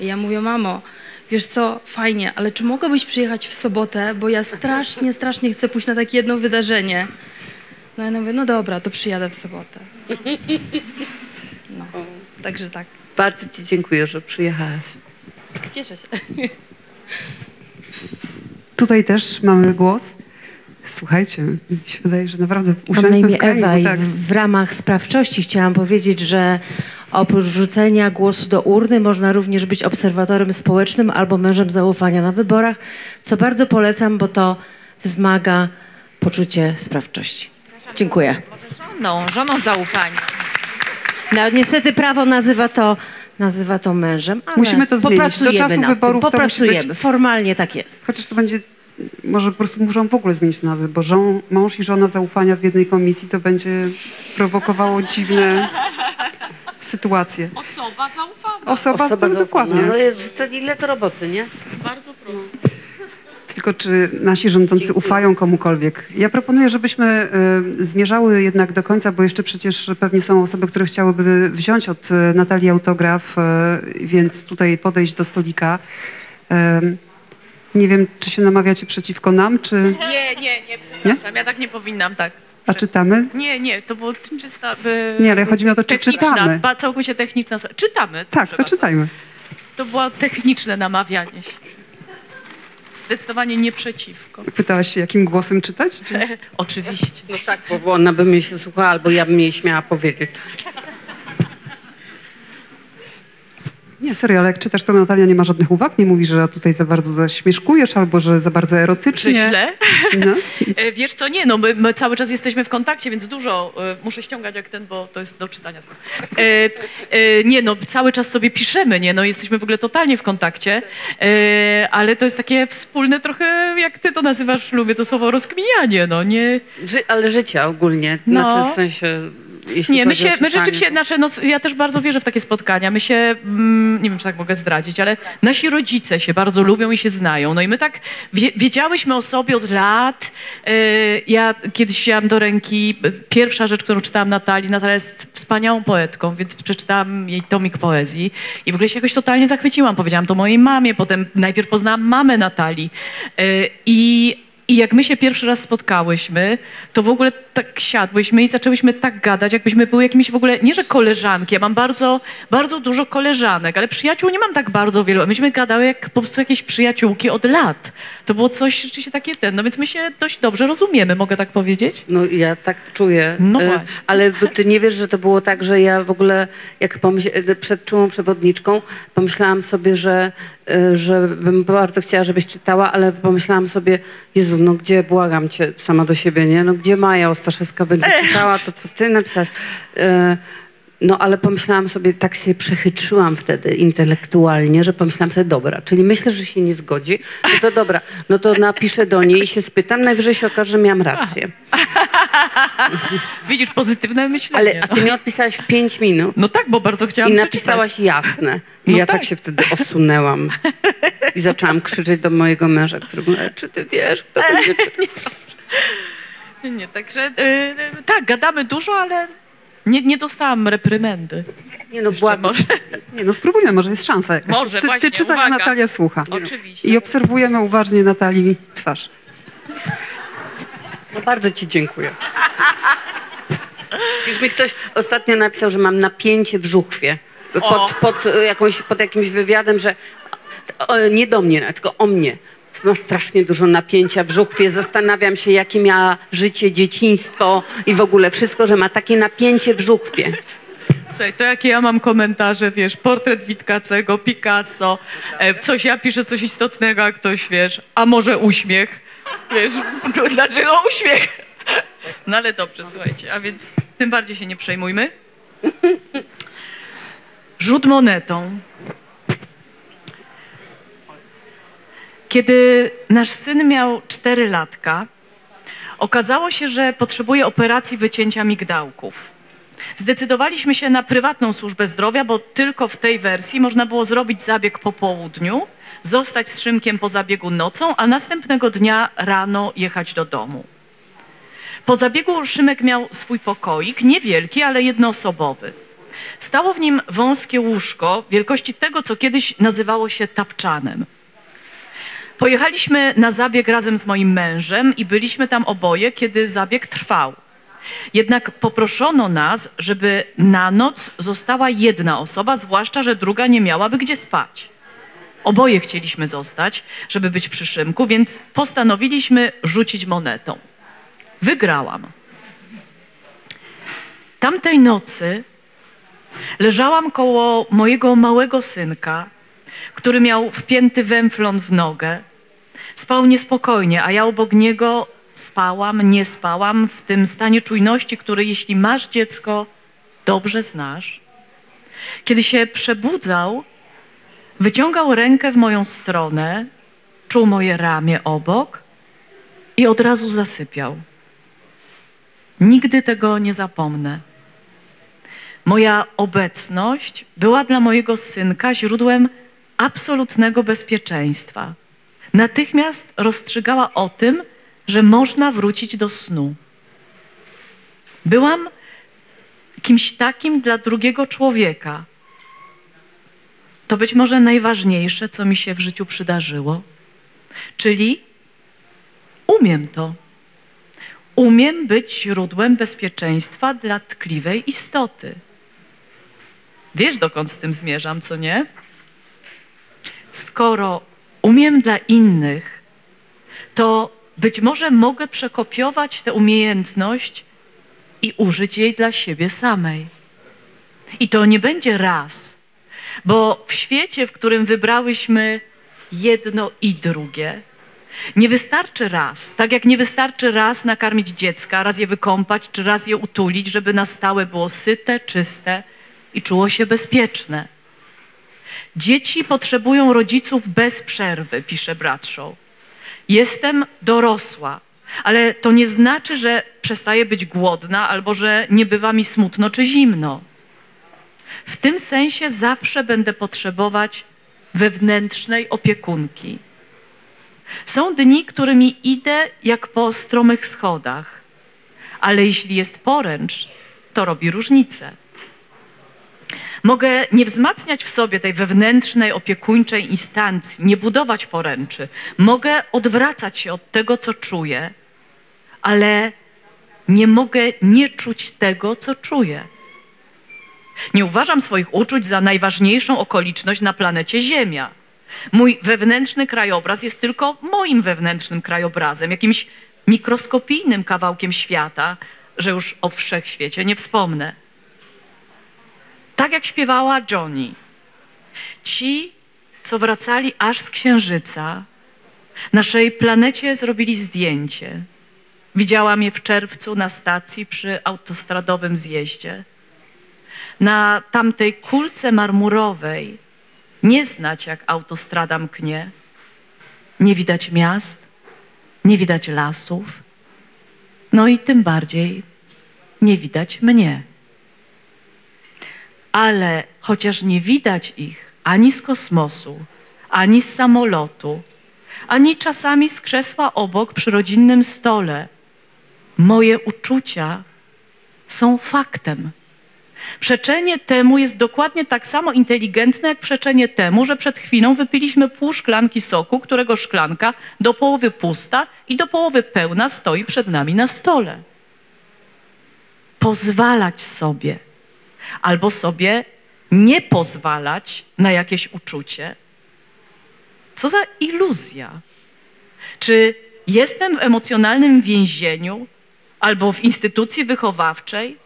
I ja mówię, mamo, wiesz co, fajnie, ale czy mogłabyś przyjechać w sobotę, bo ja strasznie, strasznie chcę pójść na takie jedno wydarzenie. No ja mówię, no dobra, to przyjadę w sobotę. Także tak, Bardzo ci dziękuję, że przyjechałaś. cieszę się. Tutaj też mamy głos. Słuchajcie, mi się wydaje, że naprawdę Mam na imię w kręgu, Ewa i tak. w, w ramach sprawczości chciałam powiedzieć, że oprócz wrzucenia głosu do urny można również być obserwatorem społecznym albo mężem zaufania na wyborach, co bardzo polecam, bo to wzmaga poczucie sprawczości. Dziękuję. Żoną, żoną zaufania. No, niestety prawo nazywa to, nazywa to mężem, ale Musimy to zmienić. Do popracujemy czasu nad wyborów tym, to musi popracujemy. być- Formalnie tak jest. Chociaż to będzie, może po prostu muszą w ogóle zmienić nazwę, bo żon, mąż i żona zaufania w jednej komisji to będzie prowokowało dziwne sytuacje. Osoba zaufana. Osoba, to zaufana. dokładnie. No, to ile to roboty, nie? Bardzo prosto. Tylko czy nasi rządzący ufają komukolwiek? Ja proponuję, żebyśmy y, zmierzały jednak do końca, bo jeszcze przecież pewnie są osoby, które chciałyby wziąć od y, Natalii autograf, y, więc tutaj podejść do stolika. Y, nie wiem, czy się namawiacie przeciwko nam, czy... Nie, nie, nie, przepraszam, ja tak nie powinnam, tak. A czytamy? Nie, nie, to było czysta... By, Nie, ale chodzi mi o to, czy czytamy. ba- Całkowicie techniczna... Czytamy. Tak, to bardzo. czytajmy. To było techniczne namawianie się. Zdecydowanie nie przeciwko. Pytałaś się, jakim głosem czytać? Czy... Oczywiście. No tak, bo- ona by mnie się słuchała, albo ja bym jej śmiała powiedzieć. Nie, serio, ale jak czytasz, to Natalia nie ma żadnych uwag? Nie mówi, że tutaj za bardzo zaśmieszkujesz albo że za bardzo Że erotycznie? źle? No. E, Wiesz co, nie, no my, my cały czas jesteśmy w kontakcie, więc dużo e, muszę ściągać jak ten, bo to jest do czytania. E, e, nie, no cały czas sobie piszemy, nie, no jesteśmy w ogóle totalnie w kontakcie, ale to jest takie wspólne trochę, jak ty to nazywasz, lubię to słowo rozkminianie, no nie... Ży, ale życia ogólnie, No. znaczy w sensie... Jeśli Nie, my, się, my rzeczywiście, nasze, no, ja też bardzo wierzę w takie spotkania. My się, mm, nie wiem, czy tak mogę zdradzić, ale nasi rodzice się bardzo lubią i się znają. No i my tak wie, wiedziałyśmy o sobie od lat. Yy, ja kiedyś wzięłam do ręki, y, pierwsza rzecz, którą czytałam Natalii, Natalia jest wspaniałą poetką, więc przeczytałam jej tomik poezji i w ogóle się jakoś totalnie zachwyciłam. Powiedziałam to mojej mamie, potem najpierw poznałam mamę Natalii. Yy, I i jak my się pierwszy raz spotkałyśmy, to w ogóle tak siadłyśmy i zaczęłyśmy tak gadać, jakbyśmy były jakimiś w ogóle, nie że koleżanki, ja mam bardzo, bardzo dużo koleżanek, ale przyjaciół nie mam tak bardzo wielu. Myśmy gadały jak po prostu jakieś przyjaciółki od lat. To było coś rzeczywiście takie ten, no więc my się dość dobrze rozumiemy, mogę tak powiedzieć? No ja tak czuję. No E, właśnie. Ale ty nie wiesz, że to było tak, że ja w ogóle jak pomyśl, przed czułą przewodniczką pomyślałam sobie, że, że bym bardzo chciała, żebyś czytała, ale pomyślałam sobie, Jezu, no gdzie, błagam cię sama do siebie, nie? No gdzie Maja Ostaszewska będzie czytała, to co ty napisałaś. No ale pomyślałam sobie, tak się przechytrzyłam wtedy intelektualnie, że pomyślałam sobie, dobra, czyli myślę, że się nie zgodzi, no to dobra, no to napiszę do niej i się spytam, najwyżej się okaże, że miałam rację. Widzisz, pozytywne myślenie. Ale, a ty mi odpisałaś w pięć minut. No tak, bo bardzo chciałam I przeczytać. napisałaś jasne. I No ja tak. tak. się wtedy osunęłam. I zaczęłam krzyczeć do mojego męża, który mówi, "Ale czy ty wiesz, kto będzie czytał? Nie, także y, y, tak, gadamy dużo, ale nie, nie dostałam reprymendy. Nie no, Jeszcze może. Nie, no spróbujmy, może jest szansa jakaś. Może, ty, właśnie, ty czytaj, a uwaga. Natalia słucha. Oczywiście. I obserwujemy uważnie Natalii twarz. No bardzo ci dziękuję. Już mi ktoś ostatnio napisał, że mam napięcie w żuchwie. Pod, pod, e, jakąś, pod jakimś wywiadem, że o, nie do mnie, tylko o mnie. Mam strasznie dużo napięcia w żuchwie. Zastanawiam się, jakie miała życie, dzieciństwo i w ogóle wszystko, że ma takie napięcie w żuchwie. Słuchaj, to jakie ja mam komentarze, wiesz, portret Witkacego, Picasso, e, coś ja piszę coś istotnego, a ktoś, wiesz, a może uśmiech, wiesz, dlaczego uśmiech? No ale dobrze, słuchajcie, a więc tym bardziej się nie przejmujmy. Rzut monetą. Kiedy nasz syn miał 4 latka, okazało się, że potrzebuje operacji wycięcia migdałków. Zdecydowaliśmy się na prywatną służbę zdrowia, bo tylko w tej wersji można było zrobić zabieg po południu, zostać z Szymkiem po zabiegu nocą, a następnego dnia rano jechać do domu. Po zabiegu Szymek miał swój pokoik, niewielki, ale jednoosobowy. Stało w nim wąskie łóżko wielkości tego, co kiedyś nazywało się tapczanem. Pojechaliśmy na zabieg razem z moim mężem i byliśmy tam oboje, kiedy zabieg trwał. Jednak poproszono nas, żeby na noc została jedna osoba, zwłaszcza, że druga nie miałaby gdzie spać. Oboje chcieliśmy zostać, żeby być przy Szymku, więc postanowiliśmy rzucić monetą. Wygrałam. Tamtej nocy leżałam koło mojego małego synka, który miał wpięty węflon w nogę. Spał niespokojnie, a ja obok niego spałam, nie spałam w tym stanie czujności, który jeśli masz dziecko, dobrze znasz. Kiedy się przebudzał, wyciągał rękę w moją stronę, czuł moje ramię obok i od razu zasypiał. Nigdy tego nie zapomnę. Moja obecność była dla mojego synka źródłem absolutnego bezpieczeństwa. Natychmiast rozstrzygała o tym, że można wrócić do snu. Byłam kimś takim dla drugiego człowieka. To być może najważniejsze, co mi się w życiu przydarzyło. Czyli umiem to. Umiem być źródłem bezpieczeństwa dla tkliwej istoty. Wiesz, dokąd z tym zmierzam, co nie? Skoro umiem dla innych, to być może mogę przekopiować tę umiejętność i użyć jej dla siebie samej. I to nie będzie raz, Bo w świecie, w którym wybrałyśmy jedno i drugie, nie wystarczy raz, tak jak nie wystarczy raz nakarmić dziecka, raz je wykąpać, czy raz je utulić, żeby na stałe było syte, czyste i czuło się bezpieczne. Dzieci potrzebują rodziców bez przerwy, pisze Bradshaw. Jestem dorosła, ale to nie znaczy, że przestaję być głodna albo że nie bywa mi smutno czy zimno. W tym sensie zawsze będę potrzebować wewnętrznej opiekunki. Są dni, którymi idę jak po stromych schodach, ale jeśli jest poręcz, to robi różnicę. Mogę nie wzmacniać w sobie tej wewnętrznej, opiekuńczej instancji, nie budować poręczy. Mogę odwracać się od tego, co czuję, ale nie mogę nie czuć tego, co czuję. Nie uważam swoich uczuć za najważniejszą okoliczność na planecie Ziemia. Mój wewnętrzny krajobraz jest tylko moim wewnętrznym krajobrazem, jakimś mikroskopijnym kawałkiem świata, że już o wszechświecie nie wspomnę. Tak jak śpiewała Johnny. Ci, co wracali aż z księżyca, naszej planecie zrobili zdjęcie. Widziałam je w czerwcu na stacji przy autostradowym zjeździe. Na tamtej kulce marmurowej nie znać, jak autostrada mknie. Nie widać miast, nie widać lasów, no i tym bardziej nie widać mnie. Ale chociaż nie widać ich ani z kosmosu, ani z samolotu, ani czasami z krzesła obok przy rodzinnym stole, moje uczucia są faktem. Przeczenie temu jest dokładnie tak samo inteligentne, jak przeczenie temu, że przed chwilą wypiliśmy pół szklanki soku, którego szklanka do połowy pusta i do połowy pełna stoi przed nami na stole. Pozwalać sobie albo sobie nie pozwalać na jakieś uczucie. Co za iluzja. Czy jestem w emocjonalnym więzieniu albo w instytucji wychowawczej?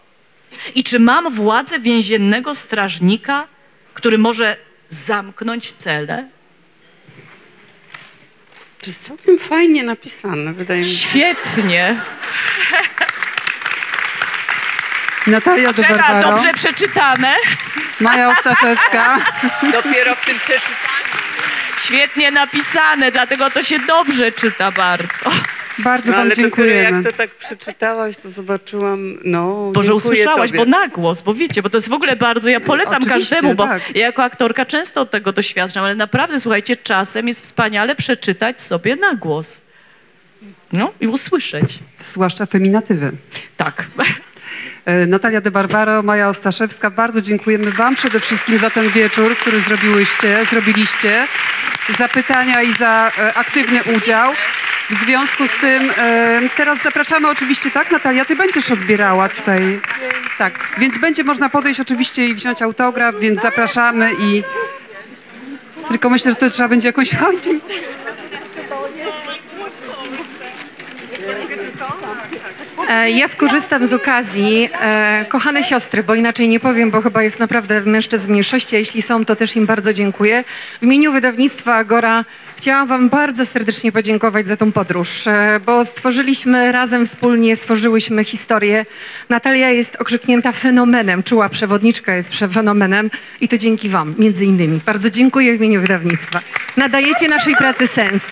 I czy mam władzę więziennego strażnika, który może zamknąć cele? To jest całkiem fajnie napisane, wydaje mi się. Świetnie. Natalia Barbaro, dobrze przeczytane. Maja Ostaszewska. Dopiero w tym przeczytaniu. Świetnie napisane, dlatego to się dobrze czyta bardzo. Bardzo No, wam ale dopiero dziękujemy. jak to tak przeczytałaś, to zobaczyłam, no Boże, dziękuję usłyszałaś, tobie. bo na głos, bo wiecie, bo to jest w ogóle bardzo, ja polecam Oczywiście, każdemu, bo tak. ja jako aktorka często od tego doświadczam, ale naprawdę, słuchajcie, czasem jest wspaniale przeczytać sobie na głos. No i usłyszeć. Zwłaszcza feminatywy. Tak. E, Natalia de Barbaro, Maja Ostaszewska, bardzo dziękujemy Wam przede wszystkim za ten wieczór, który zrobiłyście, zrobiliście, za pytania i za e, aktywny udział. W związku z tym e, teraz zapraszamy oczywiście, tak Natalia, Ty będziesz odbierała tutaj, tak, więc będzie można podejść oczywiście i wziąć autograf, więc zapraszamy i tylko myślę, że to trzeba będzie jakąś... Oj, dziękuję. E, Ja skorzystam z okazji. E, kochane siostry, bo inaczej nie powiem, bo chyba jest naprawdę mężczyzn w mniejszości, a jeśli są, to też im bardzo dziękuję. W imieniu wydawnictwa Agora chciałam wam bardzo serdecznie podziękować za tą podróż, e, bo stworzyliśmy razem wspólnie, stworzyłyśmy historię. Natalia jest okrzyknięta fenomenem, czuła przewodniczka jest fenomenem i to dzięki wam, między innymi. Bardzo dziękuję w imieniu wydawnictwa. Nadajecie naszej pracy sens.